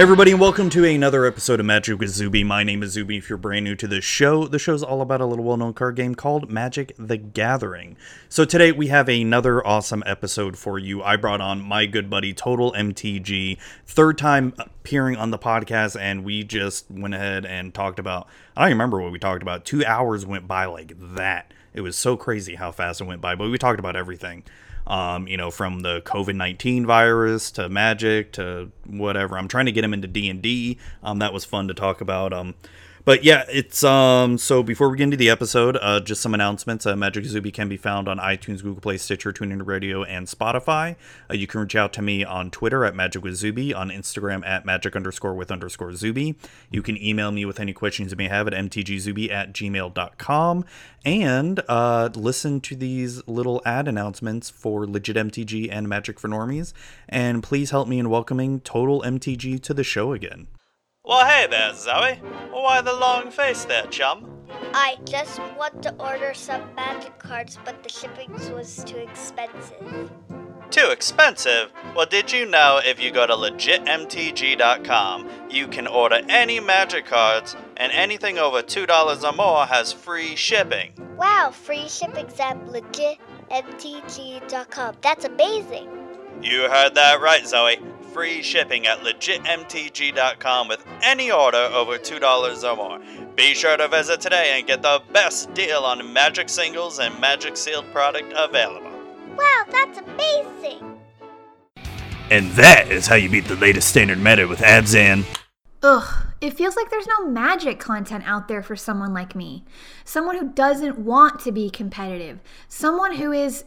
everybody, and welcome to another episode of Magic with Zuby. My name is Zuby. If you're brand new to this show, the show's all about a little well known card game called Magic the Gathering. So today we have another awesome episode for you. I brought on my good buddy Total MTG, third time appearing on the podcast, and we just went ahead and talked about, I don't remember what we talked about. Two hours went by like that. It was so crazy how fast it went by, but we talked about everything um, you know, from the COVID nineteen virus to Magic to whatever. I'm trying to get him into D and D. Um, that was fun to talk about. Um, but yeah, it's um. So before we get into the episode, uh, just some announcements. Uh, Magic Zuby can be found on iTunes, Google Play, Stitcher, TuneIn Radio, and Spotify. Uh, you can reach out to me on Twitter at Magic with Zuby, on Instagram at Magic underscore with underscore Zuby. You can email me with any questions you may have at mtgzuby at gmail.com. And uh, listen to these little ad announcements for Legit MTG and Magic for Normies. And please help me in welcoming Total MTG to the show again. Well, hey there, Zoe. Why the long face there, chum? I just want to order some magic cards, but the shipping was too expensive. Too expensive? Well, did you know if you go to legitmtg.com, you can order any magic cards, and anything over $2 or more has free shipping? Wow, free shipping's at legitmtg.com. That's amazing. You heard that right, Zoe. Free shipping at legitmtg.com with any order over $2 or more. Be sure to visit today and get the best deal on Magic singles and Magic sealed product available. Wow, that's amazing. And that is how you beat the latest standard meta with Abzan. Ugh, it feels like there's no magic content out there for someone like me. Someone who doesn't want to be competitive. Someone who is.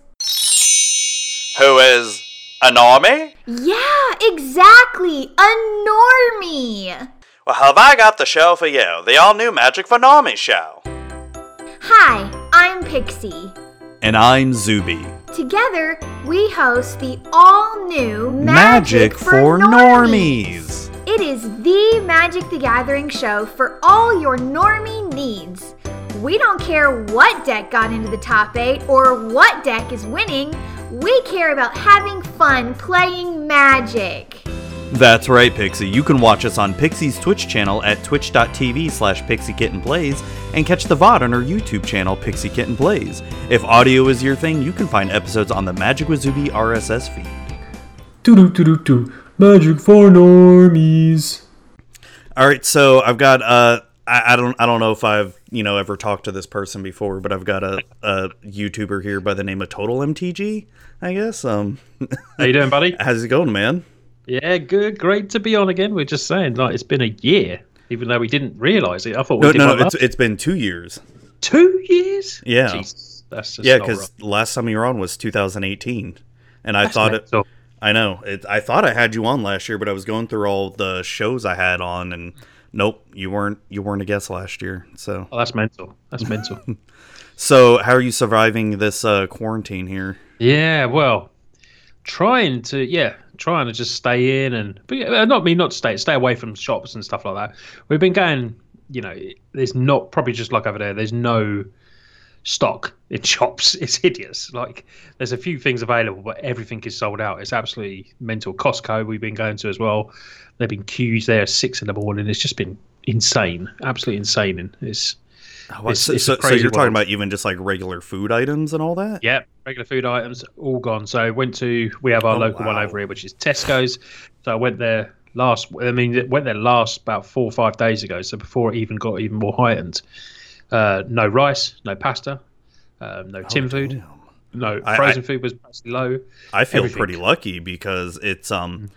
Who is a normie? Yeah, exactly! A normie! Well, have I got the show for you? The all new Magic for Normies show. Hi, I'm Pixie. And I'm Zuby. Together, we host the all new Magic, for, normies. It is the Magic the Gathering show for all your normie needs. We don't care what deck got into the top 8 or what deck is winning, we care about having fun playing Magic. That's right, Pixie. You can watch us on Pixie's Twitch channel at twitch.tv slash pixiekittenplays and catch the VOD on our YouTube channel, Pixie Kitten Plays. If audio is your thing, you can find episodes on the Magic with Zuby RSS feed. Doo doo doo doo Magic for normies. All right, so I've got uh I, I don't I don't know if I've you know ever talked to this person before, but I've got a, a YouTuber here by the name of Total MTG. I guess. Um, how you doing, buddy? How's it going, man? Yeah, good. Great to be on again. We're just saying, like, it's been a year, even though we didn't realize it. I thought we no, did no, no. It's it's been two years. two years. Yeah. Jesus, that's just Yeah, because last time you were on was 2018, and I That's thought it. mental. I know. It, I thought I had you on last year, but I was going through all the shows I had on, and nope, you weren't. You weren't a guest last year. So, Oh, that's mental. That's mental. so how are you surviving this uh, quarantine here? yeah, well, trying to yeah, trying to just stay in and but yeah, not me not to stay stay away from shops and stuff like that. We've been going, you know, there's not probably just like over there. There's no stock in shops. It's hideous. Like there's a few things available, but everything is sold out. It's absolutely mental. Costco we've been going to as well. There've been queues there at six in the morning. It's just been insane, absolutely insane. And it's It's- so, it's so, you're talking about even just like regular food items and all that? yeah, regular food items all gone. So went to we have our Oh, local one over here, which is Tesco's. So I went there last. I mean, it went there last about four or five days ago. So before it even got even more heightened. Uh, no rice, no pasta, um, no tin food, Damn. no I- frozen food was pretty low. I feel everything. pretty lucky because it's um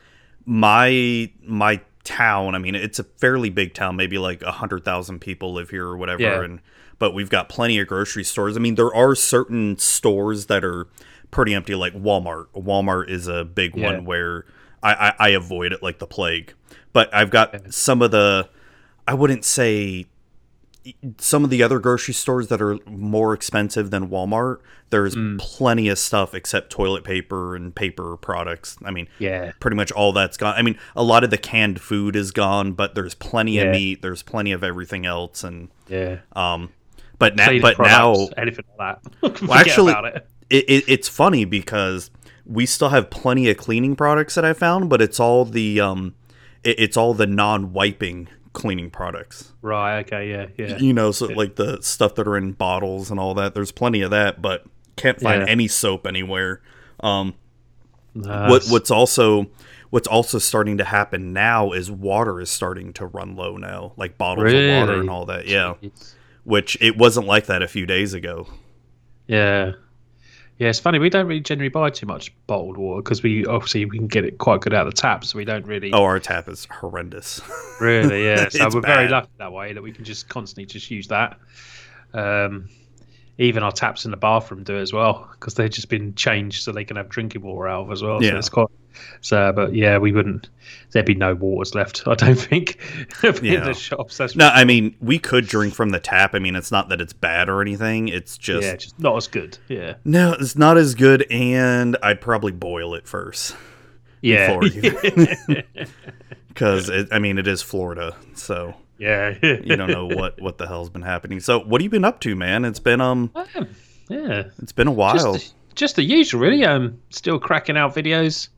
my my town. I mean, it's a fairly big town. Maybe like a hundred thousand people live here or whatever. Yeah. And but we've got plenty of grocery stores. I mean, there are certain stores that are pretty empty, like Walmart. Walmart is a big Yeah. one where I, I I avoid it like the plague. But I've got some of the I wouldn't say some of the other grocery stores that are more expensive than Walmart, there's Mm. plenty of stuff except toilet paper and paper products. I mean, Yeah, pretty much all that's gone. I mean, a lot of the canned food is gone, but there's plenty of meat, there's plenty of everything else and yeah. um but now but now anything like that. Forget actually- it. it, it, it's funny because we still have plenty of cleaning products that I found, but it's all the um it, it's all the non-wiping cleaning products. Right. Okay. Yeah. Yeah. You know, so like the stuff that are in bottles and all that. There's plenty of that, but can't find Yeah. any soap anywhere. Um, Nah, what what's also what's also starting to happen now is water is starting to run low now, like bottles of water and all that. Yeah, it's- which it wasn't like that a few days ago. Yeah. Yeah, it's funny. We don't really generally buy too much bottled water because we obviously we can get it quite good out of the tap, so we don't really Oh, our tap is horrendous. really. Yeah, so we're very lucky that way that we can just constantly just use that. Um, even our taps in the bathroom do as well because they've just been changed so they can have drinking water out of as well. Yeah. So it's quite. So, but yeah, we wouldn't. There'd be no waters left. I don't think in Yeah. the shops. That's no, I mean we could drink from the tap. I mean it's not that it's bad or anything. It's just yeah, just not as good. Yeah, no, it's not as good, and I'd probably boil it first yeah, because I mean it is Florida, so yeah. you don't know what what the hell's been happening. So what have you been up to, man? It's been um, Um, yeah, it's been a while. just, just the usual, really. Um, still cracking out videos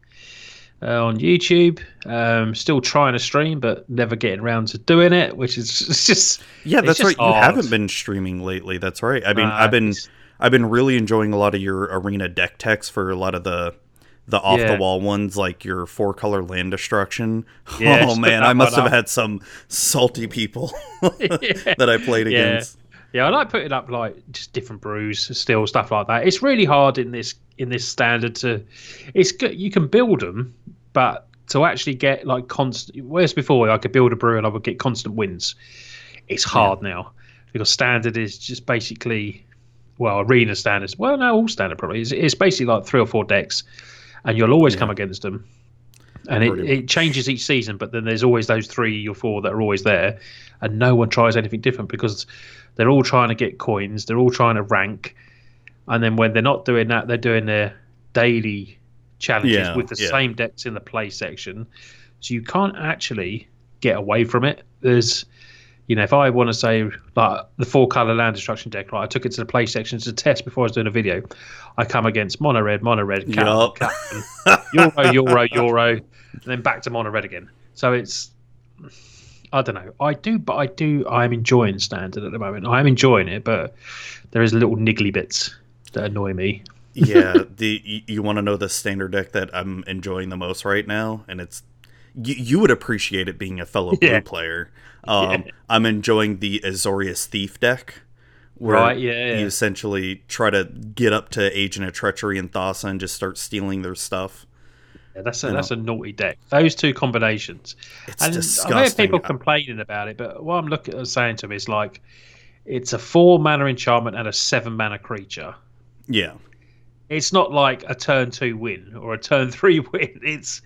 uh, on YouTube. Um, still trying to stream, but never getting around to doing it, which is it's just Yeah, that's right. just You haven't been streaming lately. That's right. I mean, Nah, I've been I've been really enjoying a lot of your arena deck techs for a lot of the the off the wall ones, like your four color land destruction. Yeah, oh man, I must have up. had some salty people that I played Yeah. against. Yeah, I like putting up like just different brews, still stuff like that. It's really hard in this in this standard to. It's good. You can build them, but to actually get like constant. Whereas before, I could build a brew and I would get constant wins. It's hard now because standard is just basically, well, arena standards. Well, no, all standard probably. It's, it's basically like three or four decks, and you'll always come against them. And it, it changes each season, but then there's always those three or four that are always there, and no one tries anything different because they're all trying to get coins, they're all trying to rank, and then when they're not doing that, they're doing their daily challenges Yeah, with the yeah. same decks in the play section. So you can't actually get away from it. There's, you know, if I want to say like the four color land destruction deck, right, I took it to the play section to test before I was doing a video. I come against mono red, mono red, captain, Yup. captain, euro, euro, euro, and then back to mono red again. So it's I don't know. I do, but I do. I'm enjoying standard at the moment. I'm enjoying it, but there is little niggly bits that annoy me. Yeah, the you, you want to know the standard deck that I'm enjoying the most right now, and it's you, you would appreciate it being a fellow blue player. Um, I'm enjoying the Azorius Thief deck, where Right, yeah, yeah. you essentially try to get up to Agent of Treachery and Thassa and just start stealing their stuff. Yeah, that's a, that's a naughty deck. Those two combinations. It's and disgusting. I hear people complaining about it, but what I'm looking at saying to them is like, it's a four mana enchantment and a seven mana creature. yeah, It's not like a turn two win or a turn three win. It's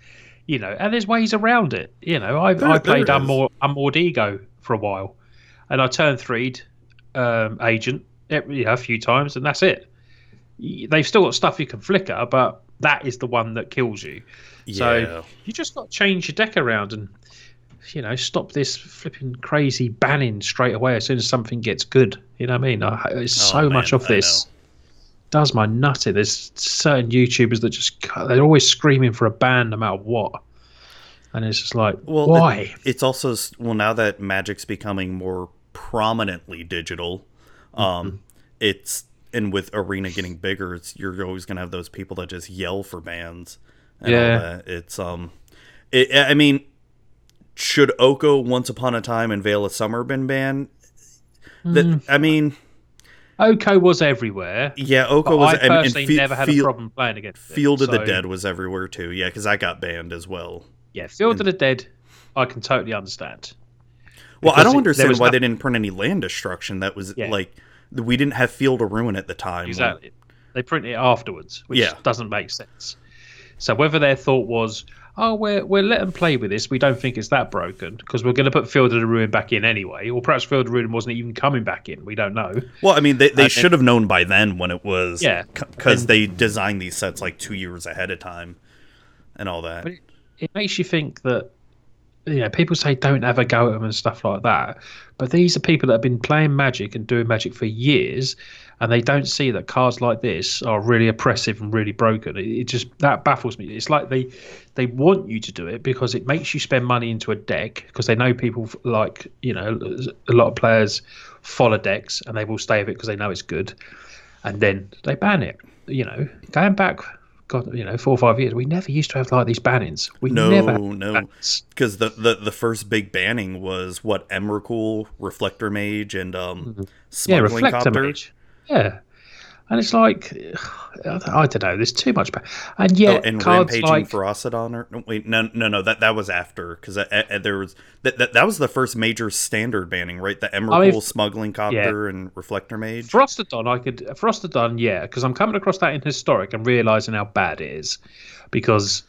you know, and there's ways around it. You know, I There- I played. Unmoored, Unmoored Ego for a while, and I turned three'd um, agent every, you know, a few times, and that's it. They've still got stuff you can flicker, but that is the one that kills you. So you just got to change your deck around and you know stop this flipping crazy banning straight away as soon as something gets good. You know what I mean? I, it's Oh, so much of this does my nut in. There's certain YouTubers that just they're always screaming for a ban no matter what, and it's just like Well, why? it- it's also well now that Magic's becoming more prominently digital. Um, Mm-hmm. it's and with Arena getting bigger, it's you're always gonna have those people that just yell for bans. And Yeah. all that. It's um, it, I mean, should Oko Once Upon a Time and Veil of Summer been banned? That Mm. I mean, Oko was everywhere. yeah, Oko was. I and- and personally Fe- never had a problem playing against. Field of the Dead was everywhere too. Yeah, because I got banned as well. Yeah, Field of the Dead, I can totally understand. Well, I don't understand why no- they didn't print any land destruction. That was Yeah. like we didn't have Field of Ruin at the time. Exactly. They print it afterwards, which Yeah. doesn't make sense. So whether their thought was, oh, we're we're letting them play with this, we don't think it's that broken because we're going to put Field of the Ruin back in anyway, or perhaps Field of the Ruin wasn't even coming back in. We don't know. Well, I mean, they, they Uh, should have known by then when it was. Yeah. Because they designed these sets like two years ahead of time and all that. But it, it makes you think that you know people say don't ever go at them and stuff like that, but these are people that have been playing Magic and doing Magic for years, and they don't see that cards like this are really oppressive and really broken. It, it just that baffles me. It's like they they want you to do it because it makes you spend money into a deck because they know people like you know a lot of players follow decks and they will stay with it because they know it's good, and then they ban it. You know, going back. God, you know, four or five years, we never used to have like these bannings. We No, never no. because the, the the first big banning was what Emrakul, Reflector Mage, and um, Yeah, Smuggling reflector Copter. mage. Yeah, and it's like I don't know. There's too much, ba- and Oh, yet and cards Rampaging like Ferocidon. Or, no, wait, no, no, no. That that was after because there was that, that that was the first major standard banning, right? The Emrakul, mean, Smuggling Copter, and Reflector Mage. Ferocidon. I could Ferocidon, yeah, because I'm coming across that in historic and realizing how bad it is, because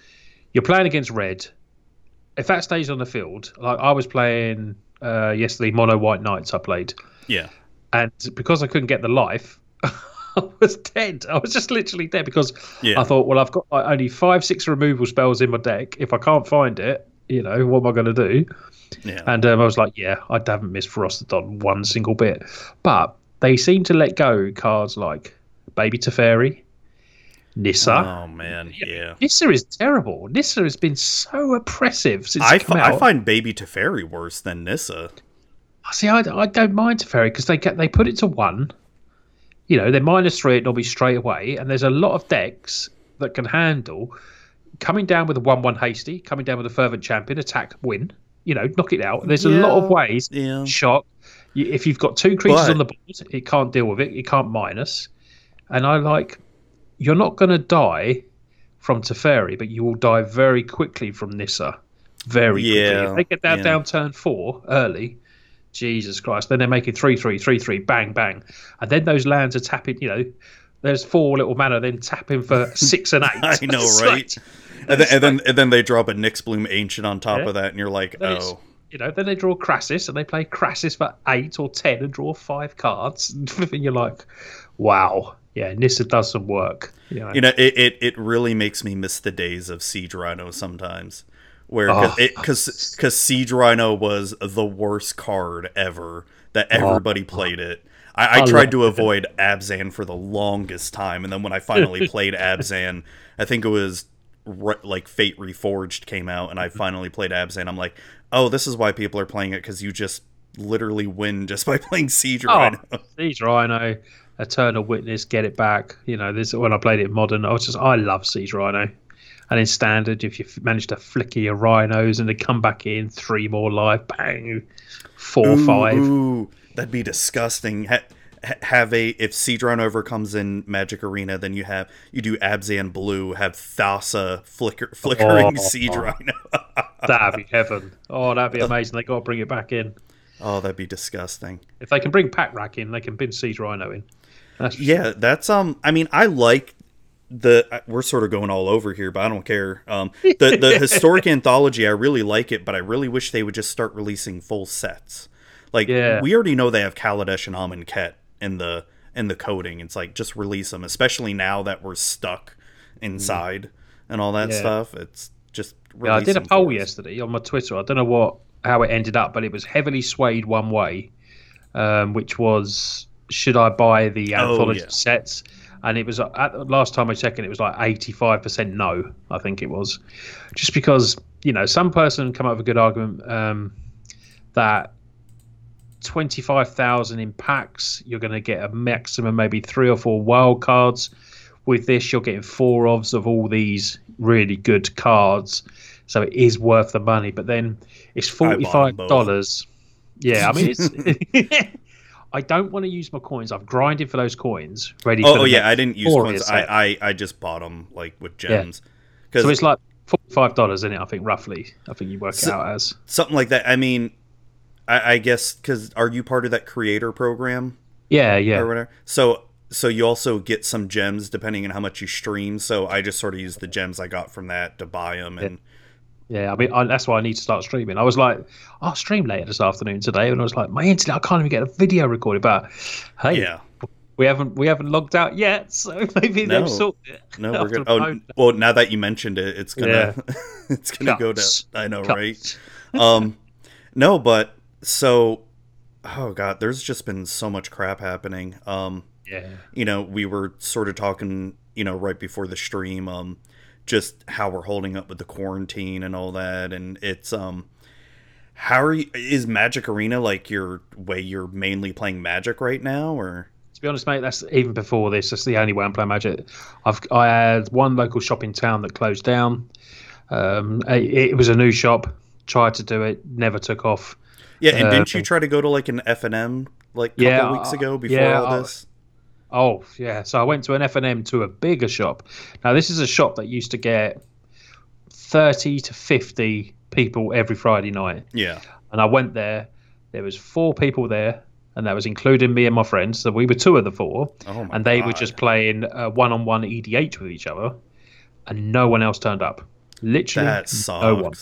you're playing against red. If that stays on the field, like I was playing uh, yesterday, mono white knights. I played, yeah, and because I couldn't get the life. I was dead. I was just literally dead because Yeah. I thought, well, I've got like, only five, six removal spells in my deck. If I can't find it, you know, what am I going to do? yeah. And um, I was like, yeah, I haven't missed Ferocidon one single bit. But they seem to let go cards like Baby Teferi, Nissa. oh man, yeah. Nissa is terrible. Nissa has been so oppressive since I, it's come fi- out. I find Baby Teferi worse than Nissa. See, I, I don't mind Teferi because they get they put it to one. You know, they're minus three, it'll be straight away. And there's a lot of decks that can handle coming down with a 1 1 hasty, coming down with a fervent champion, attack, win. You know, knock it out. There's a lot of ways. yeah. Shock. If you've got two creatures But- on the board, it can't deal with it. It can't minus. And I like, you're not going to die from Teferi, but you will die very quickly from Nissa. Very quickly. Yeah, If they get that yeah. down turn four early, Jesus Christ. Then they're making 3 3, 3 3, bang, bang. And then those lands are tapping, you know, there's four little mana, then tapping for six and eight. I know, right? like- And then, and then and then they drop a Nyxbloom Ancient on top Yeah. of that, and you're like, oh, you know, then they draw Krasis and they play Krasis for eight or ten and draw five cards. and you're like, wow. Yeah, Nissa does some work. You know, you know, it, it, it really makes me miss the days of Siege Rhino sometimes, where Oh. because because Siege Rhino was the worst card ever that everybody played it. I, I tried to avoid Abzan for the longest time, and then when I finally played Abzan, I think it was re- like Fate Reforged came out, and I mm-hmm. finally played Abzan. I'm like, oh, this is why people are playing it because you just literally win just by playing Siege Oh, Rhino. Siege Rhino, Eternal Witness, Get It Back. You know, this when I played it in Modern, I was just, I love Siege Rhino. And in Standard, if you manage to flicker your rhinos and they come back in, three more life, bang, four, Ooh, five. Ooh, that'd be disgusting. Ha- ha- have a if Siege Rhino over comes in Magic Arena, then you have you do Abzan Blue, have Thassa flicker flickering Oh. Rhino. That'd be heaven. Oh, that'd be amazing. They got to bring it back in. oh, that'd be disgusting. If they can bring Pack Rat in, they can bring Siege Rhino in. That's Yeah, that's um. I mean, I like the. We're sort of going all over here, but I don't care. Um, the the historic anthology, I really like it, but I really wish they would just start releasing full sets. Like Yeah. we already know they have Kaladesh and Amonkhet in the in the coding. It's like just release them, especially now that we're stuck inside and all that Yeah. stuff. It's just Yeah, I did a poll yesterday on my Twitter. I don't know what how it ended up, but it was heavily swayed one way, um, which was should I buy the Oh, anthology yeah. sets? And it was uh, at the last time I checked, it was like eighty five percent no. I think it was, just because you know some person come up with a good argument um, that twenty five thousand in packs, you're going to get a maximum maybe three or four wild cards. With this, you're getting four ofs of all these really good cards, so it is worth the money. But then it's I bought forty them five both. dollars. Yeah, I mean it's. I don't want to use my coins. I've grinded for those coins, ready. Oh, for Oh, oh yeah, I didn't use coins. I, I I just bought them like with gems. Because So it's like forty-five dollars in it. I think roughly. I think you work it out as. something like that. I mean, I, I guess because are you part of that creator program Yeah, yeah. or yeah. whatever? So so you also get some gems depending on how much you stream. So I just sort of use the gems I got from that to buy them, and Yeah, I mean I, that's why I need to start streaming. I was like, I'll stream later this afternoon today, and I was like, my internet, I can't even get a video recorded. But hey, yeah, we haven't we haven't logged out yet, so maybe No. they've sorted it. no, we're after good. a Oh well, now that you mentioned it, it's gonna it's gonna go Cuts. down. I know, Cuts. right? Um, no, but so oh god, there's just been so much crap happening. Um, Yeah. you know, we were sort of talking, you know, right before the stream, um, just how we're holding up with the quarantine and all that, and it's um, how are you? Is Magic Arena like your way you're mainly playing Magic right now, or? To be honest, mate, that's even before this. That's the only way I'm playing Magic. I've I had one local shop in town that closed down. Um, it, it was a new shop. Tried to do it, never took off. Yeah, and Uh, didn't you try to go to like an F and M like a couple Yeah, weeks uh, ago before yeah, all I- this? Oh yeah, so I went to an F and M to a bigger shop. Now this is a shop that used to get thirty to fifty people every Friday night, Yeah, and I went there. There was four people there, and that was including me and my friends. So we were two of the four, Oh and they were just playing uh, one-on-one EDH with each other, and no one else turned up. Literally, that sucks. no one.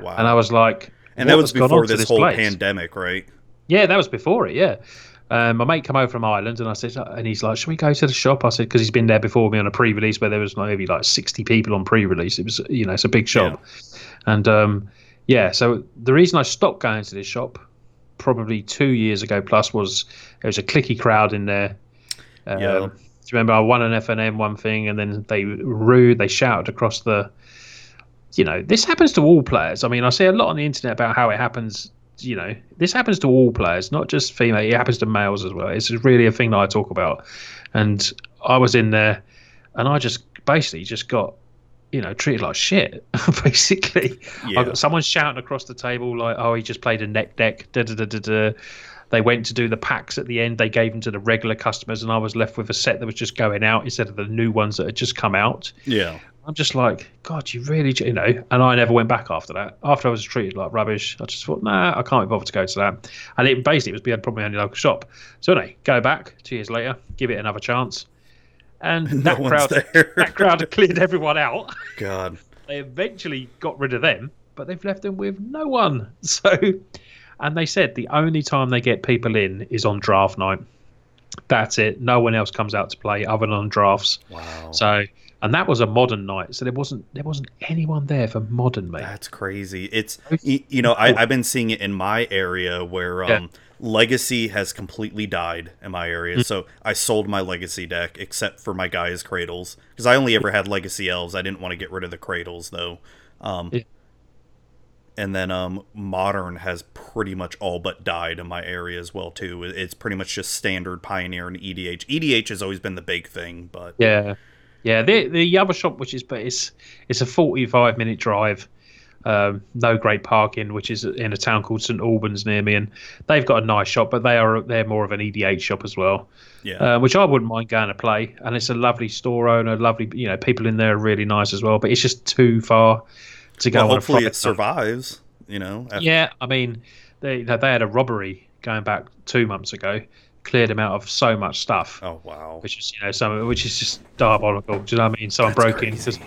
Wow. And I was like, and that was before on to this, whole place?" pandemic, right? Yeah, that was before it. Yeah, um, my mate come over from Ireland, and I said, and he's like, "Should we go to the shop?" I said, because he's been there before me on a pre-release where there was maybe like sixty people on pre-release. It was, you know, it's a big shop, and um, yeah. So the reason I stopped going to this shop, probably two years ago plus, was there was a clicky crowd in there. Um, Yeah. Do you remember I won an FNM one thing, and then they rude, they shouted across the. You know, this happens to all players. I mean, I see a lot on the internet about how it happens you know, this happens to all players, not just female. It happens to males as well. It's really a thing that I talk about. And I was in there, and I just basically just got, you know, treated like shit. basically, Yeah. I got someone shouting across the table like, "Oh, he just played a net deck." Da da da da da. They went to do the packs at the end. They gave them to the regular customers, and I was left with a set that was just going out instead of the new ones that had just come out. Yeah. I'm just like, God, you really, you know. And I never went back after that. After I was treated like rubbish, I just thought, nah, I can't be bothered to go to that. And it basically was being probably only local shop. So anyway, go back two years later, give it another chance, and that crowd, that crowd had cleared everyone out. God. They eventually got rid of them, but they've left them with no one. So, and they said the only time they get people in is on draft night. That's it. No one else comes out to play other than on drafts. Wow. So, and that was a modern night, so there wasn't there wasn't anyone there for modern, mate. That's crazy. It's you, know I, I've been seeing it in my area where um, Yeah. Legacy has completely died in my area. Mm. So I sold my Legacy deck except for my guys Cradles because I only ever had Legacy Elves. I didn't want to get rid of the Cradles though. Um, Yeah. And then um, Modern has pretty much all but died in my area as well too. It's pretty much just standard Pioneer and EDH. EDH has always been the big thing, but Yeah, yeah. The the other shop, which is but it's it's a forty five minute drive. Um, no great parking, which is in a town called St Albans near me, and they've got a nice shop, but they are they're more of an EDH shop as well, yeah. uh, which I wouldn't mind going to play. And it's a lovely store owner, lovely you know people in there are really nice as well, but it's just too far to go. well, on hopefully Friday it survives. You know. after- Yeah, I mean, they they had a robbery going back two months ago, cleared them out of so much stuff Oh wow. which is you know some which is just diabolical. Do you know what I mean? Someone That's broke in because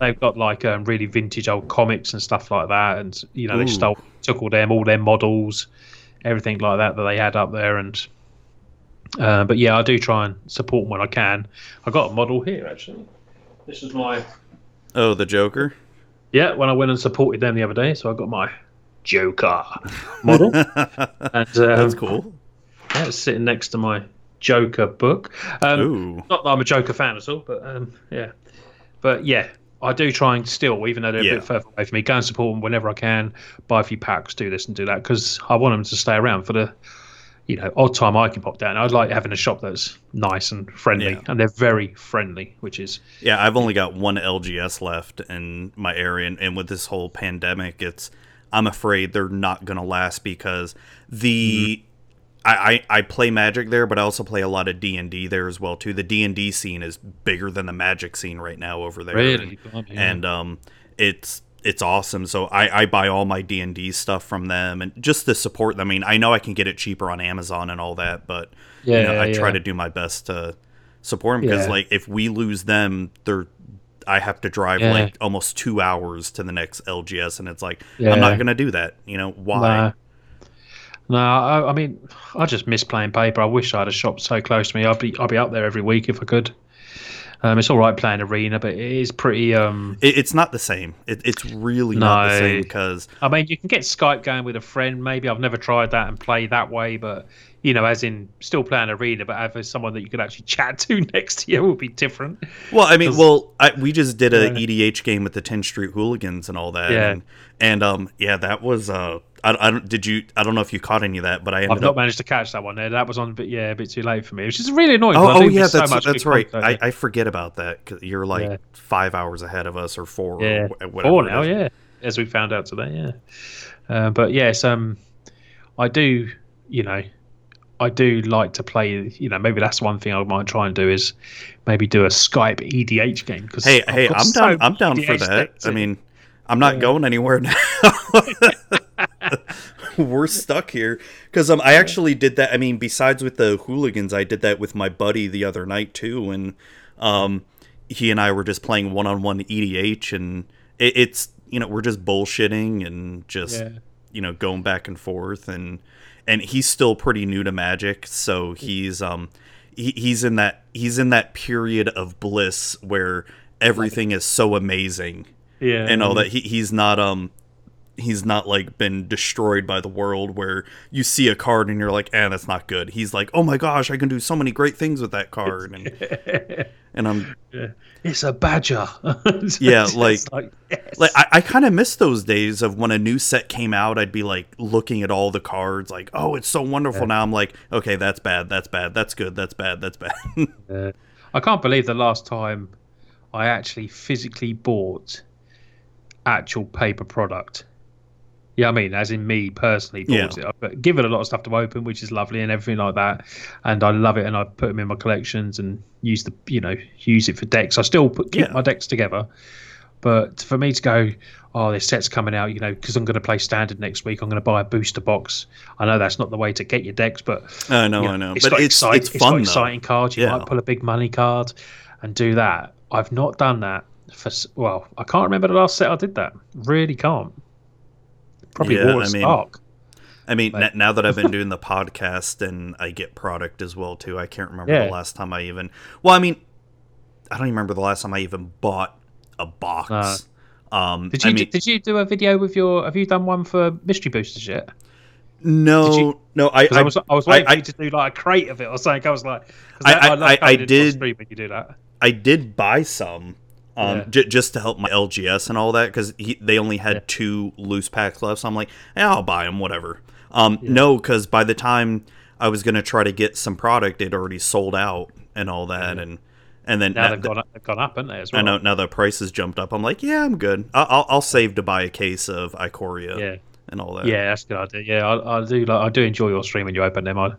they've got like um, really vintage old comics and stuff like that, and you know they stole took all them all their models, everything like that that they had up there, and uh, but yeah, I do try and support them when I can. I got a model here actually. This is my Oh, the Joker. Yeah when I went and supported them the other day, so I got my Joker model, and um, That's cool. yeah, it's sitting next to my Joker book. Um, Ooh. not that I'm a Joker fan at all, but um, yeah, but yeah, I do try and still, even though they're Yeah. a bit further away from me, go and support them whenever I can. Buy a few packs, do this and do that because I want them to stay around for the, you know, odd time I can pop down. I'd like having a shop that's nice and friendly, Yeah. and they're very friendly, which is Yeah, I've only got one LGS left in my area, and, and with this whole pandemic, it's I'm afraid they're not gonna last because the Mm-hmm. I, I I play Magic there, but I also play a lot of D and D there as well too. The D and D scene is bigger than the Magic scene right now over there, really, and, and um, it's it's awesome. So I, I buy all my D and D stuff from them, and just to support them. I mean, I know I can get it cheaper on Amazon and all that, but yeah, you know, I try yeah. to do my best to support them because Yeah. like if we lose them, they're I have to drive like almost two hours to the next LGS, and it's like. I'm not gonna do that. You know why? No. No, I, I mean, I just miss playing paper. I wish I had a shop so close to me. I'd be, I'd be up there every week if I could. Um, it's all right playing arena, but it is pretty. Um, It, it's not the same. It, it's really not the No. same because I mean, you can get Skype going with a friend. Maybe I've never tried that and play that way, but you know, as in still playing arena, but having someone that you could actually chat to next to you will be different. Well, I mean, well, I, we just did a Yeah. EDH game with the 10th Street Hooligans and all that. Yeah. And, and um, yeah, that was uh, I, I don't did you I don't know if you caught any of that, but I ended I've not up. managed to catch that one there. That was on, but yeah, a bit too late for me, which is really annoying. Oh, oh yeah, miss so that's that's right. I, I forget about that. 'cause you're like Yeah. five hours ahead of us or four. yeah, or whatever four now, yeah, as we found out today, yeah. Uh, but yes, um, I do, you know, I do like to play. You know, maybe that's one thing I might try and do is maybe do a Skype EDH game. Cause Hey, I've hey, I'm so down. I'm down for that. I mean, I'm not Yeah. going anywhere now. We're stuck here because um, I actually did that. I mean, besides with the hooligans, I did that with my buddy the other night too, and um, he and I were just playing one-on-one EDH, and it, it's you know we're just bullshitting and just Yeah. you know going back and forth, and and he's still pretty new to Magic, so he's um he, he's in that he's in that period of bliss where everything is so amazing yeah, and all that he, he's not um he's not like been destroyed by the world where you see a card and you're like eh that's not good. He's like oh my gosh i can do so many great things with that card. And and i'm It's a badger. Yeah, just like- yes. like i, I kind of miss those days of when a new set came out i'd be like looking at all the cards like oh it's so wonderful. Now i'm like okay that's bad that's bad that's good that's bad that's bad. Uh, I can't believe the last time I actually physically bought actual paper product. Yeah, I mean, as in me personally bought Yeah. it. I've uh, given a lot of stuff to open, which is lovely and everything like that, and I love it. And I put them in my collections and use the, you know, use it for decks. I still put keep Yeah. my decks together, but for me to go, oh, this set's coming out, you know, because I'm going to play standard next week. I'm going to buy a booster box. I know that's not the way to get your decks, but i know you i know it's but it's excite- it's it's fun though exciting cards. You Yeah. might pull a big money card and do that. I've not done that for well. I can't remember the last set I did that. Really can't. Probably Yeah, I mean. I mean, Like- n- now that I've been doing the podcast and I get product as well too, I can't remember Yeah. the last time I even. Well, I mean, I don't even remember the last time I even bought a box. um, Did you I mean, did you do a video with your? Have you done one for mystery boosters yet? no, you- no, I, I, I, was I was waiting I- for you to do like a crate of it or something. I was like, I- I- I- did- when you do that. I did buy some. Um, Yeah. j- just to help my LGS and all that because they only had Yeah. two loose packs left. So I'm like, yeah, I'll buy them, whatever. Um, no, because by the time I was gonna try to get some product, it already sold out and all that, and and then Now that- they've gone up, they've gone up, haven't they? As well. I know now the prices jumped up. I'm like, yeah, I'm good. I'll, I'll, I'll save to buy a case of Ikoria. Yeah. and all that. Yeah, that's a good idea. Yeah, I, I do. Like, I do enjoy your stream when you open them. I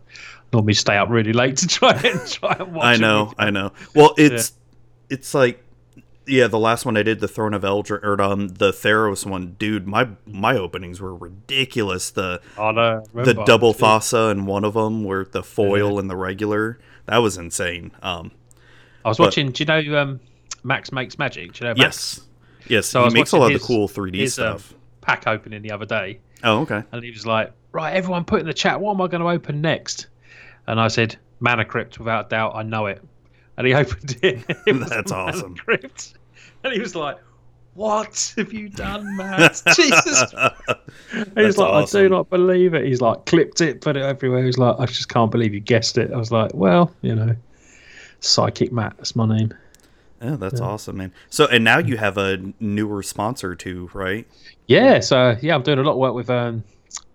normally stay up really late to try and try and watch. I know, I know. Well, it's it's like yeah, the last one I did, the Throne of Eldraine or um the Theros one, dude. My my openings were ridiculous. The. I the double Thassa and one of them were the foil and the regular. That was insane. Um, I was but- watching. Do you know um, Max makes magic? Do you know Max? yes, yes, So he makes a lot of the cool 3D his, um, stuff. pack opening the other day, oh, okay. and he was like, "Right, everyone, put in the chat. What am I going to open next?" And I said, "Mana Crypt, without doubt. I know it." And he opened it. it That's awesome. Crypt. And he was like, "What have you done, Matt? Jesus!" He's That's like, "I do not believe it." He's like, clipped it, put it everywhere. He's like, "I just can't believe you guessed it." I was like, "Well, you know." Psychic Matt, that's my name. Yeah, that's awesome, man. So, and now you have a newer sponsor too, right? Yeah, so yeah, I'm doing a lot of work with um,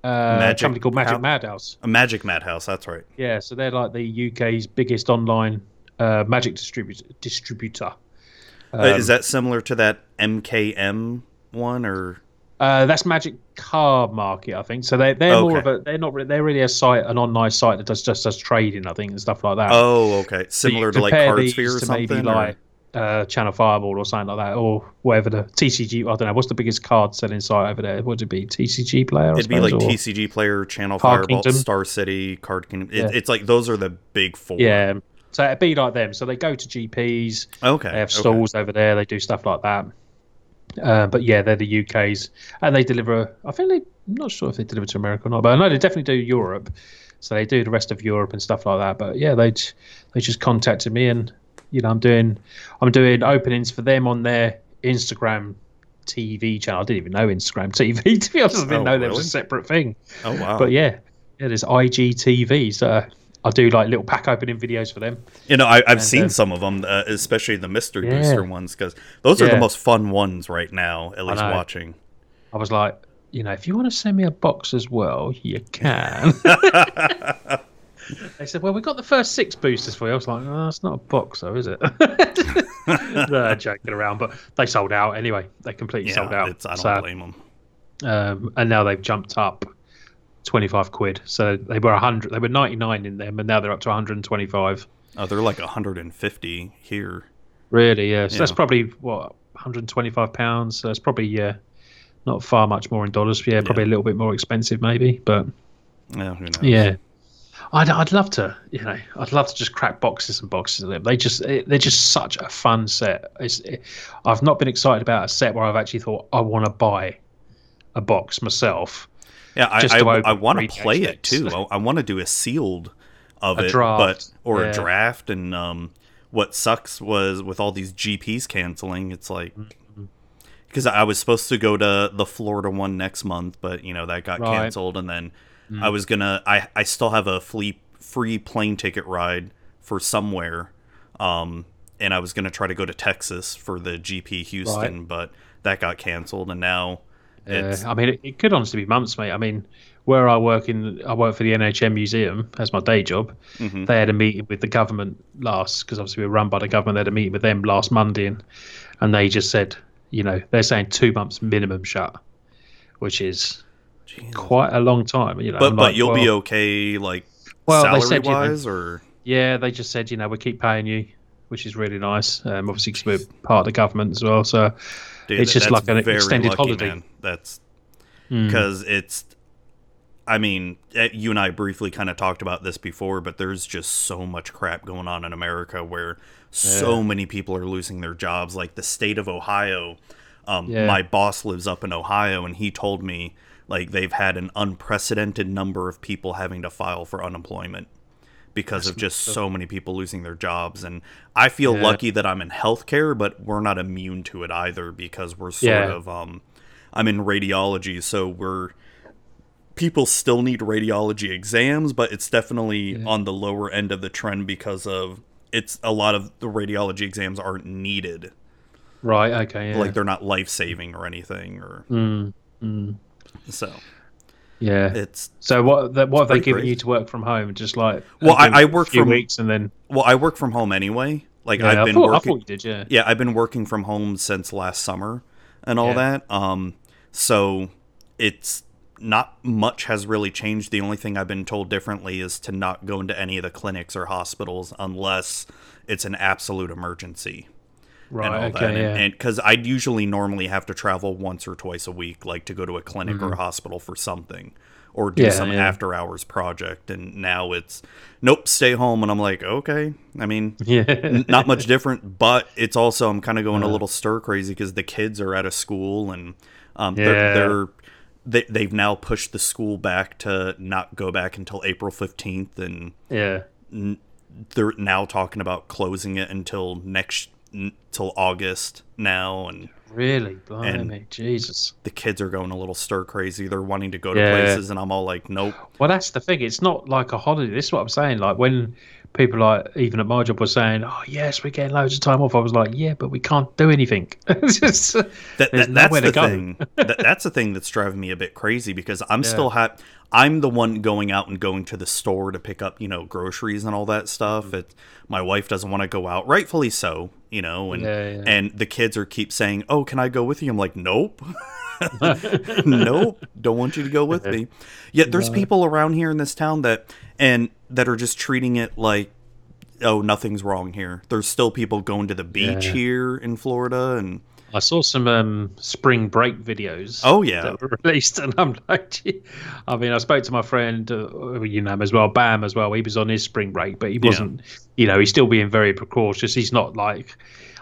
uh, a company called Magic How- Madhouse. A Magic Madhouse. That's right. Yeah, so they're like the UK's biggest online uh, magic distributor. distributor. Uh, is that similar to that MKM one, or Uh, that's Magic Card Market, I think. So they they're more of a they're not re- they're really a site, an online site that does just does trading, I think, and stuff like that. oh, okay, So similar to like compare Card Sphere or something? maybe or- like uh, Channel Fireball or something like that, or whatever the TCG. I don't know what's the biggest card selling site over there. Would it be TCG Player? It'd be like suppose, TCG Player, Channel Card Fireball, Kingdom. Star City, Card Kingdom. It, Yeah. It's like those are the big four. Yeah. So it'd be like them. So they go to GPs. Okay. They have okay. stalls over there. They do stuff like that. Uh, but yeah, they're the UK's, and they deliver. I think they. I'm not sure if they deliver to America or not, but I know they definitely do Europe. So they do the rest of Europe and stuff like that. But yeah, they they just contacted me and You know, I'm doing I'm doing openings for them on their Instagram TV channel. I didn't even know Instagram TV to be honest. I didn't Oh, know there was a separate thing. Oh wow! But yeah, yeah, there's IGTV. So I do like little pack opening videos for them. you know, I, I've and, seen uh, some of them, uh, especially the Mystery Yeah. Booster ones, because those are the most fun ones right now. At least know. watching. I was like, you know, if you want to send me a box as well, you can. they said, well, we got the first six boosters for you. I was like, oh, it's not a box, though, is it? They're joking around, but they sold out anyway. They completely sold out. it's, I don't So, blame them. um, and now they've jumped up 25 quid. So they were 100, they were 99 in them, and now they're up to 125. Oh, they're like 150 here. Really, yeah. So that's probably what 125 pounds. So it's probably yeah, not far much more in dollars. Yeah, probably a little bit more expensive maybe, but Yeah, who knows? yeah. I'd, I'd love to, you know, I'd love to just crack boxes and boxes of them. They just, eh, they're just such a fun set. It's, it, I've not been excited about a set where I've actually thought I want to buy a box myself. Yeah, I I, I want to play it too. I, I want to do a sealed of A it, draft, but or yeah. a draft. And um, what sucks was with all these GPs canceling. It's like Mm-hmm. because I was supposed to go to the Florida one next month, but you know that got Right. Mm. canceled, and then I was gonna. I I still have a free free plane ticket ride for somewhere. Um, and I was gonna try to go to Texas for the GP Houston, but that got canceled, and now Yeah, it's I mean, it, it could honestly be months, mate. I mean, where I work in, I work for the NHM Museum as my day job. Mhm. They had a meeting with the government last, because obviously we're run by the government. They had a meeting with them last Monday, and, and they just said, you know, they're saying two months minimum shut, which is Jesus. quite a long time. You know, But but like, you'll be okay, like Well, they salary said, you know, wise, or Yeah, they just said, you know, we keep paying you, which is really nice. Um, obviously, because we're part of the government as well. So Dude, It's just like an very extended lucky, holiday. Man. That's mm, because it's. I mean, eh, you and I briefly kind of talked about this before, but there's just so much crap going on in America where so many people are losing their jobs. Like the state of Ohio, um, Yeah. my boss lives up in Ohio, and he told me like they've had an unprecedented number of people having to file for unemployment because of just so many people losing their jobs. And I feel Yeah. lucky that I'm in healthcare, but we're not immune to it either because we're sort Yeah. of um, I'm in radiology, so we're people still need radiology exams, but it's definitely on the lower end of the trend because of it's a lot of the radiology exams aren't needed. right, okay, yeah. Like they're not life saving or anything or Mm, mm, so yeah. it's So what? The, what have they given you to work from home? Just like Well, I- I work from- weeks and then well, I work from home anyway. Like yeah, I've I, been thought, I working thought you did, yeah. yeah, I've been working from home since last summer and all Yeah. that. Um, so it's not much has really changed. The only thing I've been told differently is to not go into any of the clinics or hospitals unless it's an absolute emergency. Right, and all okay, that. yeah. And because I'd usually normally have to travel once or twice a week, like to go to a clinic or a hospital for something or do Mm-hmm. Yeah, some yeah. after hours project. And now it's nope, stay home. And I'm like, okay. I mean, yeah. n- not much different, but it's also I'm kind of going a Uh. little stir crazy because the kids are out of school and um, Yeah. they're, they're they, they've now pushed the school back to not go back until April 15th and yeah. they're now talking about closing it until next until August now and Really, blimey, Jesus. the kids are going a little stir crazy. They're wanting to go to Yeah. places and I'm all like, nope. Well, that's the thing. It's not like a holiday. This is what I'm saying. Like when people like even at my job were saying, "Oh yes, we're getting loads of time off," I was like, "Yeah, but we can't do anything." Just- That, There's that that's nowhere the to go. thing. that, that's the thing that's driving me a bit crazy because I'm still ha- I'm the one going out and going to the store to pick up, you know, groceries and all that stuff. Mm-hmm. It, my wife doesn't want to go out, rightfully so, you know, and Yeah, yeah. and the kids are keep saying, "Oh, can I go with you?" I'm like, "Nope." nope, don't want you to go with me. Yet there's people around here in this town that and that are just treating it like oh, nothing's wrong here. There's still people going to the beach Yeah. here in Florida and I saw some um, spring break videos. Oh, yeah. that were released, and I'm like, gee. I mean, I spoke to my friend, uh, you know as well, Bam as well. He was on his spring break, but he wasn't. You know, he's still being very precautious. He's not like.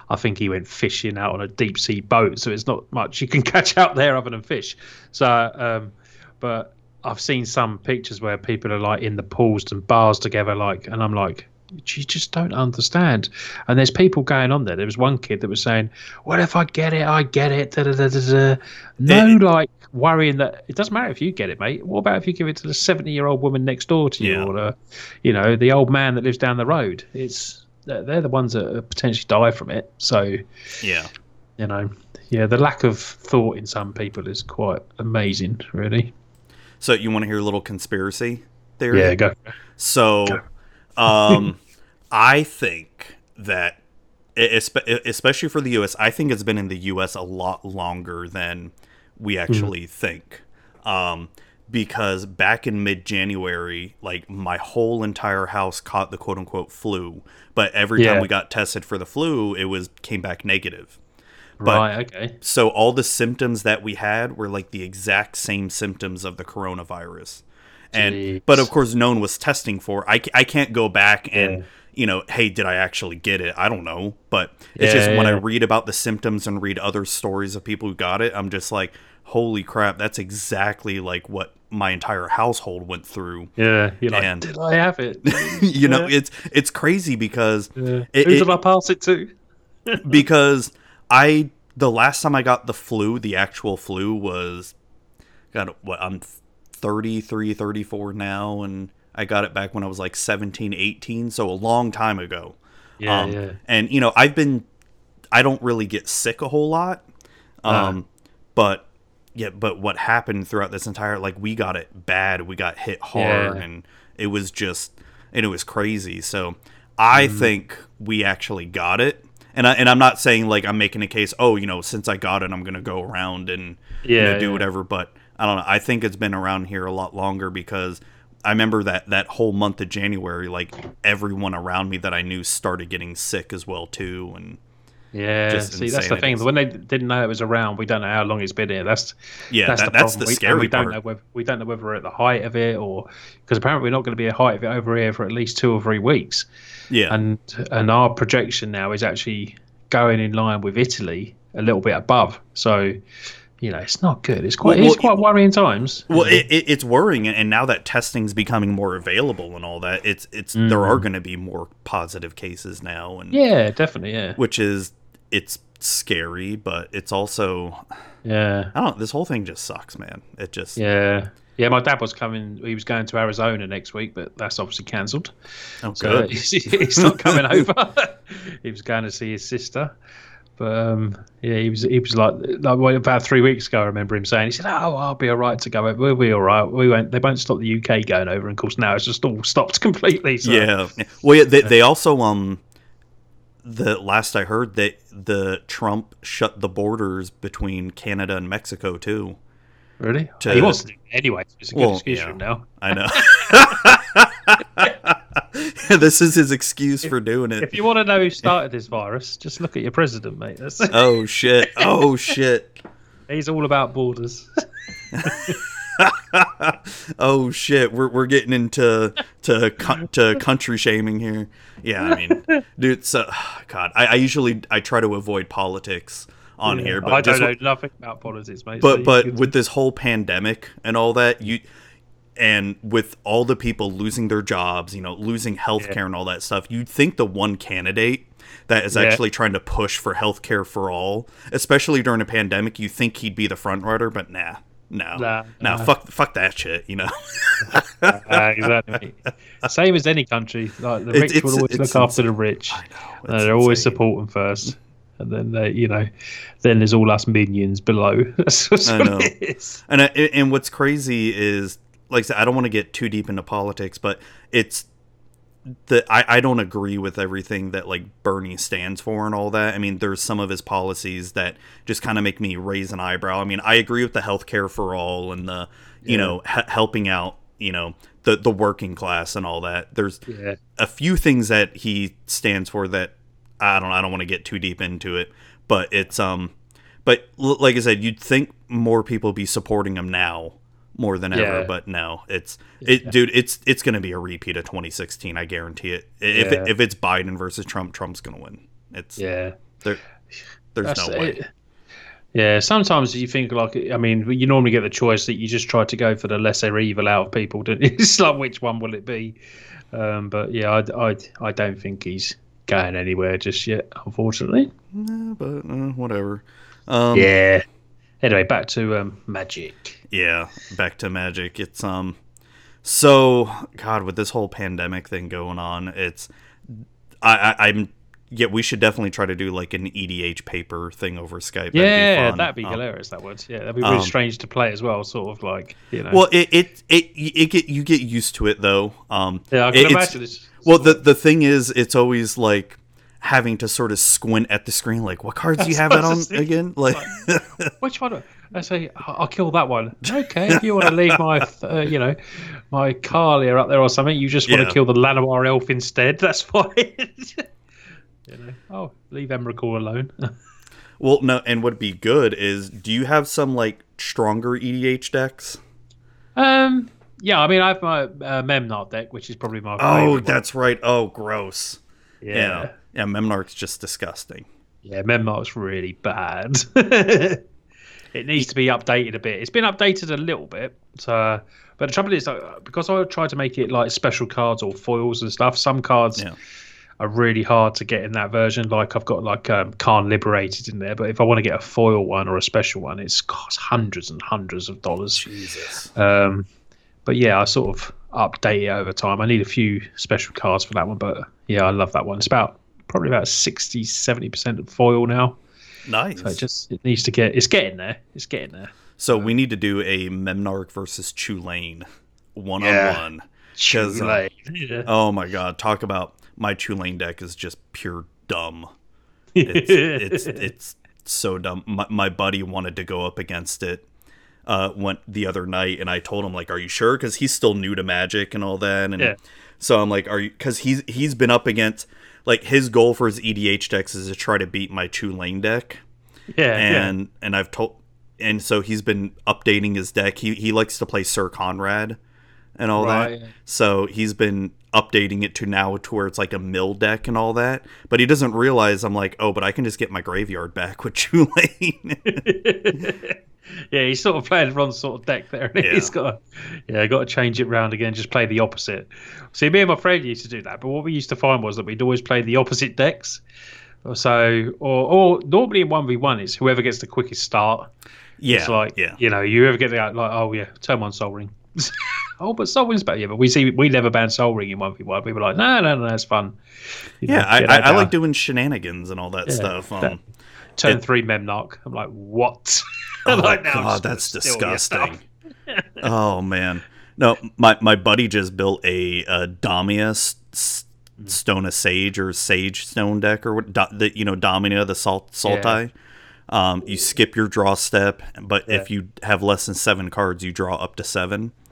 I think he went fishing out on a deep sea boat, so it's not much you can catch out there other than fish. So, um, but I've seen some pictures where people are like in the pools and bars together, like, and I'm like, you just don't understand. And there's people going on there. There was one kid that was saying, "Well, if I get it, I get it." Da, da, da, da, da. No, It- like worrying that it doesn't matter if you get it, mate. What about if you give it to the seventy-year-old woman next door to you, Yeah. or the, you know, the old man that lives down the road? It's they're they're the ones that potentially die from it. So Yeah. you know, yeah, the lack of thought in some people is quite amazing, really. So you want to hear a little conspiracy theory? Yeah, go. So, um, I think that, especially for the U.S., I think it's been in the U.S. a lot longer than we actually think. Um, because back in mid-January, like my whole entire house caught the quote-unquote flu, but every time we got tested for the flu, it was came back negative. But- right. Okay. So all the symptoms that we had were like the exact same symptoms of the coronavirus. And but of course no one was testing for. I, I can't go back and Yeah. You know, hey, did I actually get it? I don't know, but it's just Yeah, when I read about the symptoms and read other stories of people who got it, I'm just like, holy crap, that's exactly like what my entire household went through. Yeah. You're like, And- did I have it? you know, Yeah. it's it's crazy because Yeah. it- Who it- did I pass it to? because I the last time I got the flu, the actual flu was got what I'm 33, 34 now and I got it back when I was like 17, 18, so a long time ago. Yeah. um, yeah. And you know, I've been I don't really get sick a whole lot. Um but yeah, but what happened throughout this entire like we got it bad, we got hit hard Yeah. and it was just and it was crazy. So I Mm-hmm. think we actually got it. And I and I'm not saying like I'm making a case, oh, you know, since I got it, I'm gonna go around and you know, Yeah, do yeah. whatever. But I don't know. I think it's been around here a lot longer because I remember that that whole month of January, like everyone around me that I knew started getting sick as well too. And Yeah, just see, that's the thing. When they didn't know it was around, we don't know how long it's been here. That's yeah, that's that, the that's problem. the We- scary we don't part. know whether we don't know whether we're at the height of it or because apparently we're not going to be at the height of it over here for at least two or three weeks. yeah, And and our projection now is actually going in line with Italy, a little bit above. So, you know, it's not good. It's quite Well, it's quite worrying times. Well, it, it, it's worrying, and now that testing's becoming more available and all that, it's it's there are going to be more positive cases now, and Mm. yeah, definitely. Yeah, which is it's scary, but it's also yeah. I don't. know, This whole thing just sucks, man. It just Yeah. Yeah, my dad was coming. He was going to Arizona next week, but that's obviously cancelled. oh So good. he's, he's not coming over. he was going to see his sister. But um, yeah, he was he was like like well, about three weeks ago. I remember him saying he said, "Oh, I'll be all right to go. over. We'll be all right. We won't. They won't stop the UK going over." And of course, now it's just all stopped completely. So. Yeah. Well, yeah, they, they also um the last I heard that the Trump shut the borders between Canada and Mexico too. really. To- he wants to anyway. So it's a good Well, excuse yeah. now. I know. this is his excuse for doing it. If you want to know who started this virus, just look at your president, mate. That's, Oh shit. Oh shit. he's all about borders. oh shit. We're we're getting into to to country shaming here. Yeah, I mean, dude. So, God, I, I usually I try to avoid politics on here, but I don't know nothing about politics, mate. but you but with this whole pandemic and all that you and with all the people losing their jobs you know losing healthcare and all that stuff you'd think the one candidate that is Yeah. actually trying to push for healthcare for all especially during a pandemic you think he'd be the front runner but nah no Nah, no nah. fuck fuck that shit you know Ah, exactly. Same as any country. Like the It's- rich will always it's look after the rich. I know they're always insane. support them first, and then they, you know, then there's all us minions below. That's I know. And I, and what's crazy is, like I said, I don't want to get too deep into politics, but it's the I, I don't agree with everything that like Bernie stands for and all that. I mean, there's some of his policies that just kind of make me raise an eyebrow. I mean, I agree with the healthcare for all and the you know he- helping out you know the the working class and all that. There's Yeah, a few things that he stands for that I don't I don't want to get too deep into it, but it's um but l- like I said, you'd think more people be supporting him now more than ever, Yeah. but no, it's it dude, it's it's going to be a repeat of 2016, I guarantee it. If Yeah. it, if it's Biden versus Trump, Trump's going to win. It's yeah. there there's That's no way. it. Yeah, sometimes you think like I mean, you normally get the choice that you just try to go for the lesser evil out of people. Don't you? It's like which one will it be? Um, but yeah, I, I, I don't think he's going anywhere just yet, unfortunately. But uh, whatever. Um, yeah. Anyway, back to um, Magic. yeah, back to Magic. It's um, so God with this whole pandemic thing going on, it's I, I I'm yeah, we should definitely try to do like an EDH paper thing over Skype. That'd be Yeah, that'd be Um, hilarious. That would. Yeah, that'd be really um, strange to play as well. Sort of like you know. Well, it it it, it get you get used to it though. Um, yeah, I it- can it's- imagine this. Well, the the thing is, it's always like having to sort of squint at the screen, like what cards do you have That's that what I on again? Like, Which one? I say "I- I'll kill that one. Okay, if you want to leave my, uh, you know, my Carlia up there or something, you just want Yeah. to kill the Llanowar elf instead. That's fine. you know, oh, leave Emrakul alone. well, no, and what'd be good is, do you have some like stronger EDH decks? um, yeah, I mean, I have my uh, Memnarch deck, which is probably my. Oh, favourite one. that's right. Oh, gross. Yeah, yeah, yeah. Memnarch's just disgusting. yeah. Memnarch's really bad. it needs to be updated a bit. It's been updated a little bit, so. But the trouble is, like, because I tried to make it like special cards or foils and stuff, some cards Yeah. are really hard to get in that version. Like I've got like um, Karn Liberated in there, but if I want to get a foil one or a special one, it's costs hundreds and hundreds of dollars. Jesus. Um, but yeah, I sort of update it over time. I need a few special cards for that one, but yeah, I love that one. It's about probably about 60 70 percent of foil now. Nice. So it just it needs to get it's getting there. It's getting there. so we need to do a Memnarch versus Chulane one on Yeah. one. 'Cause, uh, Like, yeah. Oh my god, talk about my Chulane deck is just pure dumb. It's it's it's so dumb. My, my buddy wanted to go up against it uh went the other night and I told him like are you sure cuz he's still new to magic and all that and Yeah. so I'm like are you cuz he's he's been up against like his goal for his EDH decks is to try to beat my Chulane deck yeah, yeah. and and I've told and so he's been updating his deck. He he likes to play Sir Conrad and all Right. that. So he's been updating it to now to where it's like a mill deck and all that. But he doesn't realize I'm like, oh, but I can just get my graveyard back with Chulane. yeah, he's sort of playing Ron's sort of deck there, and Yeah. he's got to, yeah, got to change it round again, just play the opposite. See, me and my friend used to do that, but what we used to find was that we'd always play the opposite decks. So, or, or normally in one v one, it's whoever gets the quickest start. yeah, It's like, yeah. you know, you ever get the like, oh yeah, turn one Sol Ring. oh, but Sol Ring's better. Yeah, but we see we never banned Sol Ring in one v one. We were like, no, no, no, it's fun. You Yeah, know, I, I, I like doing shenanigans and all that Yeah, stuff. Um, that- turn it- three Memnarch. I'm like, what? Oh Like, god, that's steal your stuff. disgusting. oh man, no, my my buddy just built a, a Damia s- Hmm. Stone of Sage or Sage Stone deck or what? Da, the you know Domina the Salt Saltai. Um, you skip your draw step, but if you have less than seven cards, you draw up to seven.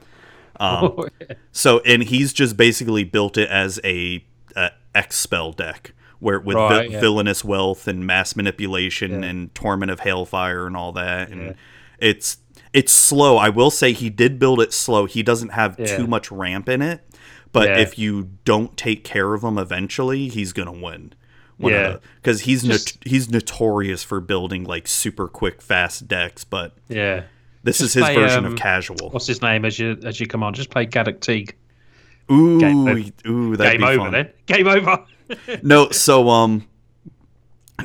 Um, So and he's just basically built it as a, a X spell deck where with vi- yeah. villainous wealth and mass manipulation Yeah. and torment of hailfire and all that and it's it's slow. I will say he did build it slow. He doesn't have Yeah. too much ramp in it, but Yeah. if you don't take care of him eventually, he's going to win. Yeah. Cuz he's Just- not- he's notorious for building like super quick fast decks, but yeah. this Just is his play, version um, of casual. What's his name as you as you come on? Just play Gaddock Teeg. Ooh, Game ooh, that'd Game be over fun. then. Game over. No so um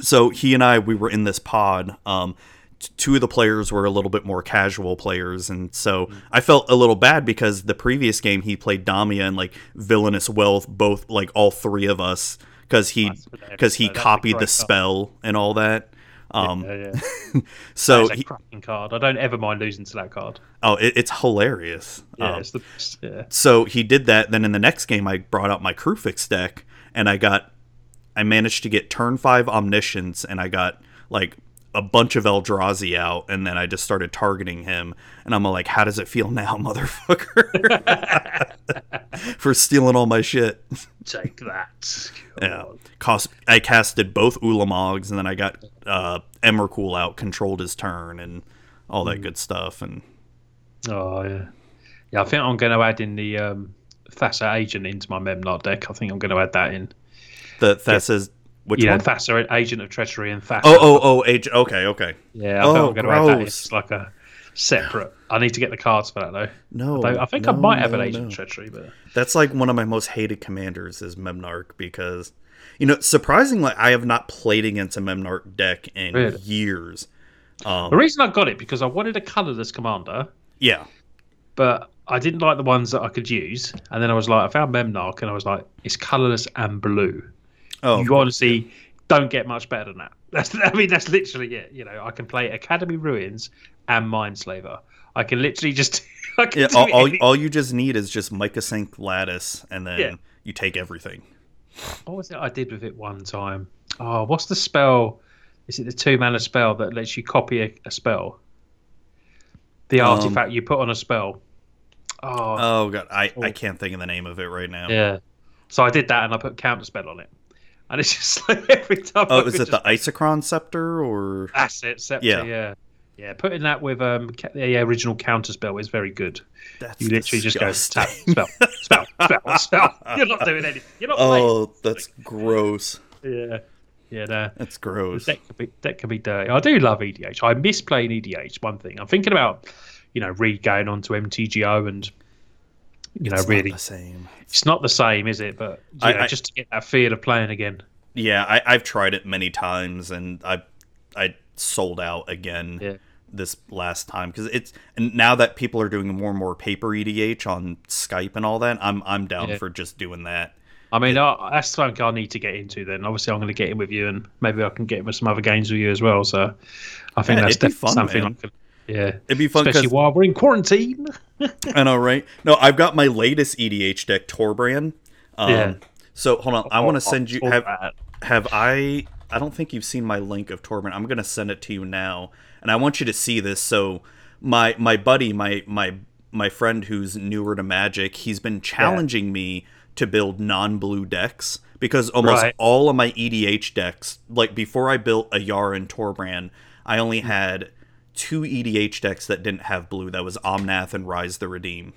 so he and i we were in this pod um t- two of the players were a little bit more casual players and so Mm. i felt a little bad because the previous game he played damia and like villainous wealth both like all three of us because he because he copied the great card. spell and all that um Yeah, yeah. so he, cracking card. I don't ever mind losing to that card. oh it, it's hilarious Yeah, Um, it's the best. Yeah. so he did that. Then in the next game, I brought out my Kruphix deck, and I got, I managed to get turn five Omniscience, and I got like a bunch of Eldrazi out, and then I just started targeting him, and I'm like, how does it feel now, motherfucker, for stealing all my shit? Take that. Yeah, cost. I casted both Ulamogs, and then I got uh, Emrakul out, controlled his turn, and all that good stuff, and Oh yeah. Yeah, I think I'm going to add in the um, Thassa agent into my Memnarch deck. I think I'm going to add that in. the that says which know, one? Thassa agent of treachery and Thassa. Oh, oh, oh, age. Okay, okay. Yeah, I Oh, think I'm oh, going to add that in. It's like a separate. I need to get the cards for that though. No, Although I think I might have no, an Agent no. Treachery, but That's like one of my most hated commanders is Memnarch because, you know, surprisingly, I have not played against a Memnarch deck in Really? years. Um, the reason I got it because I wanted a colorless commander, Yeah, but I didn't like the ones that I could use. And then I was like, I found Memnarch, and I was like, it's colorless and blue. oh, you honestly don't get much better than that. That's I mean that's literally it. You know, I can play Academy Ruins and Mindslaver. I can literally just I can yeah. do All, all, all you just need is just Mycosynth Lattice, and then Yeah. you take everything. What was it I did with it one time? Oh, what's the spell? Is it the two mana spell that lets you copy a, a spell? The Um, artifact you put on a spell. Oh, Oh god, I, I Oh. can't think of the name of it right now. yeah. So I did that and I put counter spell on it, and it's just like every time. Oh, could is it just- the Isochron Scepter or? That's it, Scepter. Yeah. Yeah. yeah, Putting that with um ca- the original counter spell is very good. That's You literally just go disgusting. tap, spell, spell, spell, spell. You're not doing anything. You're not playing. oh, that's gross. Yeah, yeah. No. That's gross. Deck can be deck can be dirty. I do love EDH. I miss playing EDH. One thing I'm thinking about, you know, re going on to MTGO and, you know, It's not really, the same. it's not the same, is it? But you I- know, I- just to get that feel of playing again. Yeah, I, I've tried it many times, and I I sold out again Yeah. this last time because it's and now that people are doing more and more paper EDH on Skype and all that, I'm I'm down Yeah. for just doing that. I mean, I, uh, that's something I need to get into. Then obviously, I'm going to get in with you, and maybe I can get in with some other games with you as well. So, I think Yeah, that's it'd definitely fun, something man. I can. Yeah, It'd be fun especially because while we're in quarantine. I know, right? No, I've got my latest EDH deck, Torbrand. Um, Yeah. So hold on, I want to send you. Have have I? I don't think you've seen my link of Torbrand. I'm gonna send it to you now, and I want you to see this. So my my buddy, my my my friend who's newer to Magic, he's been challenging me to build non-blue decks because almost Right. all of my EDH decks, like before I built Ayara and Torbrand, I only had two EDH decks that didn't have blue. That was Omnath and Rise the Redeem.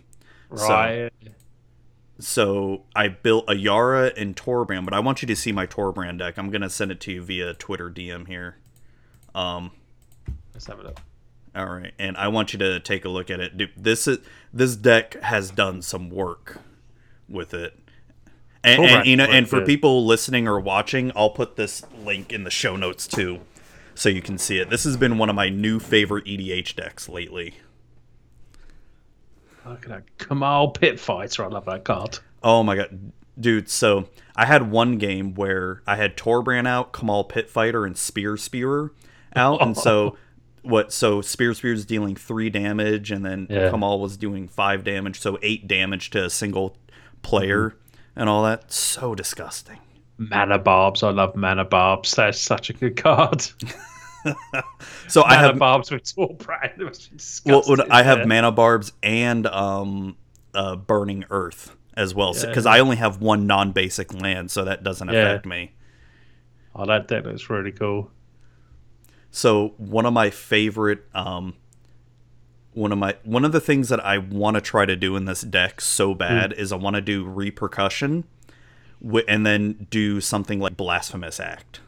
So- Right. So I built Ayara and Torbrand, but I want you to see my Torbrand deck. I'm gonna send it to you via Twitter DM here. Um, Let's have a look. all right, and I want you to take a look at it. Dude, This is this deck has done some work with it, and, and you know, and for people listening or watching, I'll put this link in the show notes too, so you can see it. This has been one of my new favorite EDH decks lately. Look at that Kamahl Pit Fighter. I love that card. Oh my god, dude! So I had one game where I had Torbrand out, Kamahl Pit Fighter, and Spear Spewer out, and so what? So Spear Spewer's dealing three damage, and then Yeah. Kamahl was doing five damage, so eight damage to a single player, Mm-hmm. and all that. So disgusting. Mana Barbs. I love Mana Barbs. That's such a good card. So I Mana have Barbs with. It was well. I have Yeah. mana barbs and um, uh, burning earth as well, because Yeah. I only have one non-basic land, so that doesn't Yeah. affect me. Oh, that deck looks really cool. So one of my favorite, um, one of my one of the things that I want to try to do in this deck so bad is I want to do repercussion, wi- and then do something like blasphemous act.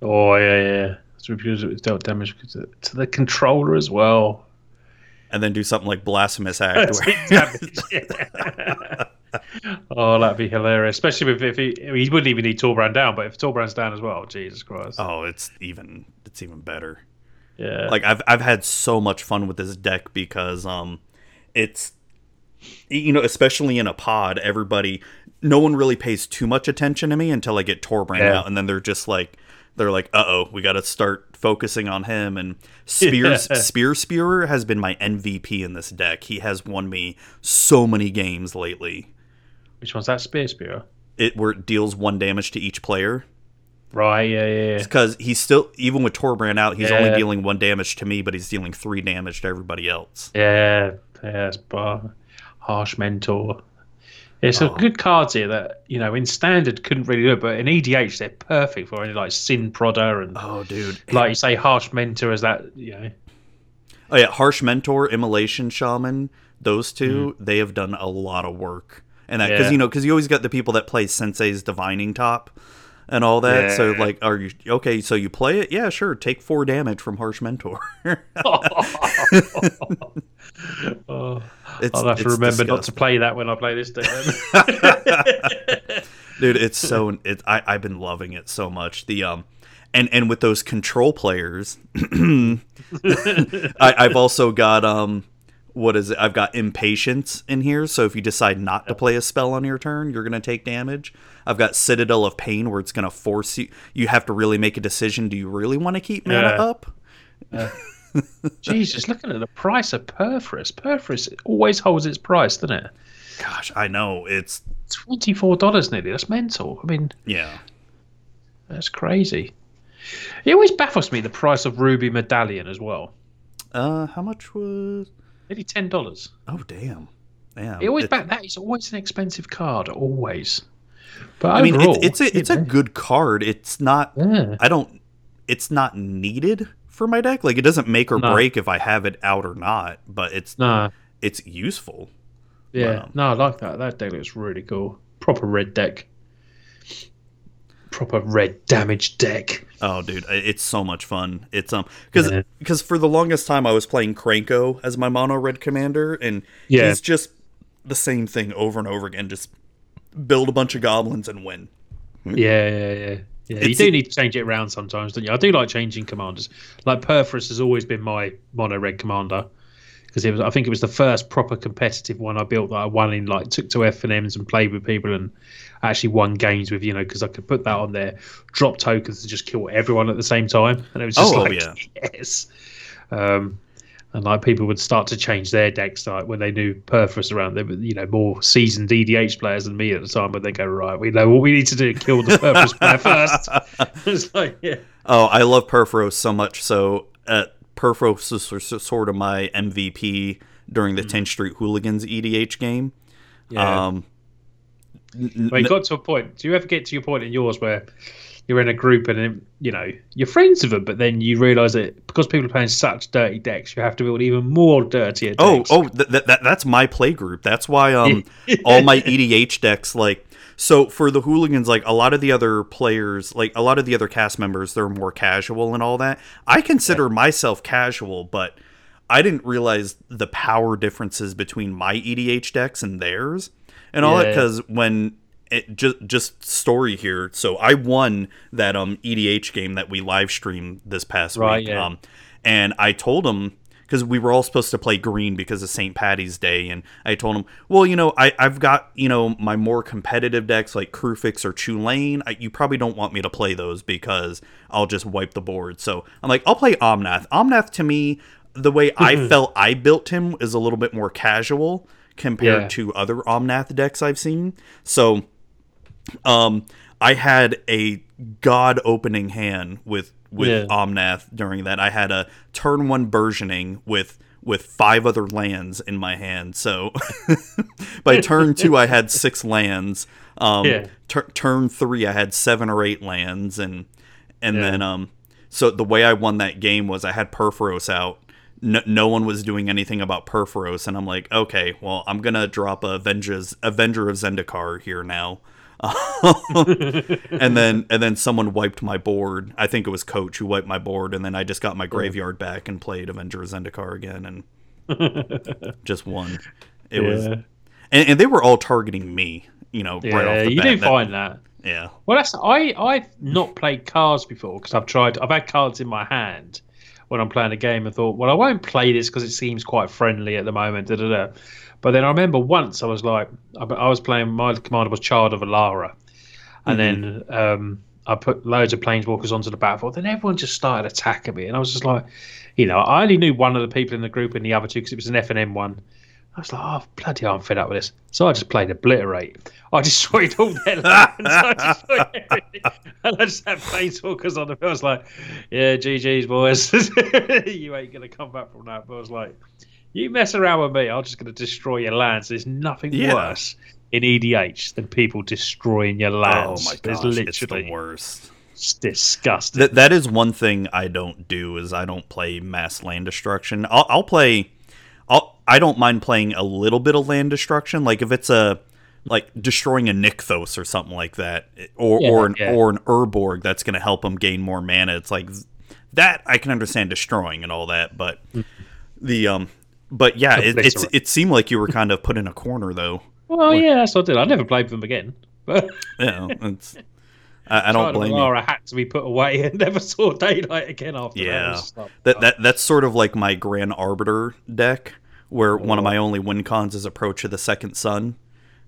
Oh yeah, yeah. It's refused with dealt damage to, to the controller as well. And then do something like blasphemous act. Where- oh, that'd be hilarious. Especially if, if he he wouldn't even need Torbrand down, but if Torbrand's down as well, Jesus Christ. oh, it's even it's even better. yeah. Like I've I've had so much fun with this deck because um, it's you know especially in a pod, everybody no one really pays too much attention to me until I get Torbrand Yeah. out, and then they're just like they're like, uh oh, we got to start focusing on him. And Spears Yeah. Spear Spewer has been my MVP in this deck. He has won me so many games lately. Which one's that Spear Spear? It where it deals one damage to each player Right, yeah, yeah, yeah. because he's still even with Torbrand out, he's only dealing one damage to me, but he's dealing three damage to everybody else. Yeah, yeah, it's bar. Harsh Mentor. It's Oh. a good cards here that, you know, in standard couldn't really do it, but in EDH they're perfect for any like Sin Prodder and Oh, dude. like you say, Harsh Mentor as that, you know. Oh yeah, Harsh Mentor, Immolation Shaman, those 2 mm-hmm. they have done a lot of work. And that because Yeah. you know because you always got the people that play Sensei's Divining Top, and all that. So like, are you okay? So you play it? Yeah, sure. Take four damage from Harsh Mentor. Oh, It's- I'll have to remember not to play that when I play this deck. Dude it's so it, I, i've been loving it so much the um and and with those control players I, i've also got um what is it i've got impatience in here so if you decide not to play a spell on your turn you're going to take damage i've got citadel of pain where it's going to force you you have to really make a decision do you really want to keep mana Yeah. up Jesus, looking at the price of Purphoros. Purphoros always holds its price, doesn't it? gosh i know it's Twenty four dollars nearly. That's mental. I mean, yeah that's crazy. It always baffles me the price of Ruby Medallion as well. uh how much was Nearly ten dollars. oh damn yeah It always it- back that is always an expensive card, always. But I mean, overall, it's, it's a it's a good card. It's not. Yeah. I don't. It's not needed for my deck. Like it doesn't make or No. break if I have it out or not. But it's no, it's useful. yeah, Wow. Um, no, I like that. That deck looks really cool. Proper red deck. Proper red damage deck. Oh, dude, it's so much fun. It's um because Yeah. because for the longest time I was playing Krenko as my mono red commander, and Yeah. he's just the same thing over and over again. Just build a bunch of goblins and win. Yeah, yeah, yeah. Yeah, you do need to change it around sometimes, don't you? I do like changing commanders. Like Purphoros has always been my mono red commander because it was. I think it was the first proper competitive one I built that I won in. Like took to F and M's and played with people and actually won games with. You know, because I could put that on there, drop tokens to just kill everyone at the same time, and it was just Oh, like yeah. yes. Um, and like people would start to change their decks like when they knew Purphoros around. They were you know more seasoned EDH players than me at the time, but they go right. We know what we need to do: kill the Purphoros player first. it's like yeah, Oh, I love Purphoros so much. So uh, Purphoros is s- s- sort of my MVP during the 10th Street Hooligans EDH game. Mm. yeah. Um, n- Well, you got to a point. Do you ever get to your point in yours where you're in a group and you know you're friends with them, but then you realise that because people are playing such dirty decks, you have to build even more dirtier Oh, decks. oh, th- th- that's my play group. That's why um all my EDH decks like so for the hooligans like a lot of the other players like a lot of the other cast members they're more casual and all that. I consider myself casual, but I didn't realize the power differences between my EDH decks and theirs and all that because when it just just story here. So I won that um EDH game that we live streamed this past Right, week. yeah. Um, and I told him because we were all supposed to play green because of St. Patty's Day, and I told him, well, you know, I I've got you know my more competitive decks like Kruphix or Chulane. I, you probably don't want me to play those because I'll just wipe the board. So I'm like, I'll play Omnath. Omnath to me, the way I felt I built him is a little bit more casual compared Yeah. to other Omnath decks I've seen. So um I had a god opening hand with with Yeah. Omnath during that. I had a turn one burgeoning with with five other lands in my hand. So by turn two I had six lands. Um Yeah. tur- turn three I had seven or eight lands and and Yeah. then um so the way I won that game was I had Purphoros out. No, no one was doing anything about Purphoros, and I'm like, okay, well, I'm gonna drop a Avengers, Avenger of Zendikar here now, and then and then someone wiped my board. I think it was Coach who wiped my board, and then I just got my graveyard back and played Avengers Zendikar again, and just won. It was, and, and they were all targeting me, you know, right off yeah, the you bat. do That- find that. yeah, Well, that's I. I've not played cards before because I've tried. I've had cards in my hand when I'm playing a game and thought, well, I won't play this because it seems quite friendly at the moment. Da, da, da. But then I remember once I was like, I, I was playing. My commander was Child of Alara, and then um, I put loads of planeswalkers onto the battlefield. Then everyone just started attacking me, and I was just like, you know, I only knew one of the people in the group and the other two because it was an F and M one. I was like, oh, bloody hell, I'm fed up with this. So I just played Obliterate. I destroyed all their lands. I destroyed everything. And I just had planeswalkers on the field. I was like, yeah, GG's, boys. you ain't going to come back from that. But I was like, you mess around with me, I'm just going to destroy your lands. There's nothing Yeah. worse in EDH than people destroying your oh lands. my There's gosh, it's the literally worst. it's disgusting. That that is one thing I don't do is I don't play mass land destruction. I'll, I'll play. I'll I don't mind playing a little bit of land destruction. Like if it's a like destroying a Nykthos or something like that, or Yeah, or an yeah. or an Urborg that's going to help them gain more mana. It's like that I can understand destroying and all that, but the um, but yeah, it, it's it seemed like you were kind of put in a corner though. Well, yeah, that's what I did. I never played with them again. But Yeah, it's I, I don't Tried blame you. Alara had to be put away and never saw daylight again after that. Yeah, was just like, that that that's sort of like my Grand Arbiter deck, where one of my only win cons is Approach of the Second Sun,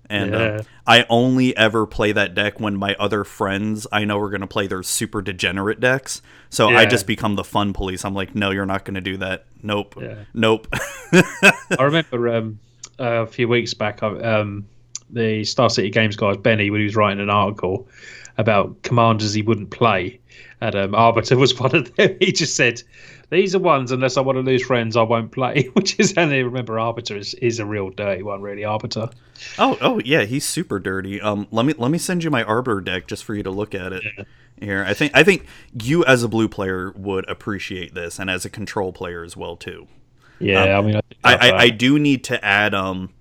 and uh, I only ever play that deck when my other friends I know are going to play their super degenerate decks. So I just become the fun police. I'm like, no, you're not going to do that. Nope, Yeah. nope. I remember um, uh, a few weeks back, um, the Star City Games guy, Benny, when he was writing an article about commanders he wouldn't play, and um, Arbiter was one of them. He just said, "These are ones unless I want to lose friends, I won't play." Which is, and I remember Arbiter is, is a real dirty one, really. Arbiter. oh, oh yeah, he's super dirty. Um, let me let me send you my Arbiter deck just for you to look at it. Here, I think I think you as a blue player would appreciate this, and as a control player as well too. Yeah, I mean, I, I, I, uh, do need to add um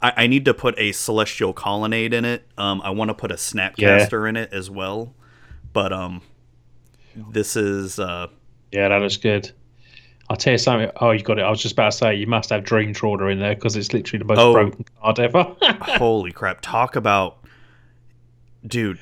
I, I need to put a celestial colonnade in it. Um I want to put a snapcaster in it as well. But um this is uh yeah, that looks good. I'll tell you something. Oh, you got it. I was just about to say you must have Dream Trawler in there because it's literally the most Oh. broken card ever. holy crap. Talk about dude.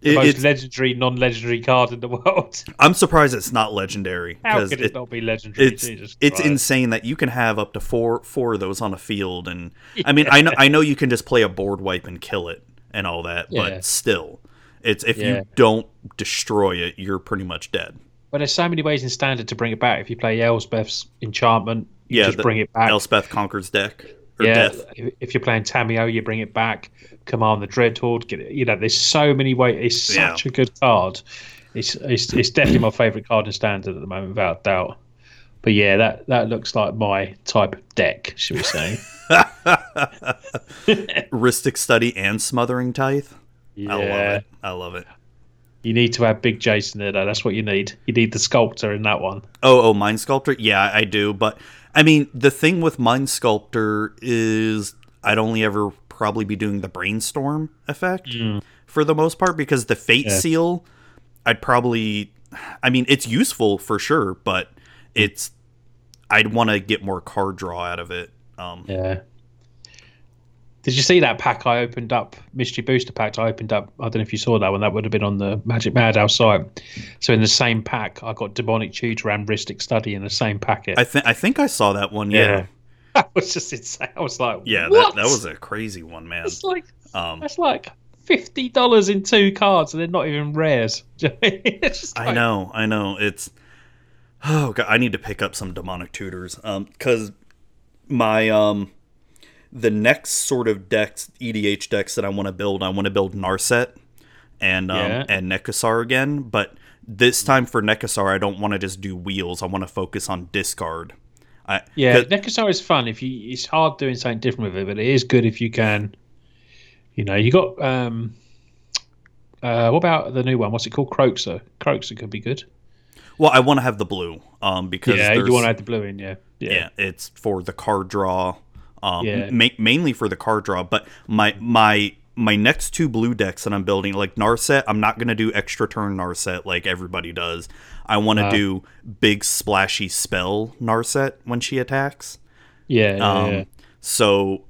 the It, most legendary, non-legendary card in the world. I'm surprised it's not legendary How could it, it, not be legendary? it's it's insane that you can have up to four four of those on a field and I mean I know I know you can just play a board wipe and kill it and all that Yeah. but still it's if Yeah. you don't destroy it you're pretty much dead. But there's so many ways in standard to bring it back. If you play Elspeth's enchantment, you Yeah, just bring it back. Elspeth conquers deck or yeah, death. if, you're playing Tamiyo, you bring it back. Command the Dreadhorde. Get it. You know, there's so many ways. It's such a good card. It's, it's it's definitely my favourite card in standard at the moment, without doubt. But yeah, that that looks like my type of deck, should we say? Rhystic Study and smothering tithe. yeah. I love it. I love it. You need to have Big Jason there, though. That's what you need. You need the sculptor in that one. Oh, oh, Mind Sculptor. Yeah, I do. But I mean, the thing with Mind Sculptor is I'd only ever probably be doing the brainstorm effect for the most part because the Fate Mm. Yeah. Seal, I'd probably. I mean, it's useful for sure, but it's. I'd want to get more card draw out of it. Um, Yeah. Did you see that pack I opened up? Mystery Booster pack I opened up. I don't know if you saw that one. That would have been on the Magic Madhouse site. So in the same pack, I got Demonic Tutor and Rhystic Study in the same packet. I think I think I saw that one. Yeah, that was just insane. I was like, yeah, that, what? that was a crazy one, man. It's like Um, that's like fifty dollars in two cards, and they're not even rares. Do you know what I? It's just I know, I know. It's oh god, I need to pick up some demonic tutors. Um, because my um, the next sort of decks, EDH decks that I want to build, I want to build Narset and um Yeah. and Nekusar again. But this time for Nekusar, I don't want to just do wheels. I want to focus on discard. I Yeah, Nekusar is fun if you. It's hard doing something different with it, but it is good if you can. You know, you got um. Uh, what about the new one? What's it called? Croakser. Croakser could be good. well, I want to have the blue. Um, because yeah, you want to add the blue in. Yeah, yeah, yeah. it's for the card draw um Yeah. ma- mainly for the card draw but my my my next two blue decks that i'm building like narset i'm not going to do extra turn narset like everybody does i want to Uh. do big splashy spell narset when she attacks yeah. yeah, um yeah. so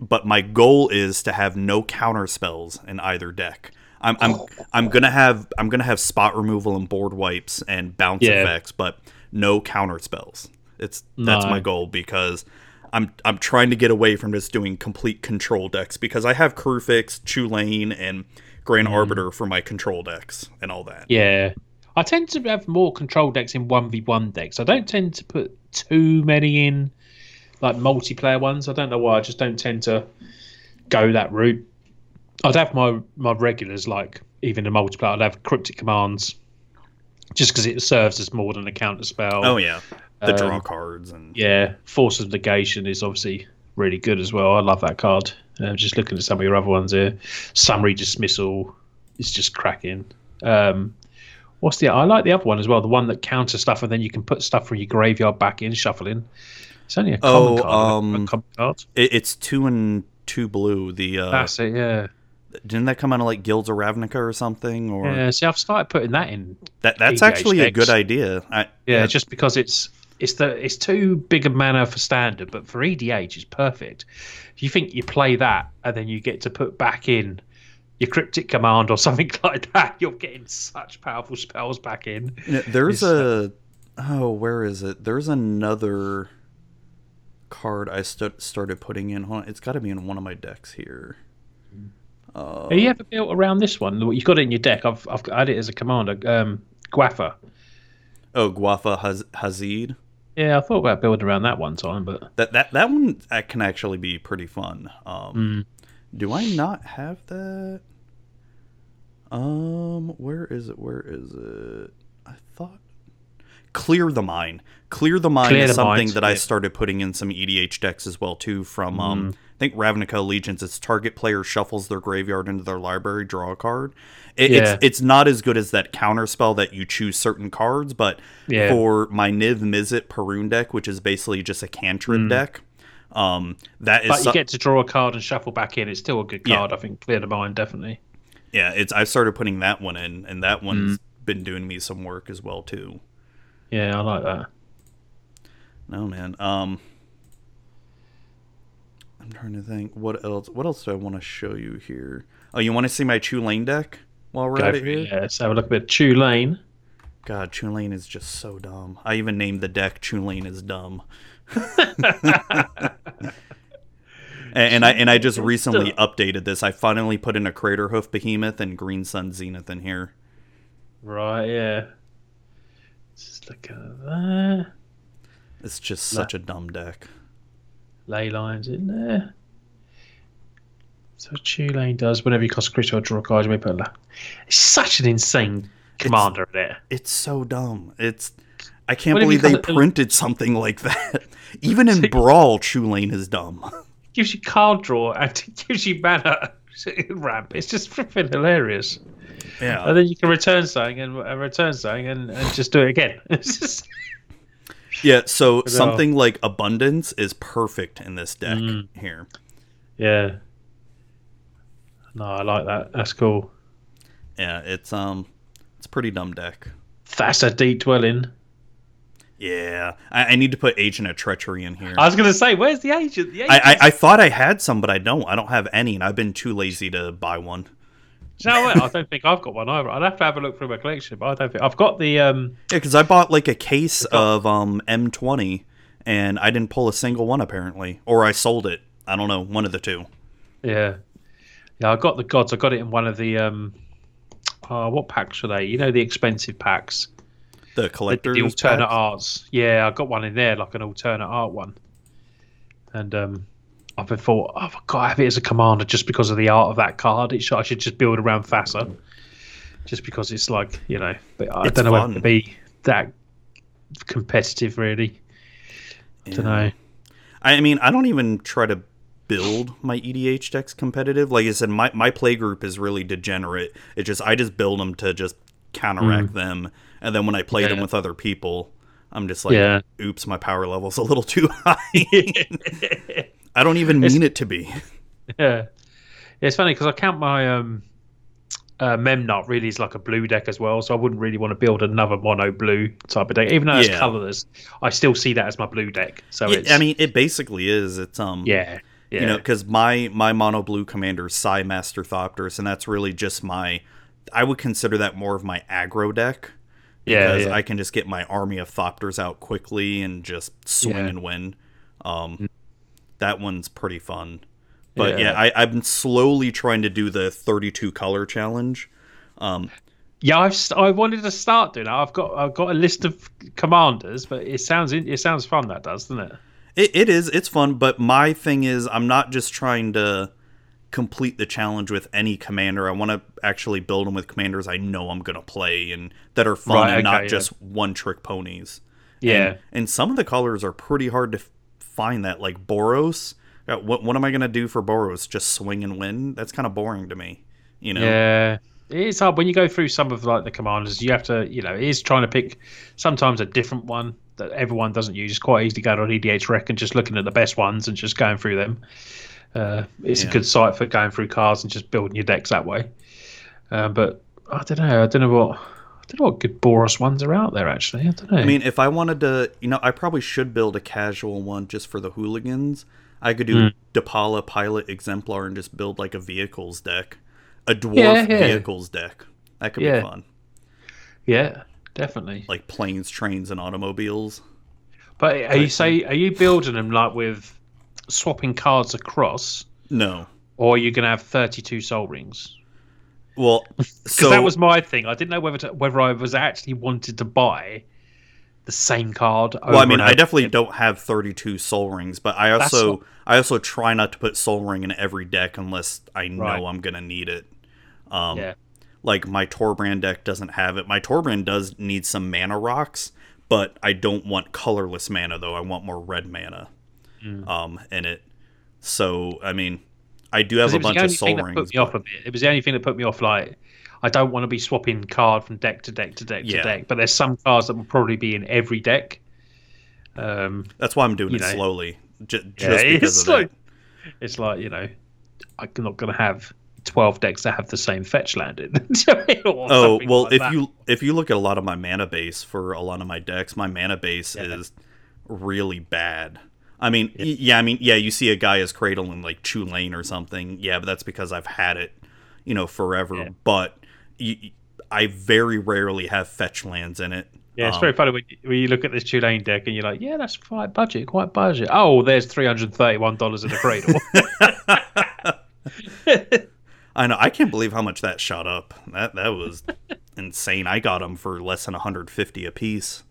but my goal is to have no counter spells in either deck I'm, I'm I'm gonna have I'm gonna have spot removal and board wipes and bounce Yeah. effects, but no counter spells. It's that's No. my goal because I'm I'm trying to get away from just doing complete control decks because I have Kruphix, Chulane, and Grand Arbiter for my control decks and all that. Mm. Yeah. I tend to have more control decks in 1v1 decks. I don't tend to put too many in like multiplayer ones. I don't know why. I just don't tend to go that route. I'd have my, my regulars, like even in multiplayer, I'd have cryptic commands just because it serves as more than a counter spell. Oh yeah, the draw Um, cards and Yeah, Force of Negation is obviously really good as well. I love that card. Uh, just looking at some of your other ones here, Summary Dismissal is just cracking. Um, what's the? I like the other one as well. The one that counters stuff and then you can put stuff from your graveyard back in, shuffling. It's only a common Oh, card. a um, common card. it, it's two and two blue. The uh, That's it. Yeah. didn't that come out of like Guilds of Ravnica or something? Or Yeah. See, I've started putting that in. that that's EDH actually a good idea. I, Yeah, just because it's it's the it's too big a mana for standard, but for EDH it's perfect. If you think you play that and then you get to put back in your cryptic command or something like that, you're getting such powerful spells back in. You know, there's It's, a oh, where is it? There's another card I st- started putting in. Hold on, it's got to be in one of my decks here. Have you ever built around this one? You've got it in your deck. I've I've had it as a commander. Um, Gwafa. Oh, Gwafa Haz- Hazid. Yeah, I thought about building around that one time, but That that that one that can actually be pretty fun. Um, Do I not have that? Um, where is it? Where is it? I thought Clear the Mind. Clear the Mind Clear is the something Mine, that I started putting in some EDH decks as well too. From um, I think Ravnica Allegiance. It's target player shuffles their graveyard into their library, draw a card. It, Yeah. It's it's not as good as that counter spell that you choose certain cards, but Yeah. for my Niv Mizzet Parun deck, which is basically just a cantrip deck, um, that is Mm. but you so- get to draw a card and shuffle back in. It's still a good Yeah. card. I think clear the mind definitely. Yeah, it's I started putting that one in, and that one's Mm. been doing me some work as well too. Yeah, I like that. No man, um, I'm trying to think what else. What else do I want to show you here? Oh, you want to see my Chulane deck while we're Go at it here? Yeah, let's have a look at Chulane. God, Chulane is just so dumb. I even named the deck Chulane is dumb. And, and I and I just recently updated this. I finally put in a Crater Hoof Behemoth and Green Sun Zenith in here. Right, yeah. Just look at that. It's just such a dumb deck. Ley lines in there. So Chulane does whenever you cost a creature or draw a card, you may put a la- It's such an insane commander there. It's so dumb. It's I can't What believe they it- printed something like that. Even in Brawl, Chulane is dumb. gives you card draw and it gives you mana ramp. It's just flipping hilarious. Yeah. And then you can return something and, and return something and, and just do it again. It's just Yeah, so something like abundance is perfect in this deck Mm. here. yeah. No, I like that. That's cool. Yeah, it's um it's a pretty dumb deck. That's a deep dwelling. Yeah. I, I need to put Agent of Treachery in here. I was gonna say, where's the agent? The I, agent I, I thought I had some, but I don't. I don't have any, and I've been too lazy to buy one. You know what? I don't think I've got one either. I'd have to have a look through my collection, but I don't think I've got the um. Yeah, because I bought like a case of um M20, and I didn't pull a single one apparently, or I sold it. I don't know, one of the two. Yeah, yeah. I got the gods. I got it in one of the um. Uh, what packs were they? You know the expensive packs, The the, the alternate packs. arts. Yeah, I got one in there, like an alternate art one. And um, I've thought, oh, I've got to have it as a commander just because of the art of that card. It should, I should just build around Thassa, just because it's like you know. But I It's don't know whether fun. to be that competitive, really. Don't know. I mean, I don't even try to build my EDH decks competitive. Like I said, my, my play group is really degenerate. It just I just build them to just counteract them, and then when I play them Mm. With other people, I'm just like, Yeah. oops, my power level's a little too high. I don't even mean it to be. Yeah, it's funny because I count my um, uh, Memnarch really is like a blue deck as well, so I wouldn't really want to build another mono blue type of deck, even though it's Yeah. colorless. I still see that as my blue deck. So Yeah, it's, I mean, it basically is. It's um, yeah, yeah, you know, because my my mono blue commander is Psy Master Thopters, and that's really just my. I would consider that more of my aggro deck. yeah, because yeah. I can just get my army of Thopters out quickly and just swing and win. Um, that one's pretty fun. But yeah, Yeah. I, I'm slowly trying to do the 32 color challenge. Um, yeah. I've st- I wanted to start doing that. I've got I've got a list of commanders, but it sounds it sounds fun. That does, doesn't it? It, it is, it's fun, but my thing is, I'm not just trying to complete the challenge with any commander. I want to actually build them with commanders I know I'm going to play and that are fun Right, and not yeah. just one trick ponies. Yeah, And, and some of the colors are pretty hard to find that, like Boros. Uh, What, what am I going to do for Boros? Just swing and win? That's kind of boring to me. You know? Yeah, it's hard when you go through some of like the commanders. You have to, you know, it is trying to pick sometimes a different one that everyone doesn't use. It's quite easy to go on EDH Rec and just looking at the best ones and just going through them. Uh, it's Yeah. a good site for going through cards and just building your decks that way. Uh, but I don't know. I don't know what. I don't know what good Boros ones are out there. Actually, I don't know. I mean, if I wanted to, you know, I probably should build a casual one just for the hooligans. I could do. Hmm. Depala Pilot Exemplar and just build like a vehicles deck, a dwarf Yeah, yeah. vehicles deck. That could Yeah. be fun, yeah, definitely. like planes, trains, and automobiles. But are you say are you building them like with swapping cards across, No, or are you going to have thirty-two sol rings? Well, Because so that was my thing. I didn't know whether to, whether I was actually wanted to buy the same card. well, I mean, I definitely again. don't have thirty-two Sol Rings, but I also I also try not to put Sol Ring in every deck unless I know Right. I'm gonna need it. Um, Yeah. like my Torbran deck doesn't have it. My Torbran does need some mana rocks, but I don't want colorless mana though. I want more red mana Mm. um in it. So I mean, I do have a bunch of sol rings. put me off a bit. It was the only thing that put me off. Like, I don't want to be swapping card from deck to deck to deck Yeah. to deck. But there's some cards that will probably be in every deck. Um, That's why I'm doing it know. slowly, j- Yeah, just because it's of like- that. it's like you know, I'm not going to have twelve decks that have the same fetch landed. Do you know what I mean? Or Oh well, like if that. you if you look at a lot of my mana base for a lot of my decks, my mana base Yeah. is really bad. I mean, y- yeah, I mean, yeah, you see a Gaea's Cradle in like Chulane or something, yeah, but that's because I've had it, you know, forever. Yeah. But I very rarely have fetch lands in it. Yeah, it's Um, very funny when you, when you look at this Chulane deck and you're like, yeah, that's quite budget, quite budget. Oh, there's three hundred thirty-one dollars in the cradle. I know. I can't believe how much that shot up. That that was insane. I got them for less than 150 a piece.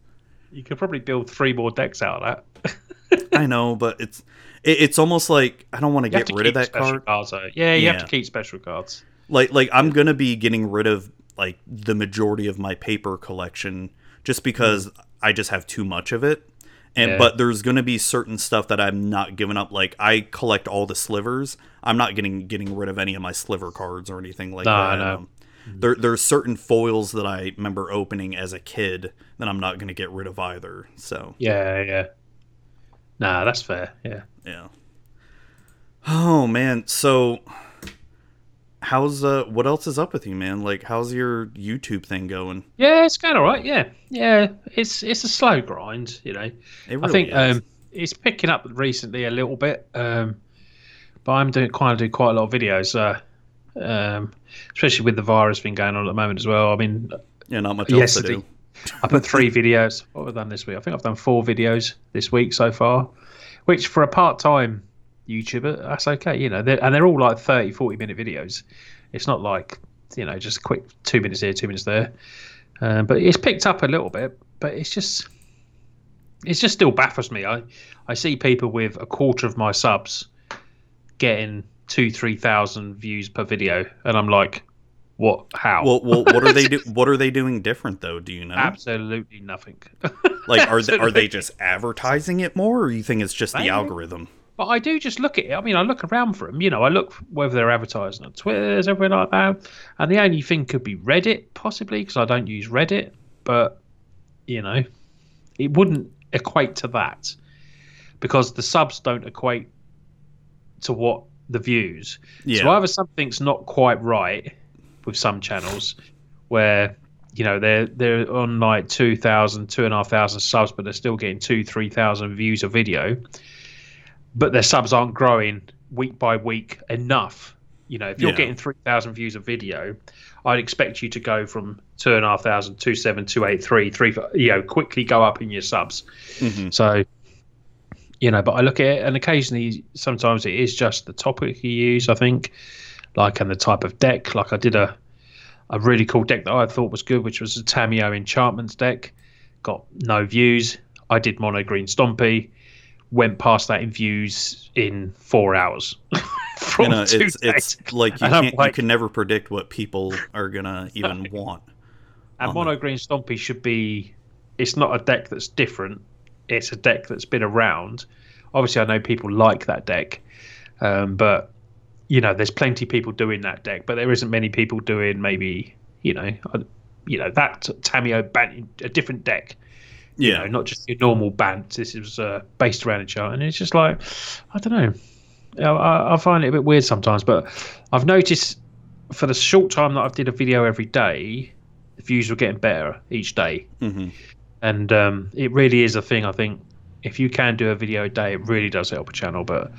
you could probably build three more decks out of that. I know, but it's it, it's almost like I don't want to get rid of that card. cards. Though. Yeah, you have to keep special cards. Like like I'm gonna be getting rid of like the majority of my paper collection just because mm-hmm. I just have too much of it. And Yeah. but there's gonna be certain stuff that I'm not giving up. Like I collect all the slivers. I'm not getting getting rid of any of my sliver cards or anything like No, that. I know. Um, mm-hmm. there there's certain foils that I remember opening as a kid that I'm not gonna get rid of either. So Yeah, yeah. Nah, that's fair. Yeah. yeah. Oh man, so how's uh what else is up with you, man? Like how's your YouTube thing going? Yeah, it's going all right. Yeah, yeah. It's it's a slow grind, you know. Really I think is. um, it's picking up recently a little bit, um, but I'm doing quite do quite a lot of videos, uh, um, especially with the virus thing going on at the moment as well. I mean, yeah, not much else to do. I put three videos. What have I done this week? I think I've done four videos this week so far, which for a part-time YouTuber, that's okay. You know, they're, and they're all like 30, 40 minute videos. It's not like you know just quick two minutes here, two minutes there. Um, but it's picked up a little bit, but it's just it's just still baffles me. I I see people with a quarter of my subs getting two, three thousand views per video, and I'm like, what? How? Well, well, what are they do? What are they doing different though? Do you know? Absolutely nothing. Like, are they, are they just advertising it more, or you think it's just the Maybe. algorithm? But I do just look at it. I mean, I look around for them. You know, I look whether they're advertising on Twitter, everything like that. And the only thing could be Reddit, possibly, because I don't use Reddit. But you know, it wouldn't equate to that because the subs don't equate to what the views. Yeah, So either something's not quite right with some channels where you know they're they're on like 2,000, 2,500 subs, but they're still getting two, three thousand views a video, but their subs aren't growing week by week enough. You know, if you're Yeah. getting three thousand views a video, I'd expect you to go from two and a half thousand, two seven, two eight, three, three, you know, quickly go up in your subs. Mhm. So, you know, but I look at it, and occasionally, sometimes it is just the topic you use. I think, like, and the type of deck. Like, I did a a really cool deck that I thought was good, which was a Tamiyo Enchantments deck. Got no views. I did mono green Stompy. Went past that in views in four hours. From you know, it's it's like you can't you can never predict what people are gonna even want. And on mono green Stompy should be. It's not a deck that's different. It's a deck that's been around. Obviously, I know people like that deck, um, but you know, there's plenty of people doing that deck, but there isn't many people doing maybe you know, uh, you know that Tamiyo Bant a different deck. You Yeah, know, not just your normal Bant. This is uh, based around a chart, and it's just like I don't know. I, I find it a bit weird sometimes. But I've noticed for the short time that I've did a video every day, the views were getting better each day, hmm and um, it really is a thing. I think if you can do a video a day, it really does help a channel. But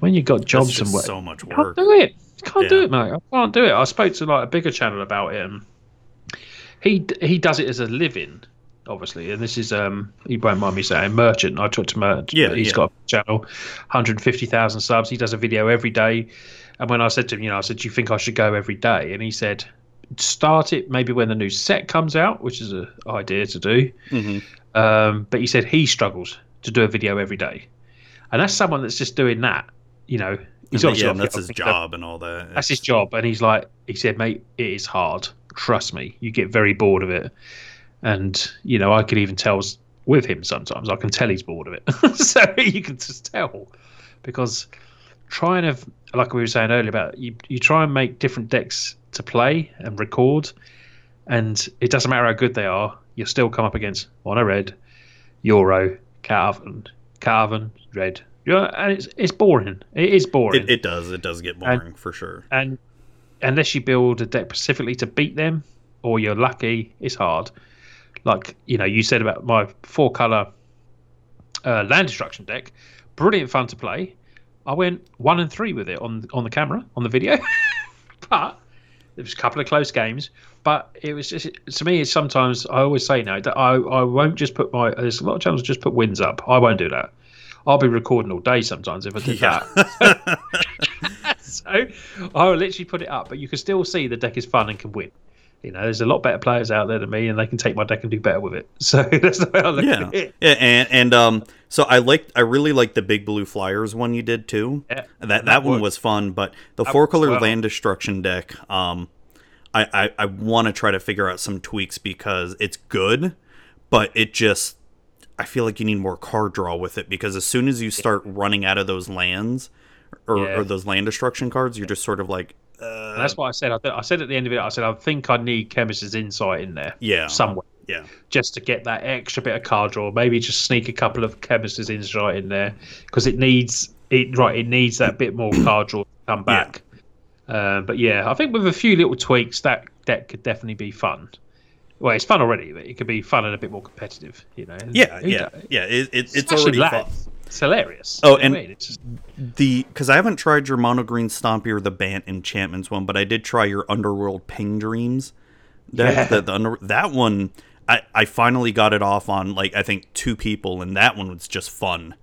when you've got jobs and work, so much can't do it. Can't do it, mate. I can't do it. I spoke to like a bigger channel about it, and he he does it as a living, obviously. And this is um he won't mind me saying merchant. I talked to merchant. Yeah, he's yeah. got a channel, 150,000 subs. He does a video every day. And when I said to him, you know, I said, do you think I should go every day? And he said, start it maybe when the new set comes out, which is an idea to do. hmm Um, but he said he struggles to do a video every day, and that's someone that's just doing that. You know, he's obviously yeah, that's his job and all that. That's his job, and he's like, he said, mate, it is hard. Trust me, you get very bored of it, and you know, I could even tell with him sometimes. I can tell he's bored of it, so you can just tell because trying to, like we were saying earlier about you, you try and make different decks to play and record, and it doesn't matter how good they are, you'll still come up against mono red, Euro, Calvin, Calvin, red. Yeah, and it's it's boring. It is boring. It, it does. It does get boring for sure. and unless you build a deck specifically to beat them or you're lucky it's hard. Like you know you said about my four color uh, land destruction deck. Brilliant fun to play. I went one and three with it on on the camera on the video. But there was a couple of close games. But it was just to me it's sometimes i always say now that i i won't just put my there's a lot of channels just put wins up. I won't do that i'll be recording all day sometimes if i did Yeah. that so I will literally put it up, but you can still see the deck is fun and can win. You know, there's a lot better players out there than me, and they can take my deck and do better with it. So that's the way I look yeah. at it. yeah, and and um, so I like I really like the big blue flyers one you did too. Yeah, that that, that one worked. was fun, but the That four color well. land destruction deck, um, I I, I want to try to figure out some tweaks because it's good, but it just I feel like you need more card draw with it because as soon as you start running out of those lands or, Yeah. or those land destruction cards, you're just sort of like, uh, that's what I said. I, th- I said at the end of it, I said I think I need Chemister's Insight in there yeah, somewhere yeah, just to get that extra bit of card draw. Maybe just sneak a couple of Chemister's Insight in there because it needs it. Right, it needs that bit more card draw to come Yeah. back. Uh, but yeah, I think with a few little tweaks, that deck could definitely be fun. Well, it's fun already, but it could be fun and a bit more competitive. You know. yeah, Who yeah, do- yeah. It, it, it's especially already fun. It's hilarious. Oh, You know and- I mean? it's just, The because I haven't tried your mono green stompy or the Bant enchantments one, but I did try your Underworld Ping Dreams. That Yeah. the, the under, that one I I finally got it off on like I think two people, and that one was just fun.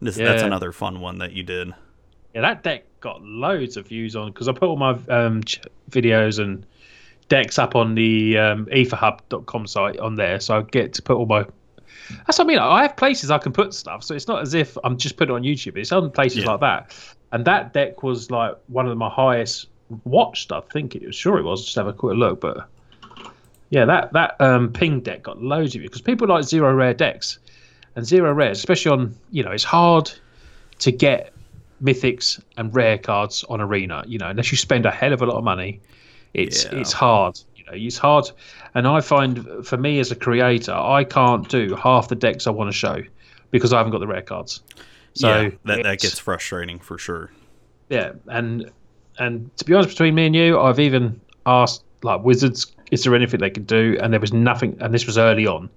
This, That's another fun one that you did. yeah, that deck got loads of views on because I put all my um, ch- videos and decks up on the um, aetherhub.com site on there, so I get to put all my. That's what I mean. I have places I can put stuff, so it's not as if I'm just putting it on YouTube. It's on places Yeah. like that, and that deck was like one of my highest watched. I think it was sure it was. Just have a quick look, but yeah, that that um, ping deck got loads of you because people like zero rare decks, and zero rares, especially on you know, it's hard to get mythics and rare cards on arena. You know, unless you spend a hell of a lot of money, it's Yeah. it's hard. You know, it's hard, and I find for me as a creator, I can't do half the decks I want to show because I haven't got the rare cards. So yeah, that that gets frustrating for sure. yeah, and and to be honest, between me and you, I've even asked like Wizards, is there anything they could do? And there was nothing. And this was early on,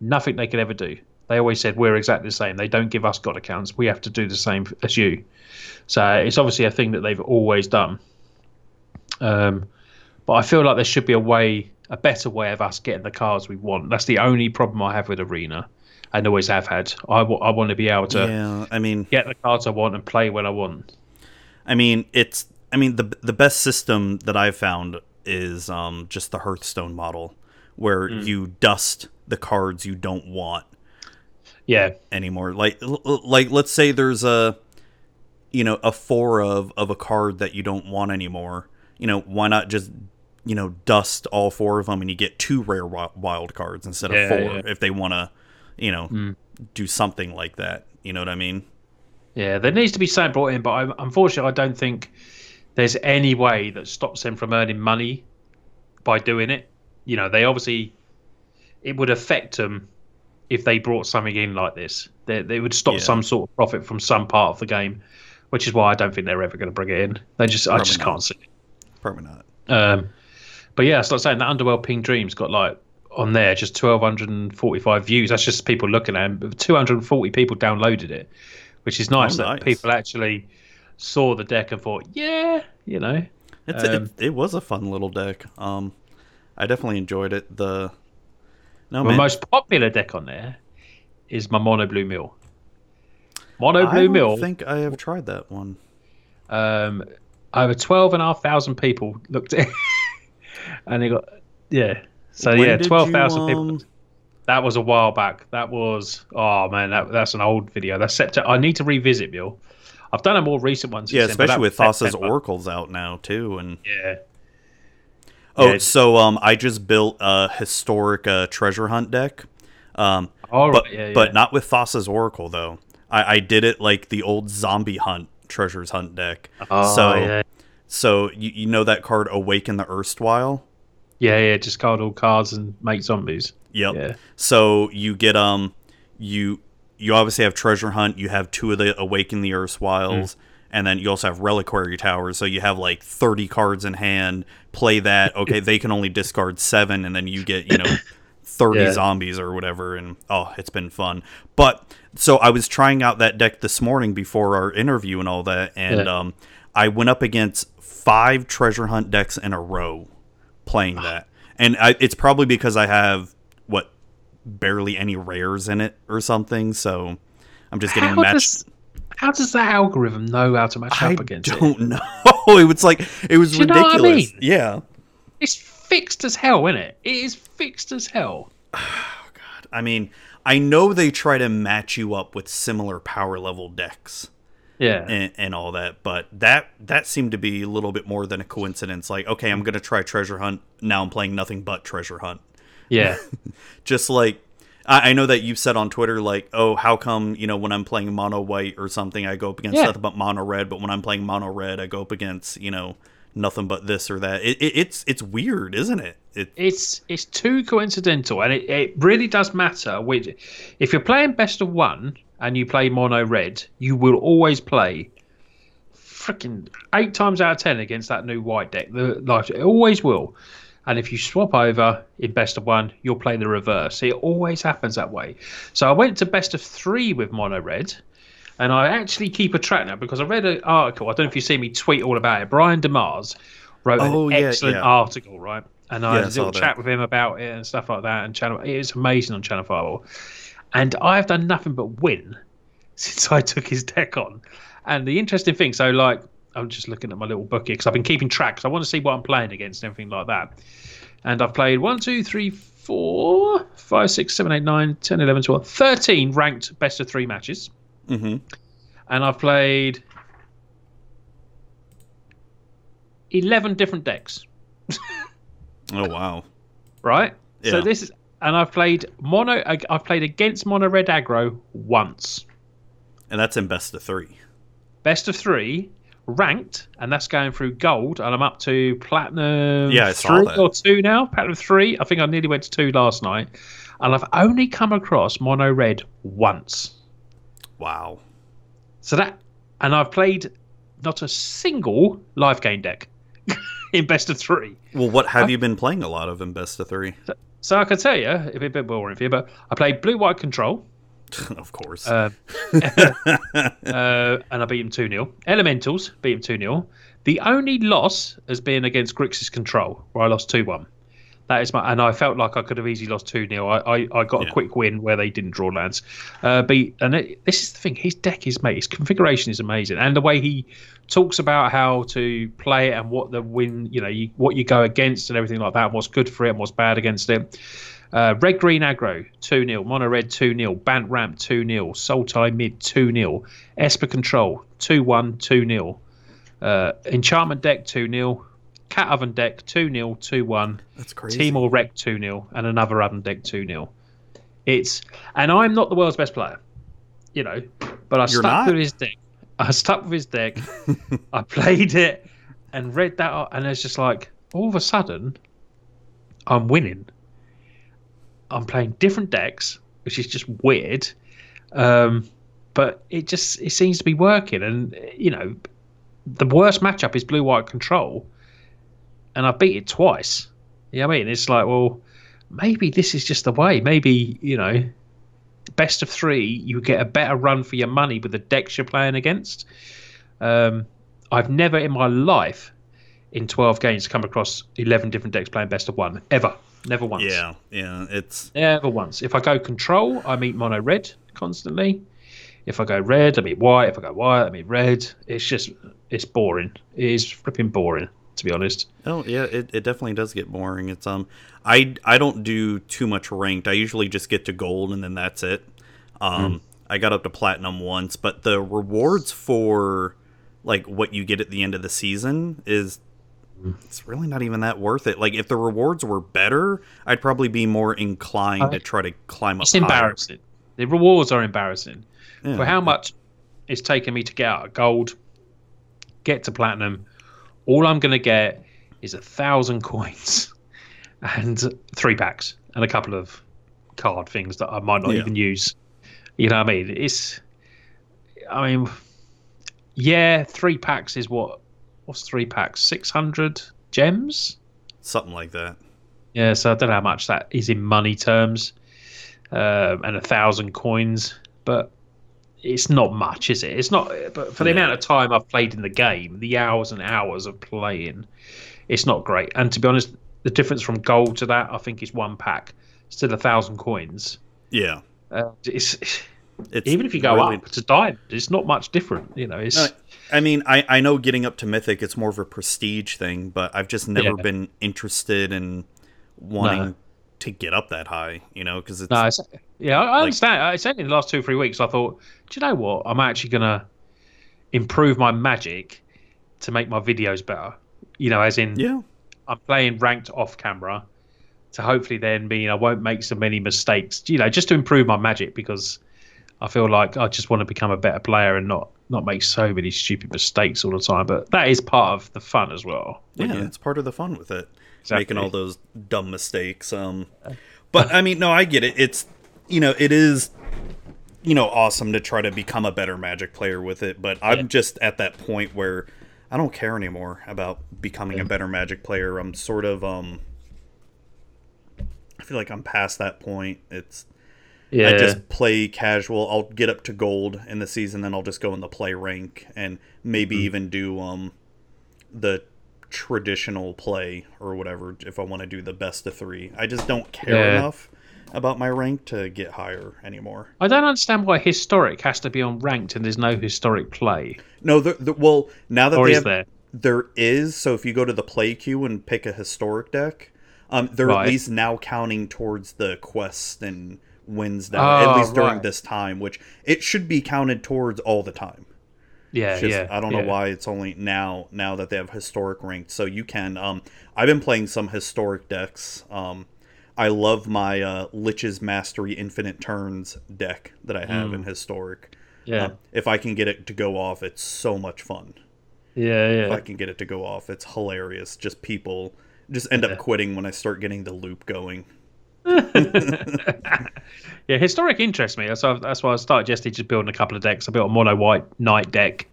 nothing they could ever do. They always said we're exactly the same. They don't give us god accounts. We have to do the same as you. So it's obviously a thing that they've always done. Um, but I feel like there should be a way, a better way of us getting the cards we want. That's the only problem I have with Arena, and always have had. I want to be able to yeah, I mean, get the cards I want and play when I want. I mean, it's. I mean, the the best system that I've found is um, just the Hearthstone model, where Hmm. you dust the cards you don't want Yeah, anymore. Like, like let's say there's a, you know, a four of of a card that you don't want anymore. You know, why not just you know dust all four of them and you get two rare wild cards instead of Yeah, four yeah. if they want to, you know, Hmm. do something like that. You know what I mean? Yeah, there needs to be something brought in, but I, unfortunately, I don't think there's any way that stops them from earning money by doing it. You know, they obviously it would affect them if they brought something in like this. They, they would stop Yeah. some sort of profit from some part of the game, which is why I don't think they're ever going to bring it in. They just I just not. can't see. it. Probably not. Um, but yeah, it's like saying that Underworld Ping Dreams got like on there just 1245 views. That's just people looking at it. But 240 people downloaded it, which is nice Oh, that nice. people actually saw the deck and thought, yeah, you know, It's Um, it, it was a fun little deck. Um, I definitely enjoyed it. The no man, most popular deck on there is my Mono Blue Mill. Mono I Blue don't Mill. think I have tried that one. Um, over 12,500 people looked at it. and they got, yeah. So, When yeah, 12,000 you, people. um, That was a while back. That was, oh man, that, that's an old video. That's September. I need to revisit, Bill. I've done a more recent one. since Yeah, then, especially that with was Thassa's Oracle's out now too, and Yeah. oh, Yeah. so um, I just built a historic uh, treasure hunt deck. Um, All right. but yeah, yeah. but not with Thassa's Oracle though. I, I did it like the old zombie hunt treasures hunt deck. Oh, so yeah. So you, you know that card Awaken the Erstwhile. Yeah, yeah. Just card all cards and make zombies. Yep. Yeah. So you get um you you obviously have treasure hunt. You have two of the Awaken the Erstwhiles, and then you also have Reliquary Towers. So you have like thirty cards in hand. Play that. Okay, they can only discard seven, and then you get you know thirty Yeah. zombies or whatever. And oh, it's been fun. But so I was trying out that deck this morning before our interview and all that, and Yeah. um I went up against five treasure hunt decks in a row playing that, and I, it's probably because I have what barely any rares in it or something. So I'm just getting How matched. does, how does that algorithm know how to match I up against it? I don't know. it was like it was Do you know I ridiculous. mean? Yeah. It's fixed as hell, isn't it? It is fixed as hell. Oh, God, I mean, I know they try to match you up with similar power level decks Yeah. and, and all that, but that that seemed to be a little bit more than a coincidence. Like, okay, I'm gonna try treasure hunt. Now I'm playing nothing but treasure hunt. Yeah. just like I, I know that you've said on Twitter, like, oh, how come you know when I'm playing mono white or something, I go up against Yeah. nothing but mono red, but when I'm playing mono red, I go up against you know nothing but this or that. It, it, it's it's weird, isn't it? It it's it's too coincidental and it, it really does matter which if you're playing best of one and you play mono red you will always play freaking eight times out of ten against that new white deck the like it always will and if you swap over in best of one you'll play the reverse it always happens that way so i went to best of three with mono red and I actually keep a track now because I read an article. I don't know if you see me tweet all about it. Brian DeMars wrote Oh, an yeah, excellent yeah. article, right? And I Yeah, had a little chat with him about it and stuff like that. And channel, it is amazing on Channel Fireball. And I've done nothing but win since I took his deck on. And the interesting thing, so like, I'm just looking at my little bookie because I've been keeping track. 'cause I want to see what I'm playing against and everything like that. And I've played 1, 2, 3, 4, 5, 6, 7, 8, 9, 10, 11, 12, 13 ranked best of three matches. hmm And I've played 11 different decks, Oh wow. right? So this is, and I've played mono, I've played against mono red aggro once. And that's in best of three. Best of three, ranked, and that's going through gold, and I'm up to platinum Yeah, I three or two now. Platinum three. I think I nearly went to two last night, and I've only come across mono red once. Wow. So that, and I've played not a single live game deck in best of three. Well, what have you been playing a lot of in best of three? So I can tell you, it'd be a bit boring for you, but I played blue white control, of course. uh, uh, and I beat him 2 0. Elementals beat him 2 0. The only loss has been against Grixis control, where I lost 2 1. That is my, and I felt like I could have easily lost 2 0. I, I, I got Yeah. a quick win where they didn't draw lands. Uh, but, and it, this is the thing, his deck is mate, his configuration is amazing. And the way he talks about how to play it and what the win, you know, you, what you go against and everything like that, and what's good for it and what's bad against it. Uh, red green aggro 2 0, mono red 2 0, bant ramp 2 0, sultai mid 2 0, esper control 2 1 2 0, uh, enchantment deck 2 0, cat oven deck 2 0 2 1, that's crazy. Temur wreck 2 0, and another oven deck 2 0. It's and I'm not the world's best player, you know, but I You're stuck not? with his deck. I stuck with his deck. I played it and read that, out, and it's just like all of a sudden, I'm winning. I'm playing different decks, which is just weird. Um, but it just it seems to be working. And you know, the worst matchup is blue white control, and I beat it twice. You know what I mean? It's like, well, maybe this is just the way. Maybe you know, best of three, you get a better run for your money with the decks you're playing against. Um, I've never in my life, in 12 games, come across 11 different decks playing best of one ever. Never once. Yeah, yeah, it's Never once. If I go control, I meet mono red constantly. If I go red, I meet white. If I go white, I meet red. It's just, it's boring. It is flipping boring, to be honest. Oh yeah, it, it definitely does get boring. It's um I I don't do too much ranked. I usually just get to gold and then that's it. Um I got up to platinum once, but the rewards for like what you get at the end of the season is it's really not even that worth it. Like if the rewards were better, I'd probably be more inclined to try to climb up. It's higher. embarrassing. The rewards are embarrassing. Yeah. For how much it's taken me to get out of gold, get to platinum, all I'm going to get is a thousand coins and three packs and a couple of card things that I might not Yeah. even use. You know what I mean? It's, I mean, yeah, three packs is what? What's three packs? 600 gems? Something like that. Yeah, so I don't know how much that is in money terms, um, and a thousand coins, but it's not much, is it? It's not. But for the No. amount of time I've played in the game, the hours and hours of playing, it's not great. And to be honest, the difference from gold to that, I think, is one pack. Still a thousand coins. Yeah. Uh, it's It's even if you go really- up to diamond, it's not much different. You know, it's No, I mean, I, I know getting up to mythic, it's more of a prestige thing, but I've just never Yeah. been interested in wanting No. To get up that high, you know, because it's No, it's, yeah, I, I Like- understand. I said in the last two or three weeks, I thought, do you know what? I'm actually gonna improve my magic to make my videos better. You know, as in, yeah, I'm playing ranked off camera to hopefully then mean I won't make so many mistakes. You know, just to improve my magic because I feel like I just want to become a better player and not not make so many stupid mistakes all the time. But that is part of the fun as well. yeah, Yeah. it's part of the fun with it, Exactly. making all those dumb mistakes. Um, but I mean, no, I get it. It's you know, it is you know awesome to try to become a better Magic player with it, but I'm Yeah. just at that point where I don't care anymore about becoming a better Magic player. I'm sort of um. I feel like I'm past that point. It's Yeah, I just play casual. I'll get up to gold in the season, then I'll just go in the play rank and maybe Hmm. even do um the traditional play or whatever if I want to do the best of three. I just don't care Yeah. enough about my rank to get higher anymore. I don't understand why historic has to be on ranked and there's no historic play. No, the, the well now that Or they is have, there? there is. So if you go to the play queue and pick a historic deck, um, they're Right. at least now counting towards the quest and wins now. Oh, at least during right. this time, which it should be counted towards all the time. Yeah, just, yeah. I don't yeah. know why it's only now now that they have historic ranked. So you can. Um, I've been playing some historic decks. Um, I love my uh, Lich's Mastery Infinite Turns deck that I have in historic. Mm. Yeah, Um, if I can get it to go off, it's so much fun. yeah, yeah. If I can get it to go off, it's hilarious. Just people just end Yeah. up quitting when I start getting the loop going. yeah, historic interests me. That's why, that's why I started yesterday just building a couple of decks. I built a mono white knight deck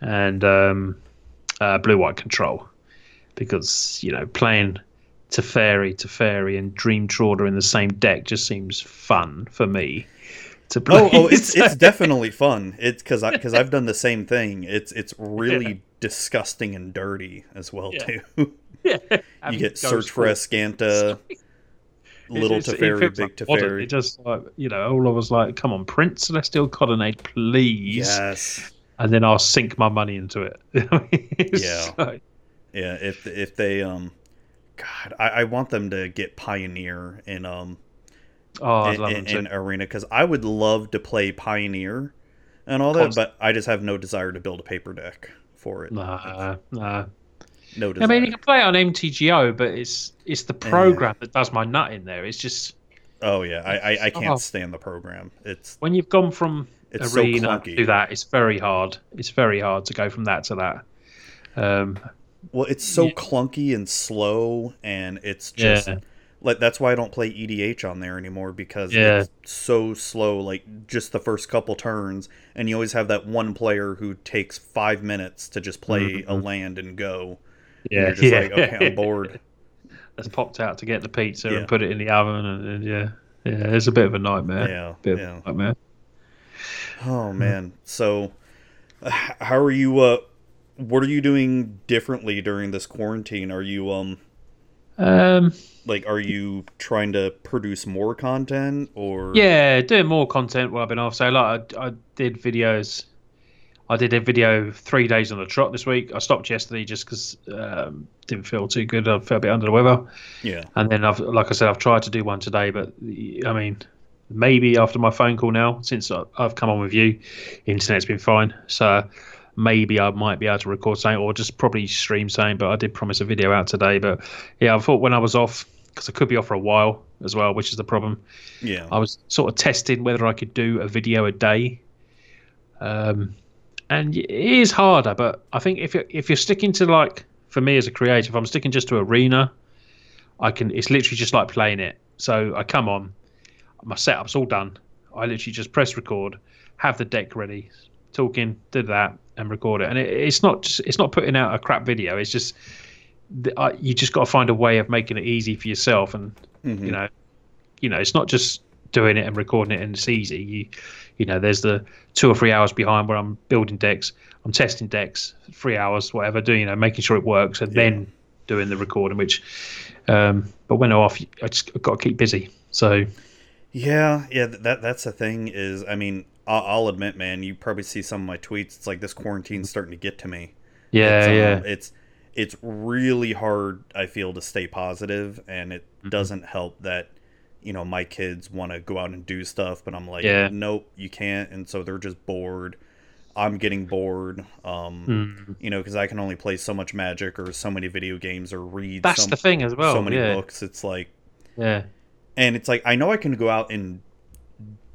and um, uh, blue white control because you know playing Teferi, Teferi, and Dream Trawler in the same deck just seems fun for me to play. Oh, oh, it's it's definitely fun. It's because I because I've done the same thing. It's it's really disgusting and dirty as well Yeah. too. yeah. you get search for Azcanta, little It's- it Teferi, feels big like. Teferi. It just like you know, all of us like, come on, print Celestial Colonnade, please, Yes, and then I'll sink my money into it. Yeah. like- yeah. If if they um, God, I, I want them to get Pioneer in um oh, I in, in, in. Arena because I would love to play Pioneer and all that, but I just have no desire to build a paper deck for it. Nah, nah. No I mean, you can play it on MTGO, but it's it's the program that does my nut in there. It's just oh yeah, I I, I can't Oh. stand the program. It's when you've gone from It's arena clunky. to that, it's very hard. It's very hard to go from that to that. Um, Well, it's so Yeah. clunky and slow, and it's just Yeah. like that's why I don't play EDH on there anymore because Yeah. it's so slow. Like just the first couple turns, and you always have that one player who takes five minutes to just play a land and go. Yeah, yeah. like, okay, I'm bored. That's popped out to get the pizza Yeah. and put it in the oven, and, and yeah, yeah, it's a bit of a nightmare. Yeah, bit yeah. of a nightmare. Oh man. So, uh, how are you? Uh, what are you doing differently during this quarantine? Are you um Um, like are you trying to produce more content or yeah, doing more content while I've been off. So like, I, I did videos. I did a video three days on the trot this week. I stopped yesterday just because um, didn't feel too good. I felt a bit under the weather. yeah And then I've, like I said, I've tried to do one today, but I mean, maybe after my phone call now, since I've come on with you, internet's been fine. So maybe I might be able to record something or just probably stream something. But I did promise a video out today. But yeah, I thought when I was off, because I could be off for a while as well, which is the problem. yeah I was sort of testing whether I could do a video a day. Um, and it is harder, but I think if you're, if you're sticking to like for me as a creator, if I'm sticking just to arena, I can. It's literally just like playing it. So I come on, my setup's all done. I literally just press record, have the deck ready, talking, did that, and record it. And it, it's not just, it's not putting out a crap video. It's just I, you just got to find a way of making it easy for yourself and Mhm. you know you know it's not just doing it and recording it and it's easy you you know there's the two or three hours behind where i'm building decks i'm testing decks three hours whatever doing you know making sure it works and then doing the recording which um but when i'm off i just I've got to keep busy so Yeah, yeah, that that's the thing is, I mean, I'll, I'll admit, man, you probably see some of my tweets. It's like this quarantine's starting to get to me. yeah it's, um, yeah it's it's really hard. I feel to stay positive, and it Mm-hmm. doesn't help that you know my kids want to go out and do stuff, but I'm like, Yeah. nope, you can't, and so they're just bored. I'm getting bored, um, Mm. you know, because I can only play so much Magic or so many video games or read. that's so, the thing as well so many yeah books. It's like yeah and it's like I know I can go out and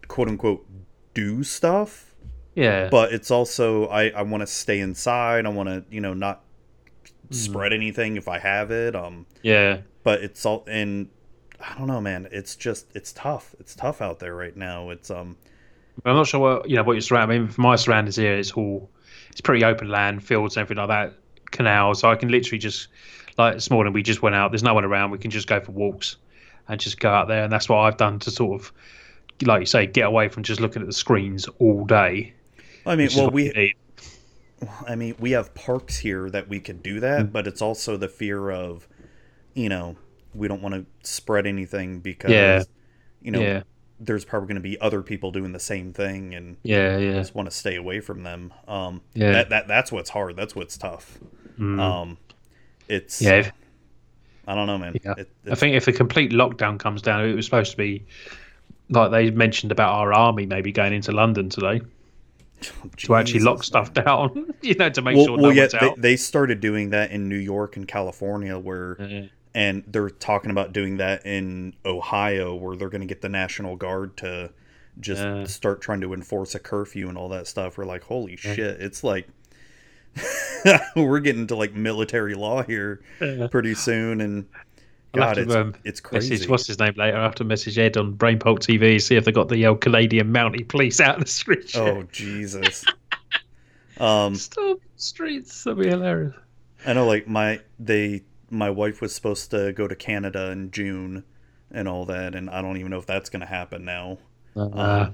quote unquote do stuff, yeah but it's also I I want to stay inside. I want to you know not spread anything if I have it. Um, yeah but it's all and I don't know, man. It's just it's tough. It's tough out there right now. It's um I'm not sure what you know what your surround. I mean, for my surroundings here, it's all it's pretty open land, fields, everything like that, canals. So I can literally just like this morning we just went out. There's no one around. We can just go for walks and just go out there, and that's what I've done to sort of, like you say, get away from just looking at the screens all day. I mean, well we need. I mean we have parks here that we could do that, but it's also the fear of you know we don't want to spread anything because Yeah. you know yeah, there's probably going to be other people doing the same thing and yeah, yeah, just want to stay away from them. Um, Yeah. that, that that's what's hard. That's what's tough. Mm. Um, it's yeah. if- I don't know, man. Yeah. It, I think if a complete lockdown comes down, it was supposed to be like they mentioned about our army maybe going into London today to actually lock stuff down, you know, to make Well, sure well no yeah, one's they, they started doing that in New York and California, where. And they're talking about doing that in Ohio, where they're going to get the National Guard to just Yeah. start trying to enforce a curfew and all that stuff. We're like, holy shit! It's like we're getting to like military law here Yeah. pretty soon, and God, it's, um, it's crazy. Message, what's his name later? I have to message Ed on Brainpulp TV, see if they got the old Canadian Mountie police out in the streets. Oh Jesus. um, Stop streets. That'd be hilarious. I know, like my they my wife was supposed to go to Canada in June and all that, and I don't even know if that's gonna happen now. Uh,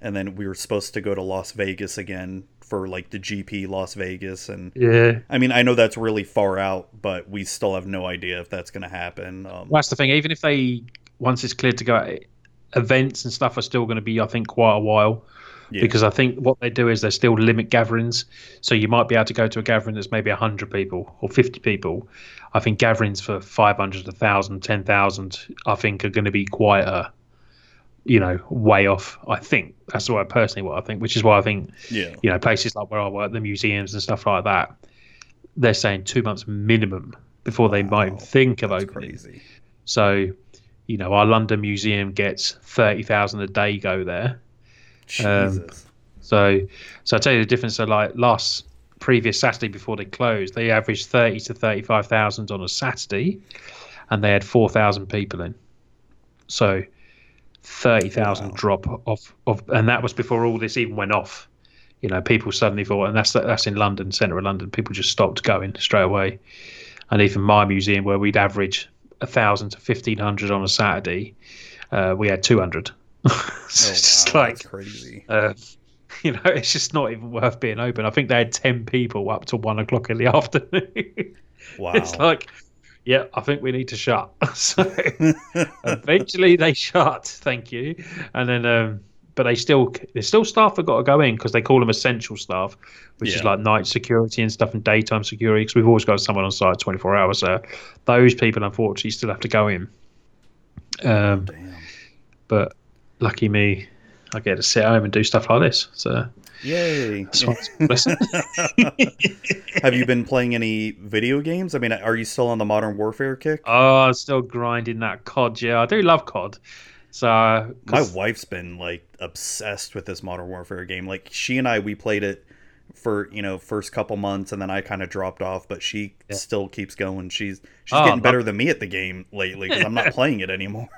And then we were supposed to go to Las Vegas again for like the GP Las Vegas, and yeah. I mean I know that's really far out, but we still have no idea if that's gonna happen. Um, Well, that's the thing. Even if they, once it's cleared to go, events and stuff are still going to be, I think, quite a while. Yeah. Because I think what they do is they still limit gatherings. So you might be able to go to a gathering that's maybe 100 people or 50 people. I think gatherings for 500, 1,000, 10,000, I think are going to be quite a, you know, way off. I think that's what I personally what I think, which is why I think, yeah, you know, places like where I work, the museums and stuff like that, they're saying two months minimum before they might think of that's opening. crazy. So, you know, our London Museum gets thirty thousand a day go there. Um, So, so I tell you the difference. So, like last previous Saturday before they closed, they averaged thirty to thirty-five thousand on a Saturday, and they had four thousand people in. So thirty thousand Wow. drop off of, and that was before all this even went off. You know, people suddenly thought, and that's that's in London, centre of London. People just stopped going straight away, and even my museum, where we'd average a thousand to fifteen hundred on a Saturday, uh, we had two hundred. so Oh, it's just wow, like crazy. uh, you know, it's just not even worth being open. I think they had ten people up to one o'clock in the afternoon. Wow. It's like, yeah, I think we need to shut. so eventually they shut. Thank you. And then, um, but they still, there's still staff that got to go in because they call them essential staff, which is like night security and stuff and daytime security. Because we've always got someone on site 24 hours. So those people, unfortunately, still have to go in. Um, Damn. but lucky me, I get to sit home and do stuff like this. So Yay. that's why it's a blessing. Have you been playing any video games? I mean, are you still on the Modern Warfare kick? Oh, I'm still grinding that COD. Yeah, I do love COD. So My wife's been like obsessed with this Modern Warfare game. Like she and I, we played it for you know first couple months, and then I kind of dropped off. But she Yeah. still keeps going. She's she's Oh, getting better than me at the game lately because I'm not playing it anymore.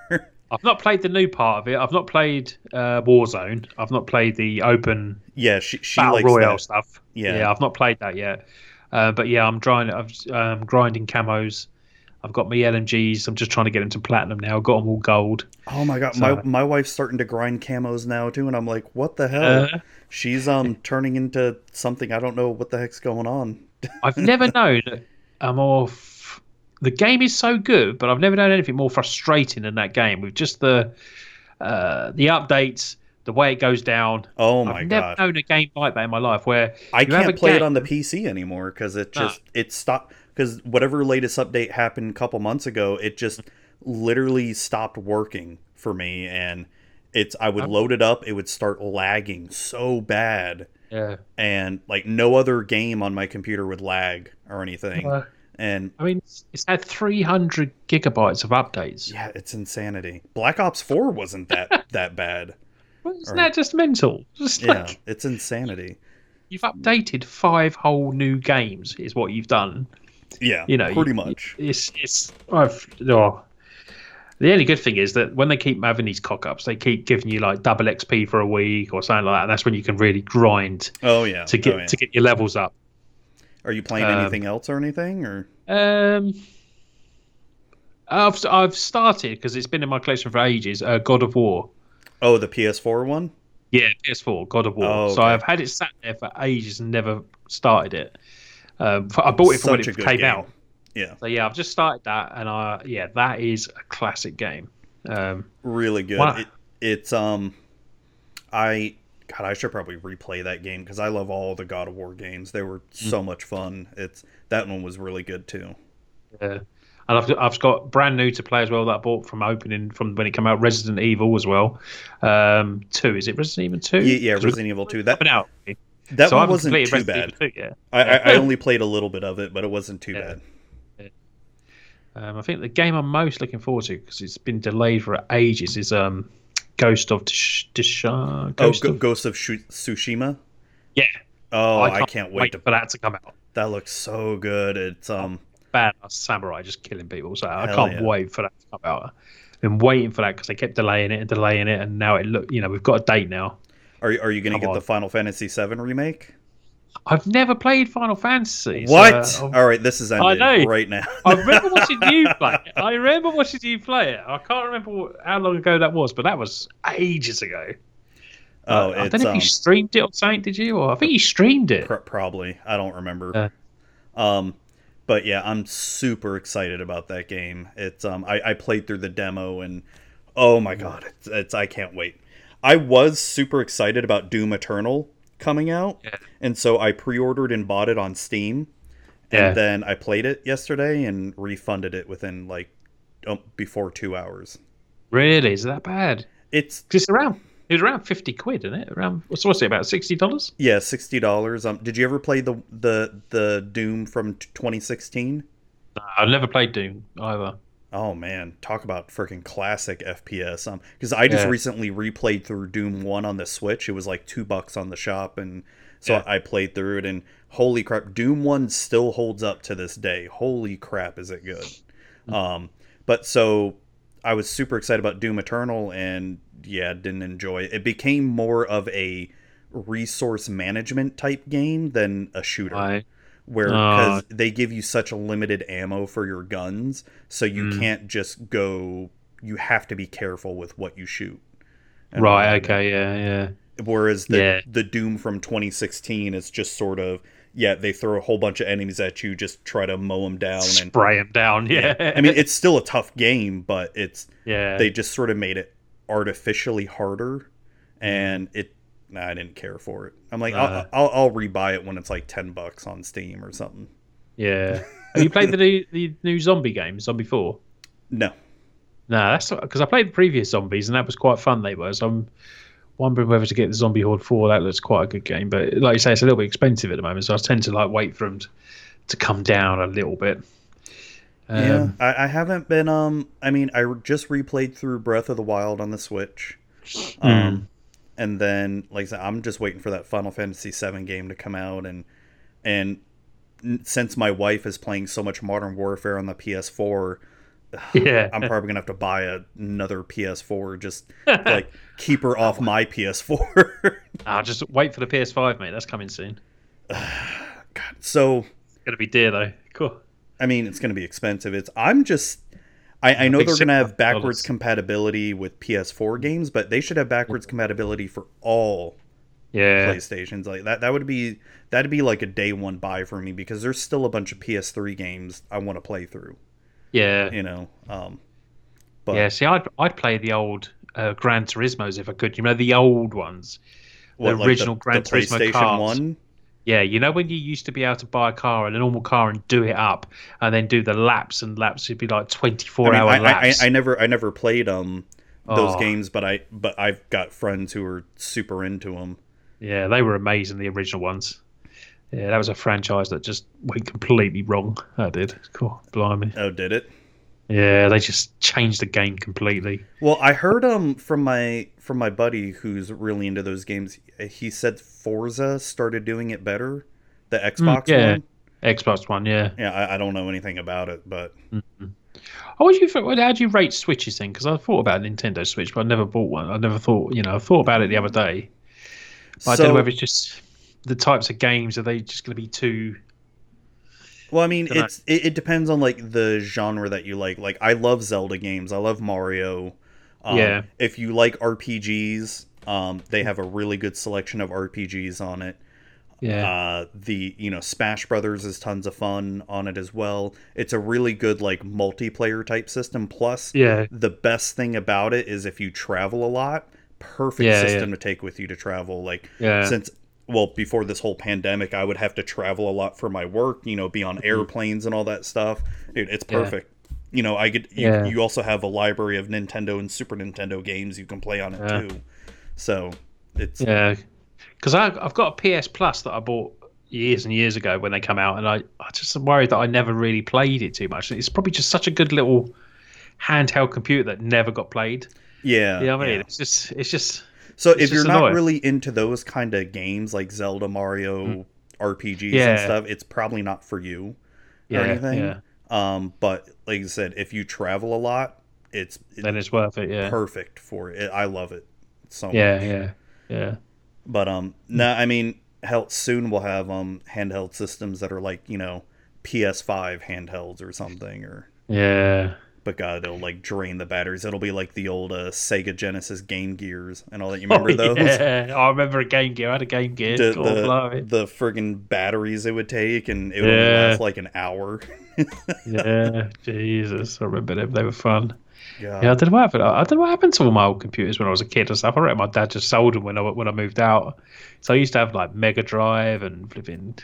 I've not played the new part of it. I've not played uh, Warzone. I've not played the open yeah, she she battle likes royale that. stuff. Yeah. yeah, I've not played that yet. Uh, but yeah, I'm grinding. I'm um, grinding camos. I've got my LMGs. I'm just trying to get into platinum now. I've got them all gold. Oh my god, So- my my wife's starting to grind camos now too, and I'm like, what the hell? Uh, She's um turning into something I don't know what the heck's going on. I've never known a more. The game is so good, but I've never known anything more frustrating than that game. With just the uh, the updates, the way it goes down. Oh my I've never god, known a game like that in my life where I you can't play it on the PC anymore because it No. just it stopped because whatever latest update happened a couple months ago, it just literally stopped working for me, and it's I would load it up, it would start lagging so bad, yeah. and like no other game on my computer would lag or anything, Uh, and I mean, it's- it's had 300 gigabytes of updates. yeah, it's insanity. Black Ops Four wasn't that that bad. Well, Isn't Or- that just mental? Just Yeah, like it's insanity. you've updated five whole new games, is what you've done. Yeah, You know, pretty you- much. It's it's. I've, oh. The only good thing is that when they keep having these cock ups, they keep giving you like double XP for a week or something like that. And that's when you can really grind Oh yeah. to oh, get oh, yeah. to get your levels up. Are you playing um, anything else or anything or? Um, I've I've started because it's been in my collection for ages. Uh, God of War. Oh, the PS4 one. Yeah, PS4, God of War. Oh, So. I've had it sat there for ages and never started it. Um, I bought it for when Such it came game. out. Yeah, So yeah, I've just started that, and I yeah, that is a classic game. Um, really good. It, it's um, I God, I should probably replay that game because I love all the God of War games. They were Mm. so much fun. It's that one was really good too. uh, and I've I've got brand new to play as well that I bought from opening from when it came out. Resident Evil as well. Um, two is it Resident Evil two? Yeah, yeah Resident Evil Two. That out. that so one wasn't too Resident bad. 2 yet. I, I, I only played a little bit of it, but it wasn't too Yeah. bad. Um, I think the game I'm most looking forward to because it's been delayed for ages is um, Ghost of Tsh- Tsushima. Oh, Ghost Go- of Ghost of Tsushima. yeah. Oh, I can't, wait wait to. for that to come out. That looks so good. It's um. Badass samurai just killing people. So I can't yeah. wait for that to come out. I've been waiting for that because they kept delaying it and delaying it, and now it look. You know, we've got a date now. Are you- are you gonna get on. the Final Fantasy VII remake? I've never played Final Fantasy. so, What? uh, All right, this is ended know. right now. I remember watching you play it. I remember watching you play it. I can't remember how long ago that was, but that was ages ago. oh, I it's don't know if um, you streamed it or something, did you? Or I think you streamed it. Pro- probably. I don't remember. Uh. um, but yeah, I'm super excited about that game. It's um, I, I played through the demo and oh my god, it's, it's I can't wait. I was super excited about Doom Eternal coming out, Yeah. and so I pre-ordered and bought it on Steam, and then I played it yesterday and refunded it within like oh, before two hours. Really? Is that bad? It's it's around. It was around fifty quid, isn't it? Around what's what's it about sixty dollars? yeah, sixty dollars. Um, did you ever play the the the Doom from 2016? No, I've never played Doom either. Oh man, talk about freaking classic FPS. Um, because I just Yeah. recently replayed through Doom One on the Switch. It was like two bucks on the shop, and so Yeah. I played through it. And holy crap, Doom One still holds up to this day. Holy crap, is it good? Hmm. Um, But so I was super excited about Doom Eternal, and yeah, didn't enjoy it. It became more of a resource management type game than a shooter. I where because they give you such a limited ammo for your guns, so you Mm. can't just go. You have to be careful with what you shoot. Right. Okay. Yeah. Yeah. Whereas the Yeah. the Doom from 2016 is just sort of yeah, they throw a whole bunch of enemies at you, just try to mow them down. And Spray them down. Yeah. I mean, it's still a tough game, but it's yeah. they just sort of made it artificially harder, and it. Nah, I didn't care for it. I'm like, Uh. I'll, I'll I'll rebuy it when it's like ten bucks on Steam or something. yeah. Have you played the new, the new zombie game, Zombie Four? No, No, that's because I played the previous zombies and that was quite fun. They were. So I'm wondering whether to get the Zombie Horde Four. That looks quite a good game, but like you say, it's a little bit expensive at the moment. So I tend to like wait for them to, to come down a little bit. Um, yeah, I, I haven't been. Um, I mean, I just replayed through Breath of the Wild on the Switch. Hmm. Um, and then like I said, I'm just waiting for that Final Fantasy VII game to come out, and and since my wife is playing so much Modern Warfare on the PS4, Yeah. I'm probably gonna have to buy a, another PS4 just like keep her off my PS4. I'll ah, just wait for the PS5, mate. That's coming soon. God, so It's gonna be dear though. Cool. I mean, it's going to be expensive. It's I'm just I, I know they're going to have backwards compatibility with PS4 games, but they should have backwards compatibility for all Yeah. PlayStations. Like that that would be that'd be like a day one buy for me because there's still a bunch of PS3 games I want to play through. Yeah. You know, um, but Yeah. See, I'd I'd play the old uh, Gran Turismos if I could. You know, the old ones. what, the original Gran the Turismo PlayStation cars. One. Yeah, you know when you used to be able to buy a car, a normal car, and do it up, and then do the laps and laps. It'd be like twenty-four I, mean, hour I, I, laps. I never I never played um those Oh. games, but I but I've got friends who are super into them. Yeah, they were amazing. The original ones. Yeah, that was a franchise that just went completely wrong. That did. Cool. Blimey. Oh, did it? Yeah, they just changed the game completely. Well, I heard um from my from my buddy who's really into those games. He said Forza started doing it better, the Xbox Mm, yeah. one. Xbox One, yeah. Yeah, I, I don't know anything about it, but Oh, what do you think? How do you rate Switches then? Because I thought about a Nintendo Switch, but I never bought one. I never thought, you know, I thought about it the other day. But I don't know So- whether it's just the types of games are they just going to be too? Well, I mean, it's it, it depends on like the genre that you like. Like, I love Zelda games. I love Mario. Um, Yeah. If you like RPGs, um, they have a really good selection of RPGs on it. Yeah, Uh, the you know Smash Brothers is tons of fun on it as well. It's a really good like multiplayer type system. Plus, yeah, the best thing about it is if you travel a lot, perfect Yeah, system to take with you to travel. Like yeah. since well before this whole pandemic, I would have to travel a lot for my work. You know, be on airplanes and all that stuff. Dude, it's Mm-hmm. Yeah. perfect. You know, I get you, Yeah. you also have a library of Nintendo and Super Nintendo games you can play on it Yeah. too. So it's Yeah, because I've got a PS Plus that I bought years and years ago when they come out, and I I just am worried that I never really played it too much. It's probably just such a good little handheld computer that never got played. yeah. You know what I yeah. mean? It's just it's just So It's if you're just not really into those kind of games like Zelda, Mario, RPGs and Mm. Stuff, it's probably not for you yeah or anything. yeah. Um, but like I said, if you travel a lot, it's, Then it's worth it. Yeah, perfect for it. I love it so yeah, much. yeah, yeah. But um, no, I mean, hell, soon we'll have um handheld systems that are like you know PS5 handhelds or something, or Yeah. But God, it'll like drain the batteries. It'll be like the old uh, Sega Genesis Game Gears and all that. You remember Oh, those? Yeah, I remember a Game Gear. I had a Game Gear. the the, the friggin' batteries it would take, and it would Yeah. last like an hour. yeah, Jesus, I remember them. They were fun. Yeah. Yeah, I don't know what happened. I don't know what happened to all my old computers when I was a kid and stuff. I reckon my dad just sold them when I when I moved out. So I used to have like Mega Drive and flipping.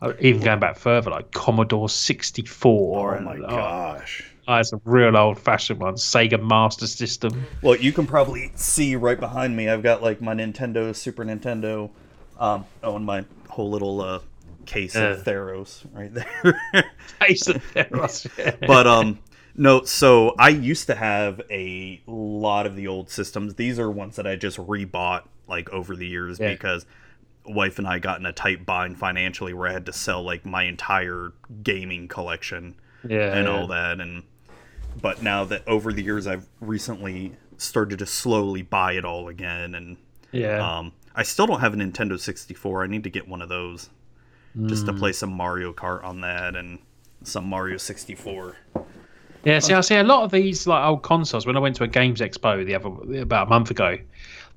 uh, Even going back further, like Commodore 64. Oh and, my oh, gosh. I had some real old fashioned ones. Sega Master System. Well, you can probably see right behind me. I've got like my Nintendo, Super Nintendo, um, oh, and my whole little uh, case of Theros right there. Taste of Theros, but um, no. So I used to have a lot of the old systems. These are ones that I just rebought like over the years Yeah. because wife and I got in a tight bind financially where I had to sell like my entire gaming collection yeah, and all that and but now that over the years I've recently started to slowly buy it all again, and Yeah. um, I still don't have a Nintendo 64. I need to get one of those just Hmm. to play some Mario Kart on that and some Mario 64. Yeah, see, I see a lot of these like old consoles. When I went to a games expo the other about a month ago,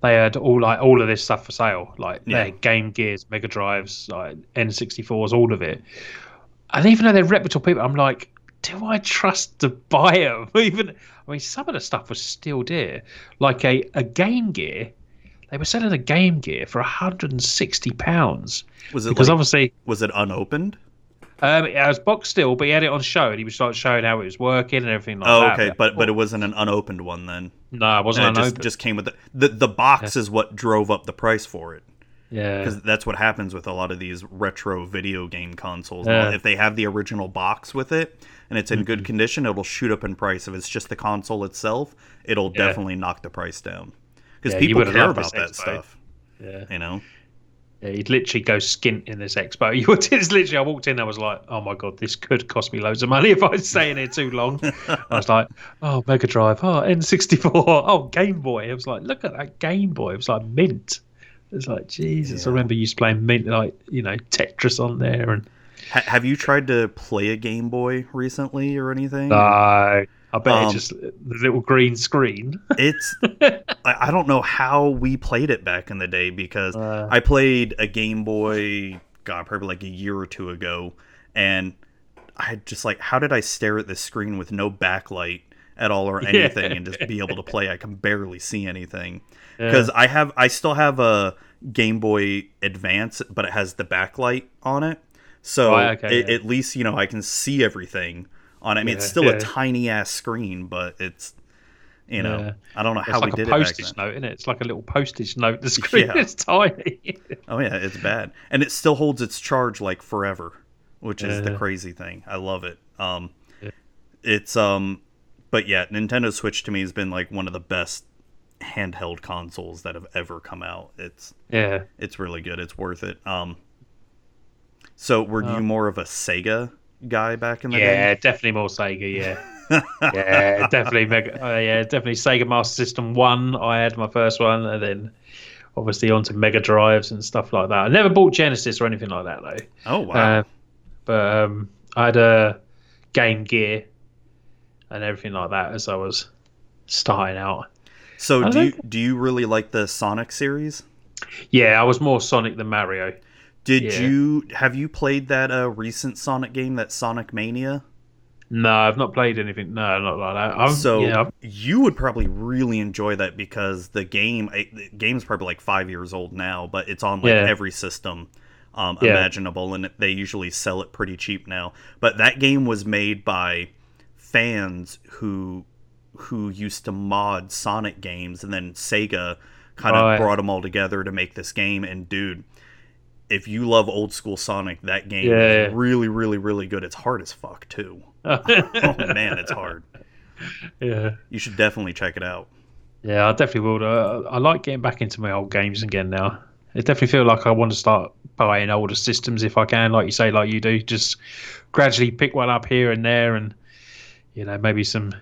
they had all like all of this stuff for sale, like Yeah. Game Gears, Mega Drives, like N64s, all of it. And even though they're reputable people, I'm like, do I trust to buy them? Even I mean, some of the stuff was still dear, like a a Game Gear. They were selling a Game Gear for 160 pounds Was it because like, obviously was it unopened? um, it was boxed still, but he had it on show and he was like showing how it was working and everything like Oh, that. okay, but but it wasn't an unopened one then. no, it wasn't And it just unopened. just came with the the, the box is what drove up the price for it. yeah, because that's what happens with a lot of these retro video game consoles. Yeah. If they have the original box with it and it's in good Mm-hmm. condition, it'll shoot up in price. If it's just the console itself, it'll Yeah. definitely knock the price down because Yeah, people care about that stuff. yeah. You know, Yeah, you'd literally go skint in this expo. You would, it's literally, I walked in, I was like, oh my god, this could cost me loads of money if I stay in here too long. I was like, oh, Mega Drive, oh, N64, oh, Game Boy. It was like, look at that Game Boy. It was like mint. It was like, Jesus. I remember you used to playing mint, like, you know, Tetris on there. And ha- have you tried to play a Game Boy recently or anything? no, I bet Um, it's just the little green screen. It's I, don't know how we played it back in the day because Uh. I played a Game Boy, God, probably like a year or two ago, and I just like, how did I stare at this screen with no backlight at all or anything and just be able to play? I can barely see anything because I have, I still have a Game Boy Advance, but it has the backlight on it, so Right, okay, it- yeah. at least you know I can see everything on it. I mean, it's still yeah. a tiny ass screen, but it's you know, Yeah. I don't know It's how like we did it back postage note, isn't it? It's like a little postage note. The screen Yeah. is tiny. Oh yeah, it's bad, and it still holds its charge like forever, which is the crazy thing. I love it. Um, Yeah. it's um, but yeah, Nintendo Switch to me has been like one of the best handheld consoles that have ever come out. It's yeah. it's really good. It's worth it. Um, so were you Um, more of a Sega guy back in the Yeah, day? Yeah, definitely more Sega. Yeah, yeah, definitely Mega. Uh, yeah, definitely Sega Master System One. I had my first one, and then obviously onto Mega Drives and stuff like that. I never bought Genesis or anything like that though. Oh wow. Uh, but um, I had a Game Gear and everything like that as I was starting out. so do you do you really like the Sonic series? Yeah, I was more Sonic than Mario. Did Yeah. you have you played that uh, recent Sonic game, that Sonic Mania? No, I've not played anything. No, not like that. I'm, So yeah, you would probably really enjoy that because the game the game's probably like five years old now, but it's on like Yeah. every system um, imaginable, and they usually sell it pretty cheap now. But that game was made by fans who who used to mod Sonic games, and then Sega kind of Right. brought them all together to make this game. And dude. If you love old school Sonic, that game Yeah. is really, really, really good. It's hard as fuck too. oh man, it's hard. yeah. You should definitely check it out. Yeah, I definitely will. Uh, I like getting back into my old games again now. I definitely feel like I want to start buying older systems if I can, like you say, like you do. Just gradually pick one up here and there, and you know maybe some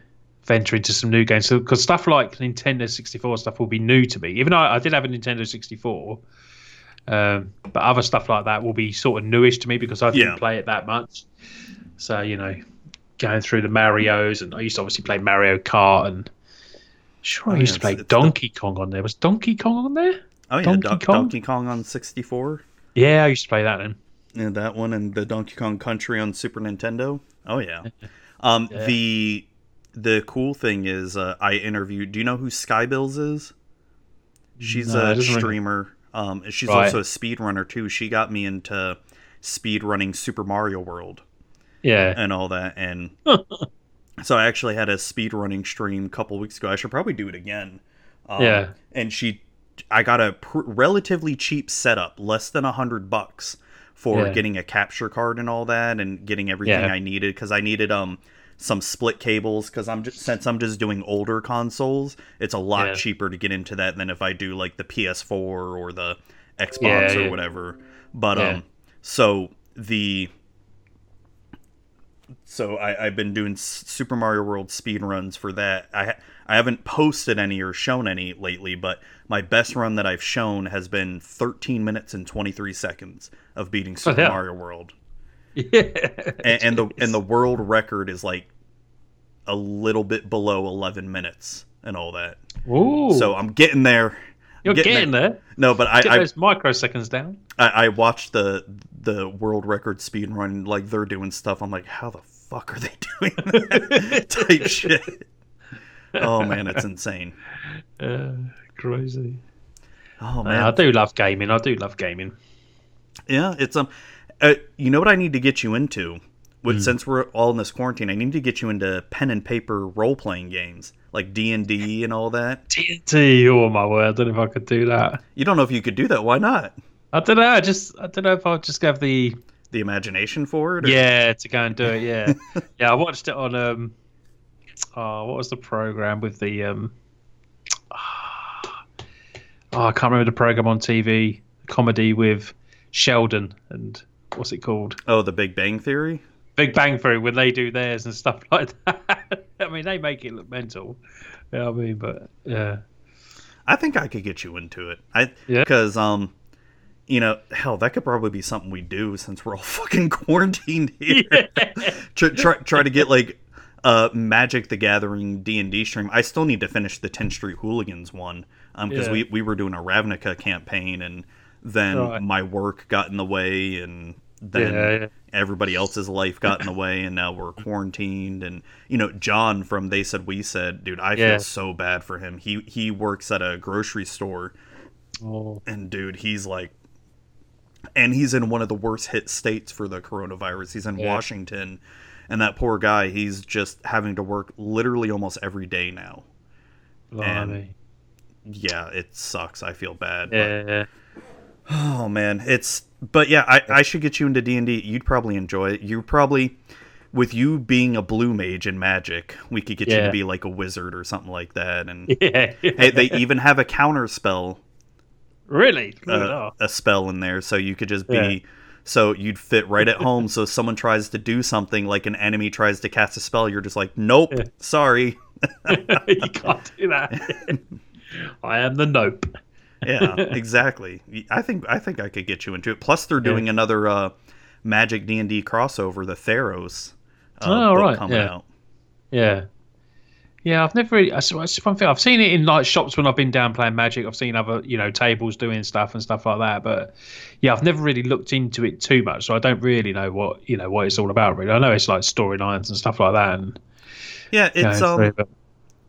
venture into some new games. So because stuff like Nintendo 64 stuff will be new to me. Even though I did have a Nintendo 64, um, but other stuff like that will be sort of newish to me because I didn't Yeah. play it that much. So you know, going through the Mario's, and I used to obviously play Mario Kart and. Sure, I used yeah, to play it's the- Donkey Kong on there. Was Donkey Kong on there? Oh yeah, Donkey Don- Kong? Donkey Kong on 64. Yeah, I used to play that then. Yeah, that one and the Donkey Kong Country on Super Nintendo. Oh yeah. Um, Yeah. the the cool thing is, uh, I interviewed. Do you know who Skybills is? She's No, a doesn't ring- streamer. Um, she's Right. also a speedrunner too. She got me into speedrunning Super Mario World Yeah. and all that. And so I actually had a speedrunning stream a couple weeks ago. I should probably do it again. Um, Yeah. And she, I got a pr- relatively cheap setup, less than a hundred bucks for Yeah. getting a capture card and all that, and getting everything Yeah. I needed because I needed um some split cables because I'm just since I'm just doing older consoles, it's a lot Yeah. cheaper to get into that than if I do like the PS4 or the Xbox Yeah, or yeah. whatever. But Yeah. um, so the so I, I've been doing Super Mario World speed runs for that. I I haven't posted any or shown any lately, but my best run that I've shown has been 13 minutes and 23 seconds of beating Super hell. Mario World, Yeah. and, and the and the world record is like a little bit below 11 minutes and all that. Ooh. So I'm getting there. you're getting getting, there. No, but I, Get I those microseconds down. I, I watched the the world record speed run like they're doing stuff. I'm like, how the fuck are they doing that type shit? Oh man, it's insane. Uh, crazy. Oh Man, I do love gaming. I do love gaming. yeah, it's um, uh, you know what I need to get you into? With Hmm. since we're all in this quarantine, I need to get you into pen and paper role playing games like D and D and all that. TNT. Oh my word! I don't know if I could do that. You don't know if you could do that. Why not? I don't know. I just I don't know if I'll just have the The imagination for it? or- yeah to go and do it. Yeah, yeah. I watched it on um. Oh, what was the program with the um? Oh, I can't remember the program on TV. Comedy with Sheldon and what's it called? Oh, the Big Bang Theory. Big Bang Theory when they do theirs and stuff like that. I mean, they make it look mental. You know what I mean? But yeah, I think I could get you into it. I Yeah. because um, you know, hell, that could probably be something we do since we're all fucking quarantined here. try, try try to get like uh Magic the Gathering D and D stream. I still need to finish the 10th Street Hooligans one um because Yeah. we we were doing a Ravnica campaign and then Right. my work got in the way and then Yeah, yeah. everybody else's life got in the way and now we're quarantined and you know John from They Said We Said dude I Yeah. feel so bad for him he he works at a grocery store oh, and dude he's like and he's in one of the worst hit states for the coronavirus he's in. Washington and that poor guy he's just having to work literally almost every day now blimey. yeah it sucks I feel bad but- yeah. Oh man, it's but yeah, I, I should get you into D and D. You'd probably enjoy it. You probably, with you being a blue mage in Magic, we could get you to be like a wizard or something like that. And Yeah. hey, they even have a counter spell, really? Uh, a spell in there, so you could just be. Yeah. So you'd fit right at home. So if someone tries to do something, like an enemy tries to cast a spell, you're just like, nope, Yeah. sorry. you can't do that. I am the nope. Yeah, exactly. I think I think I could get you into it. Plus, they're doing another uh, Magic D and D crossover, the Theros. Uh, Oh, right, coming yeah. out. Yeah. Yeah, I've never really. That's that's one thing. I've seen it in like shops when I've been down playing Magic. I've seen other, you know, tables doing stuff and stuff like that. But yeah, I've never really looked into it too much, so I don't really know what you know what it's all about. Really, I know it's like storylines and stuff like that. And Yeah, you know, it's um, so- but-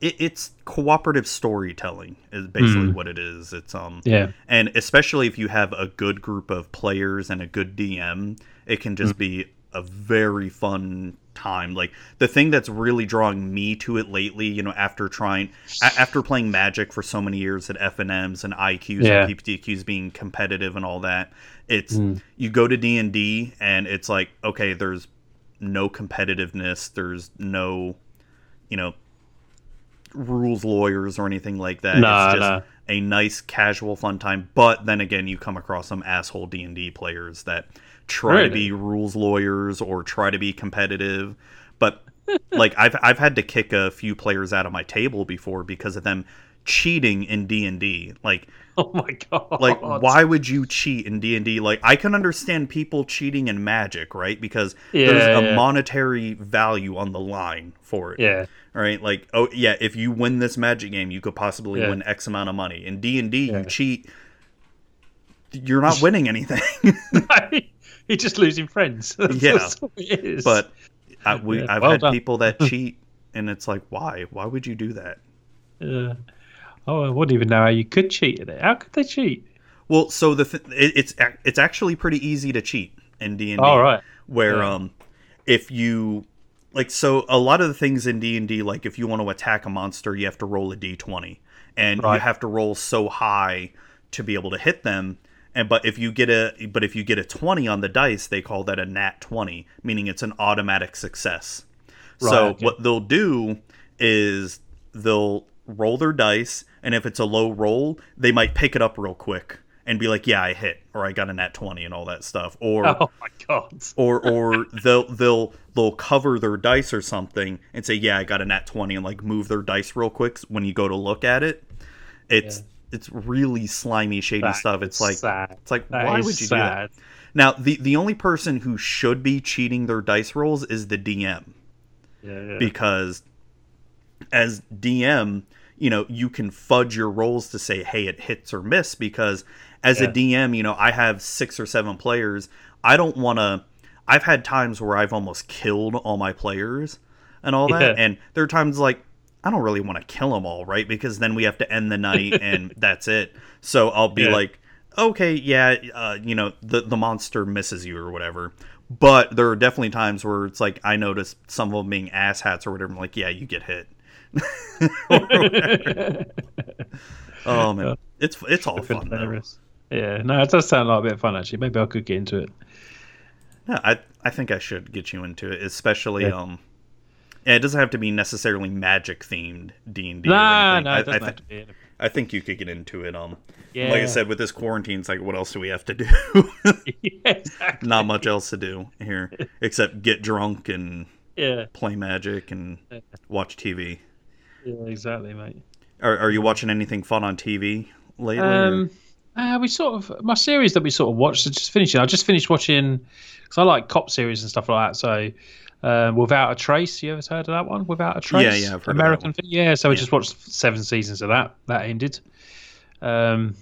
it, it's cooperative storytelling is basically Mm. what it is. It's um, yeah, and especially if you have a good group of players and a good DM, it can Mm. just be a very fun time. Like the thing that's really drawing me to it lately, you know, after trying a- after playing Magic for so many years at FNM's and IQs Yeah. and PPTQs being competitive and all that, it's Mm. you go to D and D and it's like okay, there's no competitiveness, there's no, you know, rules lawyers or anything like that. Nah, it's just nah. a nice casual fun time. But then again, you come across some asshole D and D players that try to be rules lawyers or try to be competitive. But like I've I've had to kick a few players out of my table before because of them cheating in D and D. Like oh my god, like why would you cheat in D&D like I can understand people cheating in magic right because there's a yeah. monetary value on the line for it Yeah, right like oh yeah if you win this magic game you could possibly Yeah. win x amount of money in D&D Yeah. you cheat you're not winning anything you're just losing friends. That's Yeah. all it is. but I, we, Yeah, I've well had done. people that cheat and it's like why why would you do that Uh, oh, I wouldn't even know how you could cheat at it. How could they cheat? Well, so the th- it's it's actually pretty easy to cheat in D and D. All right. Where Yeah. um, if you like, so a lot of the things in D and D, like if you want to attack a monster, you have to roll a D twenty, and you have to roll so high to be able to hit them. And but if you get a but if you get a twenty on the dice, they call that a nat twenty, meaning it's an automatic success. Right, so okay. what they'll do is they'll roll their dice, and if it's a low roll, they might pick it up real quick and be like, "Yeah, I hit," or "I got a nat twenty," and all that stuff, or Oh my god. or or they'll they'll they'll cover their dice or something and say, "Yeah, I got a nat 20 and like move their dice real quick when you go to look at it. It's it's really slimy shady That stuff. It's like sad. it's like That why would you do that? Now, the the only person who should be cheating their dice rolls is the DM Yeah, yeah. because as DM, you know, you can fudge your rolls to say, hey, it hits or miss because as a DM, you know, I have six or seven players. I don't want to. I've had times where I've almost killed all my players and all that. Yeah. And there are times like, I don't really want to kill them all, right? Because then we have to end the night and that's it. So I'll be Yeah. like, okay, yeah, uh, you know, the, the monster misses you or whatever. But there are definitely times where it's like I notice some of them being asshats or whatever. I'm like, yeah, you get hit. oh man, it's it's all fun. Hilarious. Yeah, no, it does sound like a bit of fun actually. Maybe I could get into it. Yeah, I I think I should get you into it, especially Yeah. um. Yeah, it doesn't have to be necessarily magic themed D and D. Nah, no, I, I, have be. I think you could get into it. Um, Yeah. like I said, with this quarantine, it's like, what else do we have to do? yeah, exactly. Not much else to do here except get drunk and Yeah, play magic and watch TV. Yeah, exactly, mate. Are, are you watching anything fun on TV lately? Um, uh, we sort of my series that we sort of watched. I just finished. it. I just finished watching because I like cop series and stuff like that. So, uh, Without a Trace, you ever heard of that one? Without a Trace, Yeah, yeah, I've heard of that American. Yeah, so we Yeah. just watched seven seasons of that. That ended. Um,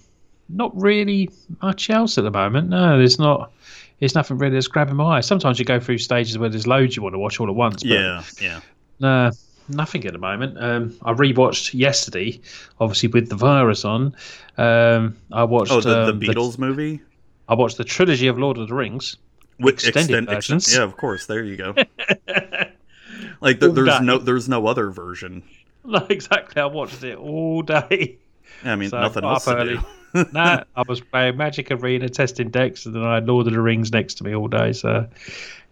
not really much else at the moment. No, there's not. There's nothing really that's grabbing my eye. Sometimes you go through stages where there's loads you want to watch all at once. But yeah, yeah. no, nothing at the moment. Um, I rewatched yesterday, obviously with the virus on. Um, I watched. Oh, the, um, the Beatles movie. I watched the trilogy of Lord of the Rings. With extended versions. yeah, of course. There you go. like All there's day. no there's no other version. No, exactly. I watched it all day. I mean, So nothing got else up to early. do. nah, I was playing Magic Arena, testing decks, and then I had Lord of the Rings next to me all day. So,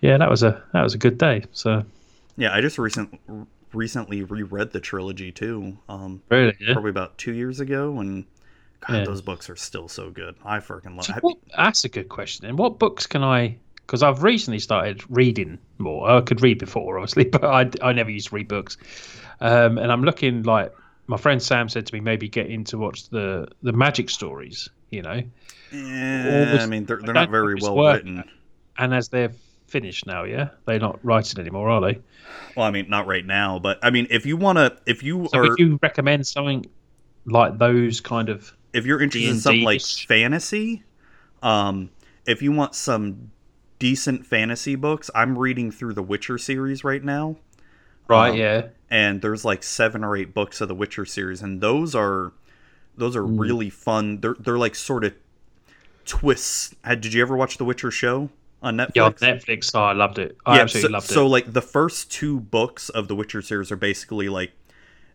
yeah, that was a that was a good day. So, yeah, I just recent recently reread the trilogy too. Um, really, yeah. probably about two years ago, and God, Yeah. those books are still so good. I freaking love. So what, that's a good question. And what books can I? Because I've recently started reading more. I could read before, obviously, but I, I never used to read books. Um, and I'm looking like my friend Sam said to me, maybe get into watch the the magic stories. You know, yeah, Always- I mean, they're, they're I not very well written. and as they're finished now, yeah, they're not writing anymore, are they? Well, I mean, not right now, but I mean, if you want to, if you So are, would you recommend something like those kind of? if you're interested in D&D something like fantasy, um, if you want some decent fantasy books, I'm reading through the Witcher series right now. Right. Um, yeah. and there's like seven or eight books of the Witcher series, and those are those are Hmm. really fun. They're they're like sort of twists. Had did you ever watch the Witcher show on Netflix? Yeah, on Netflix. Oh, I loved it. I absolutely so, loved it. so like the first two books of the Witcher series are basically like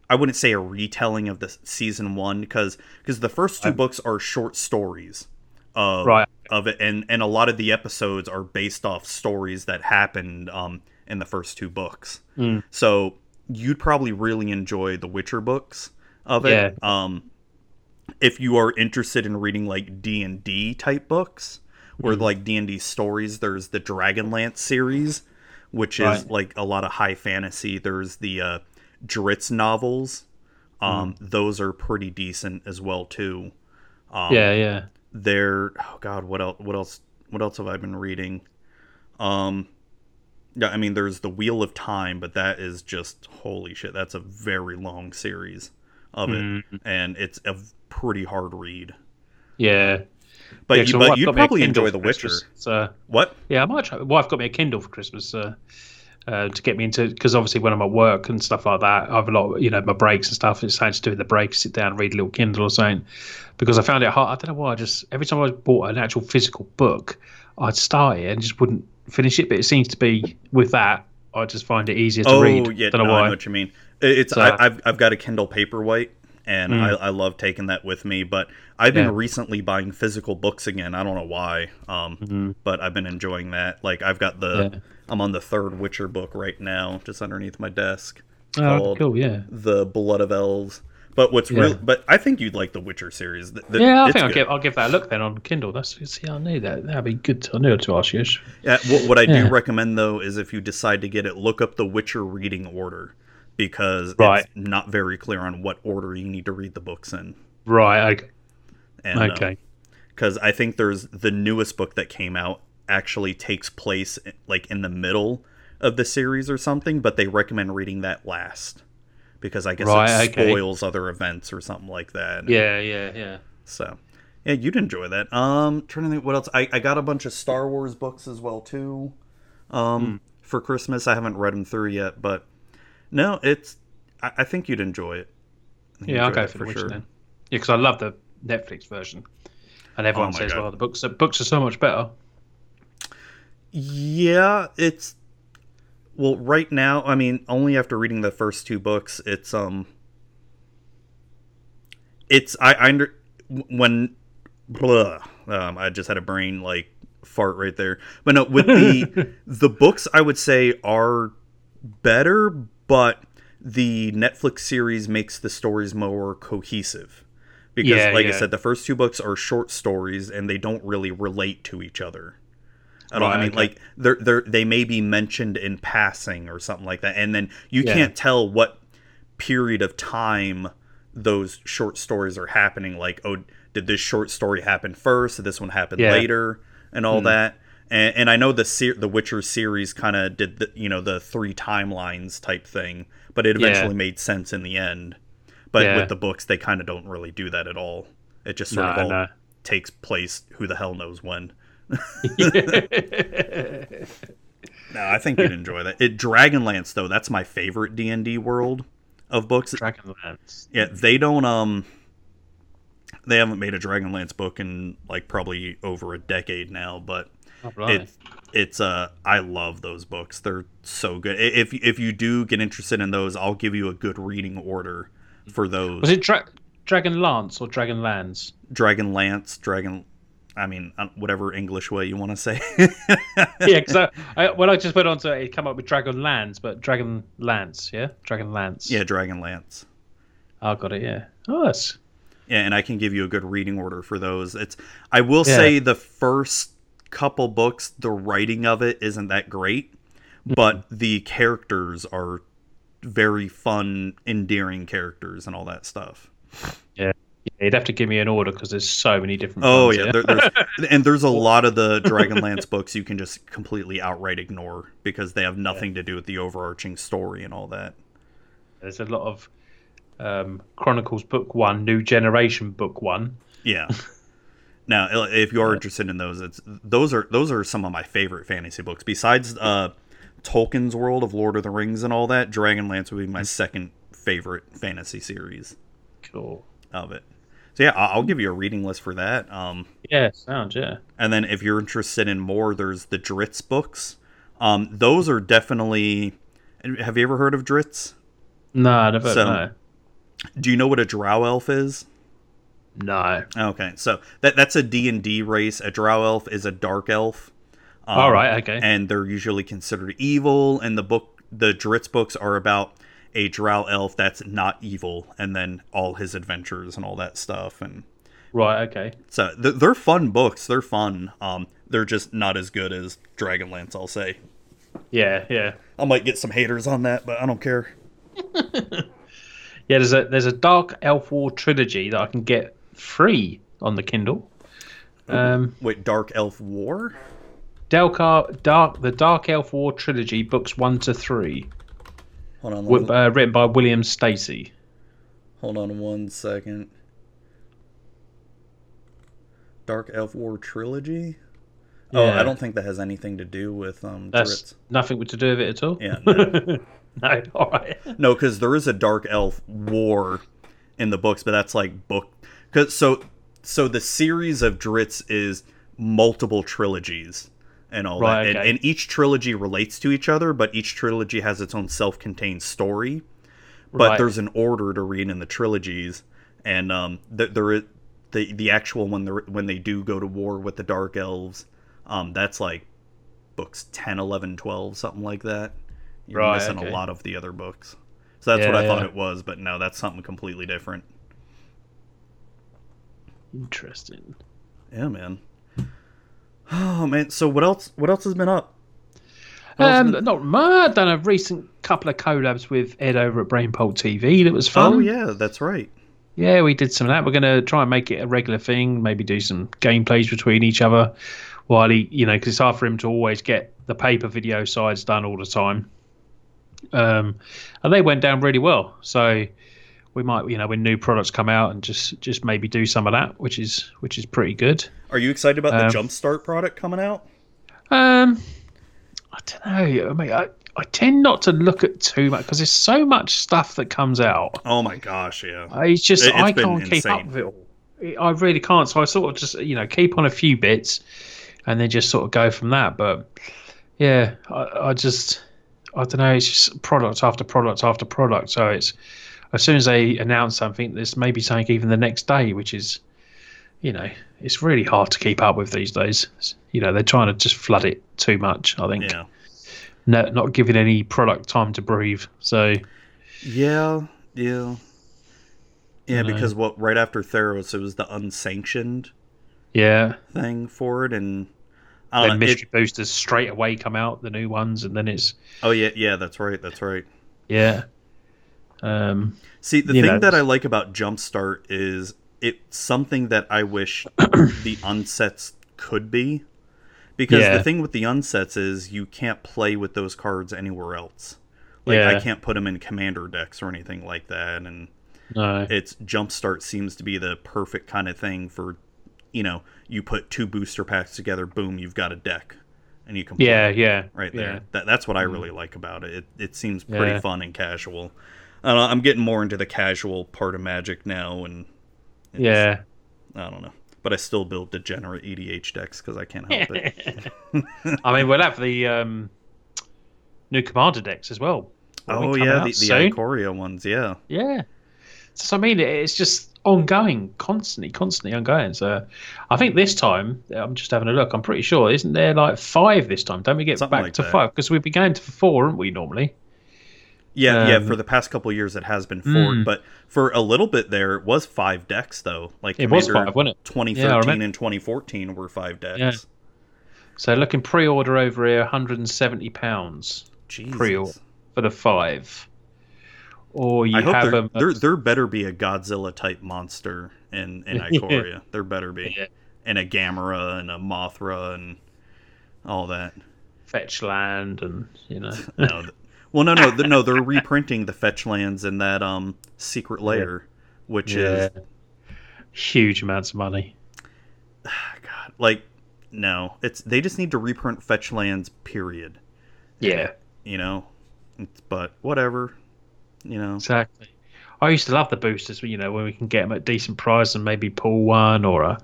I wouldn't say a retelling of the season one because because the first two books are short stories of Right. of it and and a lot of the episodes are based off stories that happened um in the first two books. Mm. So you'd probably really enjoy the Witcher books of it. Yeah. Um if you are interested in reading like D&D type books where Mm-hmm. like D&D stories there's the Dragonlance series which is Right. like a lot of high fantasy there's the uh Drizzt novels um Mm. those are pretty decent as well too um yeah, yeah. they're oh god what else what else what else have I been reading um yeah I mean there's the Wheel of Time but that is just holy shit that's a very long series of it Mm-hmm. and it's a pretty hard read Yeah. But yeah, you, but you'd got me a probably enjoy The Witcher Christmas, So what yeah, I might try. Wife got me a Kindle for Christmas. Uh, uh, to get me into because obviously when I'm at work and stuff like that, I have a lot, of, you know, my breaks and stuff. It's something to do the breaks, sit down, read a little Kindle or something. Because I found it hard. I don't know why. I just every time I bought an actual physical book, I'd start it and just wouldn't finish it. But it seems to be with that, I just find it easier to oh read. yeah don't no, I know what you mean it's So- I, I've, I've got a Kindle Paperwhite and Mm. I, I love taking that with me but I've been Yeah. recently buying physical books again I don't know why um Mhm. but I've been enjoying that like I've got the Yeah. I'm on the third Witcher book right now just underneath my desk Oh, called cool. Yeah. The Blood of Elves But what's Yeah. real? But I think you'd like the Witcher series. Th- th- Yeah, I think I'll give, I'll give that a look then on Kindle. That's see, I knew that. That'd be good. To, I knew to ask you. Yeah, what, what I Yeah. do recommend though is if you decide to get it, look up the Witcher reading order because Right. it's not very clear on what order you need to read the books in. Right. Okay. And, um, okay. because I think there's the newest book that came out actually takes place like in the middle of the series or something, but they recommend reading that last because I guess Right, it okay. spoils other events or something like that. Yeah. Yeah. Yeah. So, yeah, you'd enjoy that. Um, trying to think what else. I, I got a bunch of Star Wars books as well too. Um, Hmm. for Christmas, I haven't read them through yet, but no, it's. I, I think you'd enjoy it. Yeah. I'll go for the Witcher then. Yeah, because I love the Netflix version, and everyone Oh says, God. "Well, the books the books are so much better." Yeah, it's well right now. I mean, only after reading the first two books, it's um, it's I, I under when blah, um, I just had a brain like fart right there. But no, with the the books, I would say are better, but the Netflix series makes the stories more cohesive. Because, Yeah, like I said, the first two books are short stories and they don't really relate to each other. I don't. I mean, okay. like they're they're they may be mentioned in passing or something like that, and then you Yeah. can't tell what period of time those short stories are happening. Like, oh, did this short story happen first? Did this one happen Yeah. later? And all hmm. that. And, and I know the ser- the Witcher series kind of did the you know the three timelines type thing, but it Yeah. eventually made sense in the end. But Yeah. with the books, they kind of don't really do that at all. It just sort No, of all no. takes place. Who the hell knows when? No, I think you'd enjoy that. It Dragonlance though, that's my favorite D and D world of books. Dragonlance. Yeah, they don't um they haven't made a Dragonlance book in like probably over a decade now, but Oh, right. it's it's uh I love those books. They're so good. If if you do get interested in those, I'll give you a good reading order for those. Was it Dra- Dragon Lance or Dragon Lands? Dragon Lance, Dragon I mean, uh, whatever English way you want to say. yeah, because I, I, when I just went on to it, it came up with Dragon Lands, but Dragon Lance, yeah, Dragon Lance. yeah, Dragon Lance. I got it. Yeah. Oh, that's Yeah, and I can give you a good reading order for those. It's I will Yeah. say the first couple books, the writing of it isn't that great, but the characters are very fun, endearing characters and all that stuff. yeah. You'd have to give me an order because there's so many different. Oh yeah, there, there's and there's a lot of the Dragonlance books you can just completely outright ignore because they have nothing to do with the overarching story and all that. There's a lot of um, Chronicles Book One, New Generation Book One. Yeah. now, if you are interested in those, it's those are those are some of my favorite fantasy books. Besides uh, Tolkien's world of Lord of the Rings and all that, Dragonlance would be my second favorite fantasy series Cool. of it. So yeah, I'll give you a reading list for that. Um, Yeah, sounds yeah. and then if you're interested in more, there's the Drizzt books. Um, those are definitely. Have you ever heard of Drizzt? No, I never. So- no. Do you know what a Drow elf is? No. Okay, so that that's a D and D race. A Drow elf is a dark elf. Um, All right. Okay. and they're usually considered evil. And the book, the Drizzt books, are about a Drow elf that's not evil, and then all his adventures and all that stuff. And right. Okay. so th- they're fun books. They're fun. Um, they're just not as good as Dragonlance. I'll say. Yeah. Yeah. I might get some haters on that, but I don't care. Yeah. There's a there's a Dark Elf War trilogy that I can get free on the Kindle. Um, Wait, Dark Elf War? Delcar Dark the Dark Elf War trilogy, books one to three, Hold on, wi- one, uh, written by William Stacey. hold on one second. Dark Elf War trilogy. Oh, I don't think that has anything to do with um. That's Drizzt. nothing to do with it at all. Yeah, no. no. All right. No, because there is a Dark Elf War in the books, but that's like book. Cause so so the series of Drizzt is multiple trilogies and all Right, that, and, okay. and each trilogy relates to each other, but each trilogy has its own self-contained story. But Right. there's an order to read in the trilogies, and um, th- there is the the actual when they when they do go to war with the Dark Elves, um, that's like books 10, 11, 12, something like that. You're Right, missing okay. a lot of the other books. So that's what I Yeah. thought it was, but no, that's something completely different. Yeah, thought yeah. it was, but no, that's something completely different. Interesting. Yeah, man. Oh man, so what else? What else has been up? Um, been- not much. Done a recent couple of collabs with Ed over at Brainpole TV. That was fun. oh yeah, that's right. Yeah, we did some of that. We're going to try and make it a regular thing. Maybe do some gameplays between each other while he, you know, because it's hard for him to always get the paper video sides done all the time. Um, and they went down really well. So we might, you know, when new products come out, and just just maybe do some of that, which is which is pretty good. Are you excited about Um, the Jumpstart product coming out? Um, I don't know. I mean, I, I tend not to look at too much because there's so much stuff that comes out. Oh my gosh, yeah. I it's just It- it's I can't keep up with it all. I really can't. So I sort of just you know keep on a few bits, and then just sort of go from that. But yeah, I, I just I don't know. It's just product after product after product. So it's as soon as they announce something, there's maybe something even the next day, which is you know it's really hard to keep up with these days. You know they're trying to just flood it too much. I think Yeah. no, not giving any product time to breathe. So Yeah, yeah. Yeah, know. because what right after Theros it was the unsanctioned yeah. thing for it and I then know, it- mystery boosters straight away come out, the new ones, and then it's oh yeah, yeah, that's right, that's right. yeah. Um, See, the thing know. that I like about Jumpstart is it's something that I wish the unsets could be. Because Yeah. the thing with the unsets is you can't play with those cards anywhere else. Like I can't put them in commander decks or anything like that and no, it's Jumpstart seems to be the perfect kind of thing for you know, you put two booster packs together, boom, you've got a deck. And you can play yeah, yeah, right yeah. there. That, that's what I really like about it. It, it seems pretty Yeah. fun and casual. I don't know, I'm getting more into the casual part of Magic now, and Yeah, I don't know. But I still build degenerate EDH decks because I can't help it. I mean, we'll have the um, new commander decks as well. oh yeah, the, the? Ikoria ones, yeah. Yeah. So I mean, it's just ongoing, constantly, constantly ongoing. So I think this time, I'm just having a look. I'm pretty sure, isn't there like five this time? Don't we get Something back like to that. five? Because we've been going to four, aren't we? Normally. Yeah, yeah. Um, For the past couple years, it has been four, Mm. but for a little bit there, it was five decks though. Like It was five, wasn't it? 2013 remember. and 2014 were five decks. Yeah. So looking pre-order over here, 170 pounds Pre-order. for the five. Or you I hope have there, them. there there better be a Godzilla type monster in in Yeah. Ikoria. There better be, Yeah. and a Gamera and a Mothra and all that. fetch land and you know No, well, no, no, th- no. They're reprinting the fetch lands in that um Secret Lair, which is huge amounts of money. God, like no, it's they just need to reprint fetch lands. Period. Yeah, You know, It's- but whatever. You know, exactly. I used to love the boosters, you know, when we can get them at decent price and maybe pull one or a,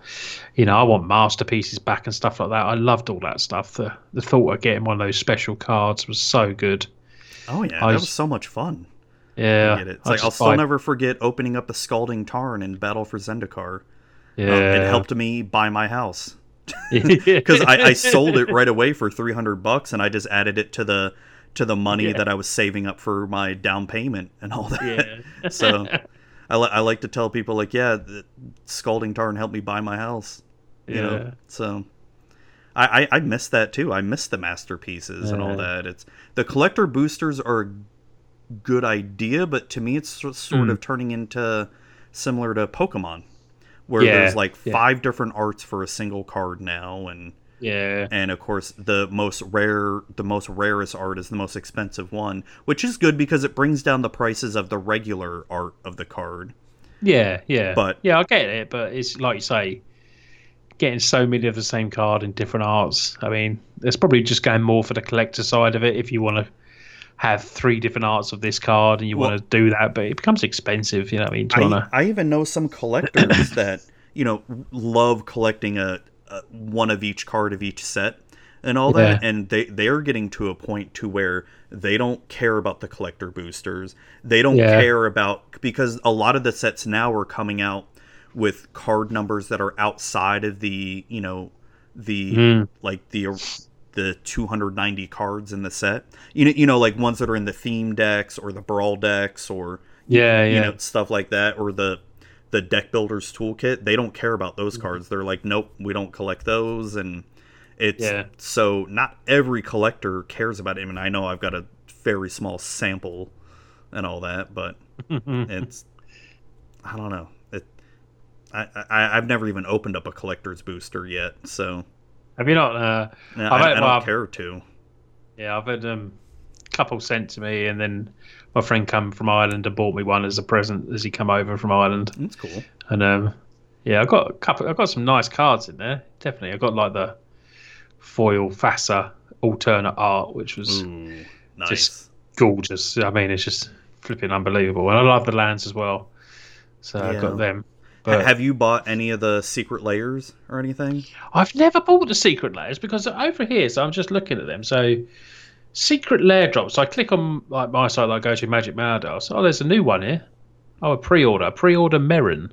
you know, I want masterpieces back and stuff like that. I loved all that stuff. The the thought of getting one of those special cards was so good. Oh yeah, I that was so much fun. Yeah, it. It's I like I'll still never forget opening up a Scalding Tarn in Battle for Zendikar. Yeah, Um, it helped me buy my house. because I, I sold it right away for 300 bucks and i just added it to the to the money Yeah. that i was saving up for my down payment and all that Yeah. so I, li- I like to tell people like yeah the scalding tarn helped me buy my house you Yeah. know so I, I i miss that too i miss the masterpieces and all that it's the collector boosters are a good idea but to me it's sort Hmm. of turning into similar to pokemon where Yeah, there's like yeah. five different arts for a single card now and yeah, and of course the most rare the most rarest art is the most expensive one which is good because it brings down the prices of the regular art of the card yeah, yeah. But- yeah, I get it, but it's like you say, getting so many of the same card in different arts. I mean, it's probably just going more for the collector side of it. If you want to have three different arts of this card and you Well- want to do that, but it becomes expensive. You know what I mean? I, to, I even know some collectors that you know love collecting a, a one of each card of each set and all that and they they're getting to a point to where they don't care about the collector boosters they don't Yeah. care about because a lot of the sets now are coming out with card numbers that are outside of the you know the Mm. like the the 290 cards in the set. You know, you know, like ones that are in the theme decks or the brawl decks or Yeah, you yeah. know stuff like that or the the deck builders toolkit they don't care about those cards they're like nope we don't collect those and it's Yeah. so not every collector cares about it I mean I know I've got a very small sample and all that but it's I don't know I, I I've never even opened up a collector's booster yet so Have you not? Uh, I, I well, don't I've- care to yeah, I've had um, a couple sent to me, and then my friend come from Ireland and bought me one as a present as he come over from Ireland. that's cool And um, yeah, I've got a couple. I've got some nice cards in there. Definitely, I got like the foil Thassa alternate art, which was Ooh, nice Just- gorgeous. I mean, it's just flipping unbelievable, and I love the lands as well. So I Yeah. got them. But have you bought any of the Secret Lairs or anything I've never bought the Secret Lairs because over here, so I'm just looking at them. So Secret Lair drops. So I click on like my site that I go to Magic Madhouse. Oh, there's a new one here. Oh, a pre-order. Pre-order Merrin.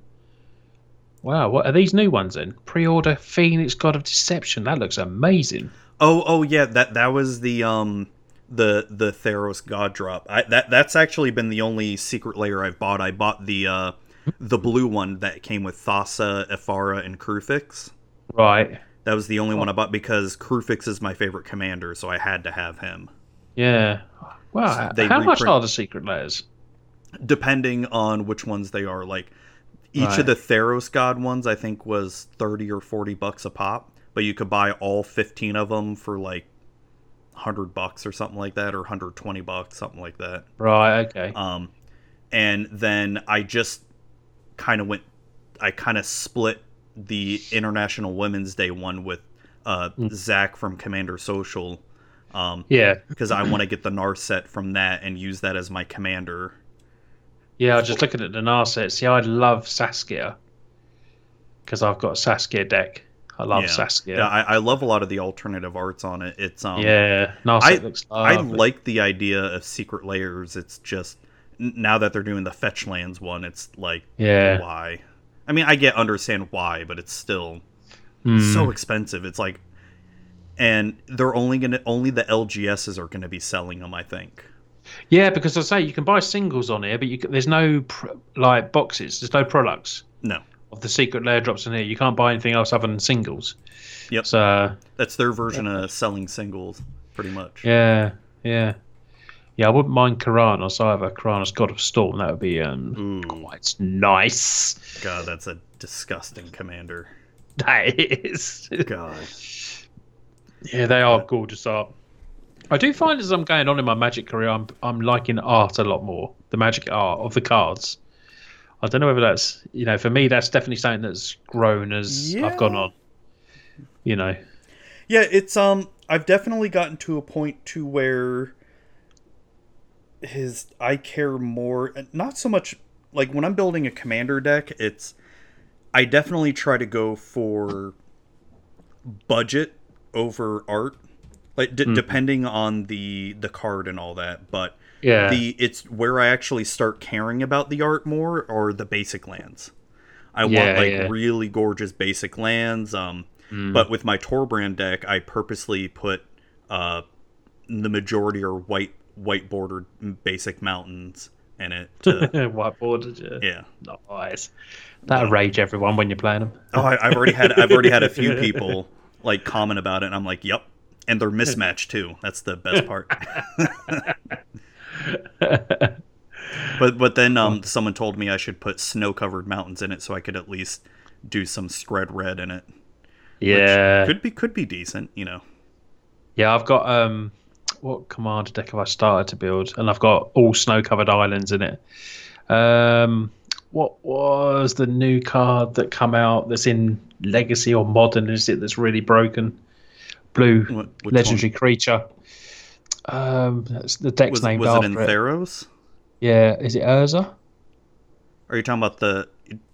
Wow, what are these new ones then? Pre-order Phenax God of Deception. That looks amazing. Oh, oh yeah, that that was the um the the Theros God drop. I that that's actually been the only Secret Lair I've bought. I bought the uh the blue one that came with Thassa, Ephara, and Kruphix. Right. That was the only one I bought because Kruphix is my favorite commander, so I had to have him. Yeah. Wow. They How much are the Secret Lairs? Depending on which ones they are, like each Right. of the Theros God ones, I think was thirty or forty bucks a pop, but you could buy all fifteen of them for like hundred bucks or something like that, or hundred twenty bucks, something like that. Right. Okay. Um, and then I just kind of went, I kind of split the International Women's Day one with uh, Zach from Commander Social um, yeah. because I want to get the Narset from that and use that as my commander. Yeah. I was just looking at the Narset. See, I love Saskia because I've got a Saskia deck. I love yeah, Saskia. Yeah, I, I love a lot of the alternative arts on it. It's um, yeah, NAR I looks I like the idea of Secret Lairs. It's just now that they're doing the fetch lands one, it's like Yeah. why? I mean, I get understand why, but it's still Hmm. so expensive. It's like, and they're only gonna only the LGSs are gonna be selling them. I think. Yeah, because I say you can buy singles on here, but you there's no pr- like boxes. There's no products No, of the Secret Lair drops in here. You can't buy anything else other than singles. Yep. So that's their version of selling singles, pretty much. yeah, yeah, yeah. I wouldn't mind Keranos either. Keranos God of Storm. That would be um Ooh, quite nice. God, that's a disgusting commander. That is. God. Yeah, they are gorgeous art. I do find as I'm going on in my magic career, I'm I'm liking art a lot more. The magic art of the cards. I don't know whether that's you know for me that's definitely something that's grown as I've gone on. You know, Yeah, it's um I've definitely gotten to a point to where his I care more not so much like when I'm building a commander deck, it's I definitely try to go for budget over art. Like d- depending on the the card and all that, but yeah, the it's where I actually start caring about the art more or the basic lands. I Yeah, want like yeah. really gorgeous basic lands. Um, Mm. but with my Torbran deck, I purposely put uh, the majority are white white bordered basic mountains in it. To, whiteboard. Yeah. yeah. Nice. That'll rage everyone when you're playing them. Oh, I, I've already had I've already had a few people like comment about it, and I'm like, yep. And they're mismatched too. That's the best part. But but then um someone told me I should put snow covered mountains in it so I could at least do some spread red in it. Yeah, Could be could be decent, you know. yeah. I've got um, what commander deck have I started to build? And I've got all snow-covered islands in it. Um, what was the new card that come out that's in Legacy or Modern? Is it that's really broken? Blue What- legendary creature. Um, that's the deck's Was, named was it after in it. Theros? Yeah, is it Urza? Are you talking about the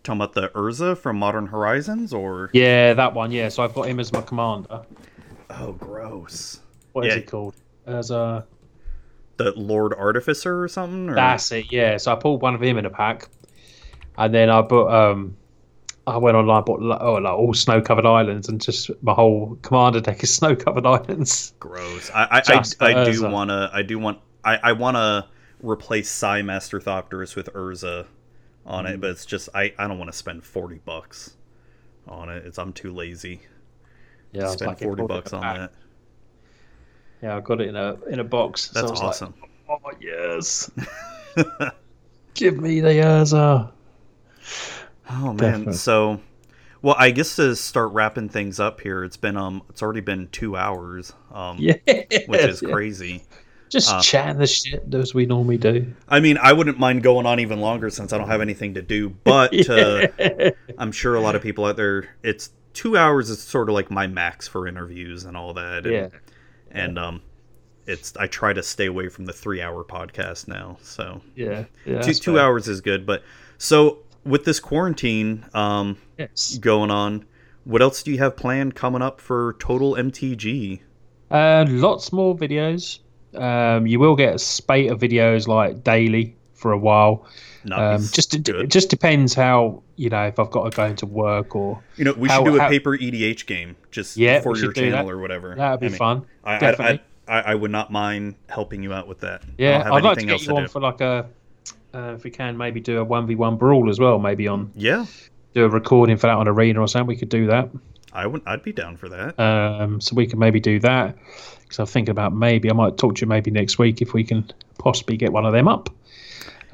talking about the Urza from Modern Horizons or Yeah, that one. Yeah, so I've got him as my commander. Oh gross. What is Yeah. he called? Urza. The Lord Artificer or something? Or? That's it. Yeah. So I pulled one of him in a pack, and then I put um, I went online, bought oh, like all snow covered islands, and just my whole commander deck is snow covered islands. Gross. I I, I, I do wanna I do want I, I wanna replace Sai Master Thopterist with Urza on Mm. it, but it's just I, I don't want to spend forty bucks on it. It's I'm too lazy Yeah, to spend like, forty bucks on that. Yeah, I got it in a in a box. That's I was like, awesome. oh yes, give me the Urza. Oh man. Definitely. So well I guess to start wrapping things up here, it's been um it's already been two hours. Um Yeah, which is crazy. Just Uh, chatting the shit as we normally do. I mean, I wouldn't mind going on even longer since I don't have anything to do, but uh, I'm sure a lot of people out there, it's two hours is sort of like my max for interviews and all that. And, yeah, And um, it's I try to stay away from the three hour podcast now. So yeah, yeah. two two fair. hours is good. But so with this quarantine um Yes. going on, what else do you have planned coming up for Total MTG? Uh, lots more videos. Um, you will get a spate of videos like daily for a while. Um, Nice. just it just depends how you know if I've got to go into work or you know, we how- should do a how- paper EDH game just Yeah, for your channel or whatever. that'd be I mean, fun. I, Definitely. I, I, I would not mind helping you out with that. Yeah, I'd like to get you to on do. for like a uh, if we can maybe do a one v one brawl as well. Maybe on Yeah, do a recording for that on arena or something. We could do that. I would. I'd be down for that. Um, so we can maybe do that. Because I'm thinking about maybe I might talk to you maybe next week if we can possibly get one of them up.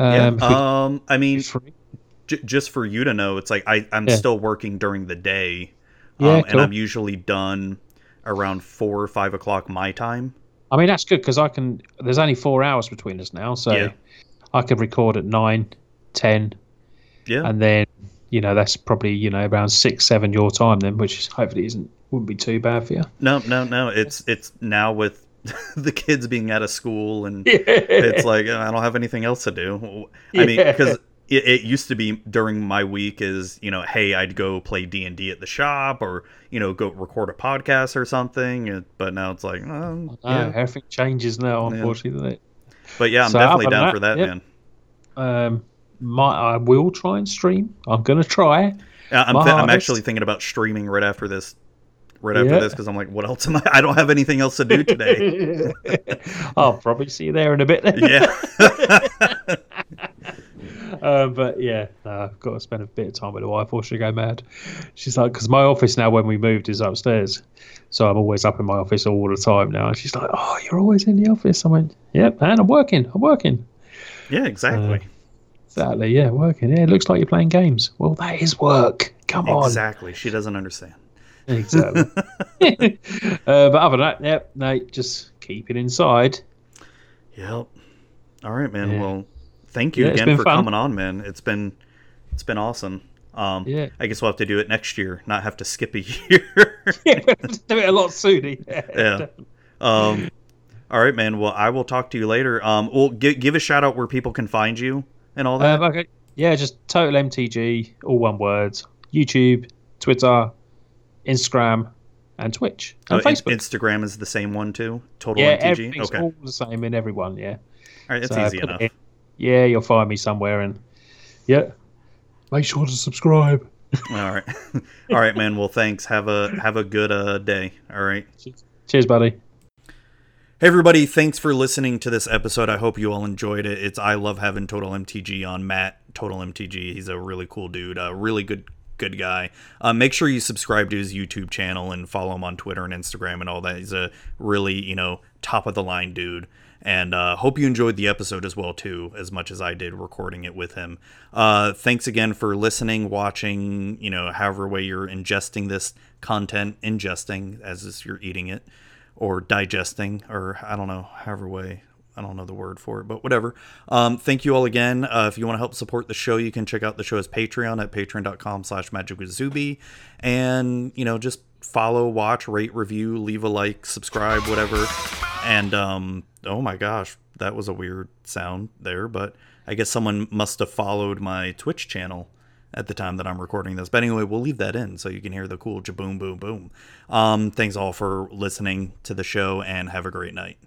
Um, yeah. Um. I mean, j- just for you to know, it's like I I'm Yeah. still working during the day. Um, Yeah, And. I'm usually done around four or five o'clock my time. I mean that's good because I can. There's only four hours between us now, so Yeah. I could record at nine, ten, Yeah. and then you know that's probably you know around six, seven your time then, which hopefully isn't wouldn't be too bad for you. no, no, no. It's it's now with the kids being out of school and it's like uh, I don't have anything else to do. I mean, Yeah. because it, it used to be during my week is you know, hey, I'd go play D and D at the shop or you know go record a podcast or something. But now it's like, No, yeah. everything changes now, unfortunately, doesn't? But yeah, I'm So definitely down that, for that, yeah. man. Um, my I will try and stream. I'm gonna try. I'm, th- I'm actually thinking about streaming right after this. Right after Yeah. this, because I'm like, what else am I? I don't have anything else to do today. I'll probably see you there in a bit. yeah. Uh, but yeah, no, I've got to spend a bit of time with the wife or she'll go mad. She's like, because my office now, when we moved, is upstairs. So I'm always up in my office all the time now. And she's like, oh, you're always in the office. I went, yep, and I'm working. I'm working. yeah, exactly. Uh, Exactly, yeah, working. Yeah, it looks like you're playing games. Well, that is work. Come on. exactly. She doesn't understand. Exactly. uh, but other than that, yep, no, just keep it inside. Yep. All right, man. Yeah. Well, thank you Yeah, again for fun. coming on, man. It's been it's been awesome. Um, Yeah. I guess we'll have to do it next year, not have to skip a year. Yeah, we have to do it a lot sooner. Yeah. yeah. Um, all right, man. Well, I will talk to you later. Um, well, give give a shout out where people can find you and all that. Um, okay. Yeah, just total MTG, all one word. YouTube, Twitter, Instagram, and Twitch and Oh, Facebook. Instagram is the same one too. Total yeah, MTG. everything's Okay. All the same in everyone. Yeah, All right, that's So easy enough. Yeah, you'll find me somewhere, and yeah, make sure to subscribe. All right. All right, man. Well, thanks. Have a have a good uh, day. All right. Cheers, buddy. Hey everybody, thanks for listening to this episode. I hope you all enjoyed it. It's I love having Total MTG on Matt Total MTG. He's a really cool dude, a really good good guy. Uh, make sure you subscribe to his YouTube channel and follow him on Twitter and Instagram and all that. He's a really you know top of the line dude. And uh, hope you enjoyed the episode as well too, as much as I did recording it with him. Uh, thanks again for listening, watching, you know, however way you're ingesting this content, ingesting as if you're eating it or digesting, or I don't know, however way. I don't know the word for it, but whatever. Um, thank you all again. Uh, if you want to help support the show, you can check out the show's Patreon at patreon.com slash magicwithzubi. And, you know, just follow, watch, rate, review, leave a like, subscribe, whatever. And, um, oh my gosh, that was a weird sound there, but I guess someone must have followed my Twitch channel at the time that I'm recording this. But anyway, we'll leave that in so you can hear the cool jaboom boom boom. Um, thanks all for listening to the show and have a great night.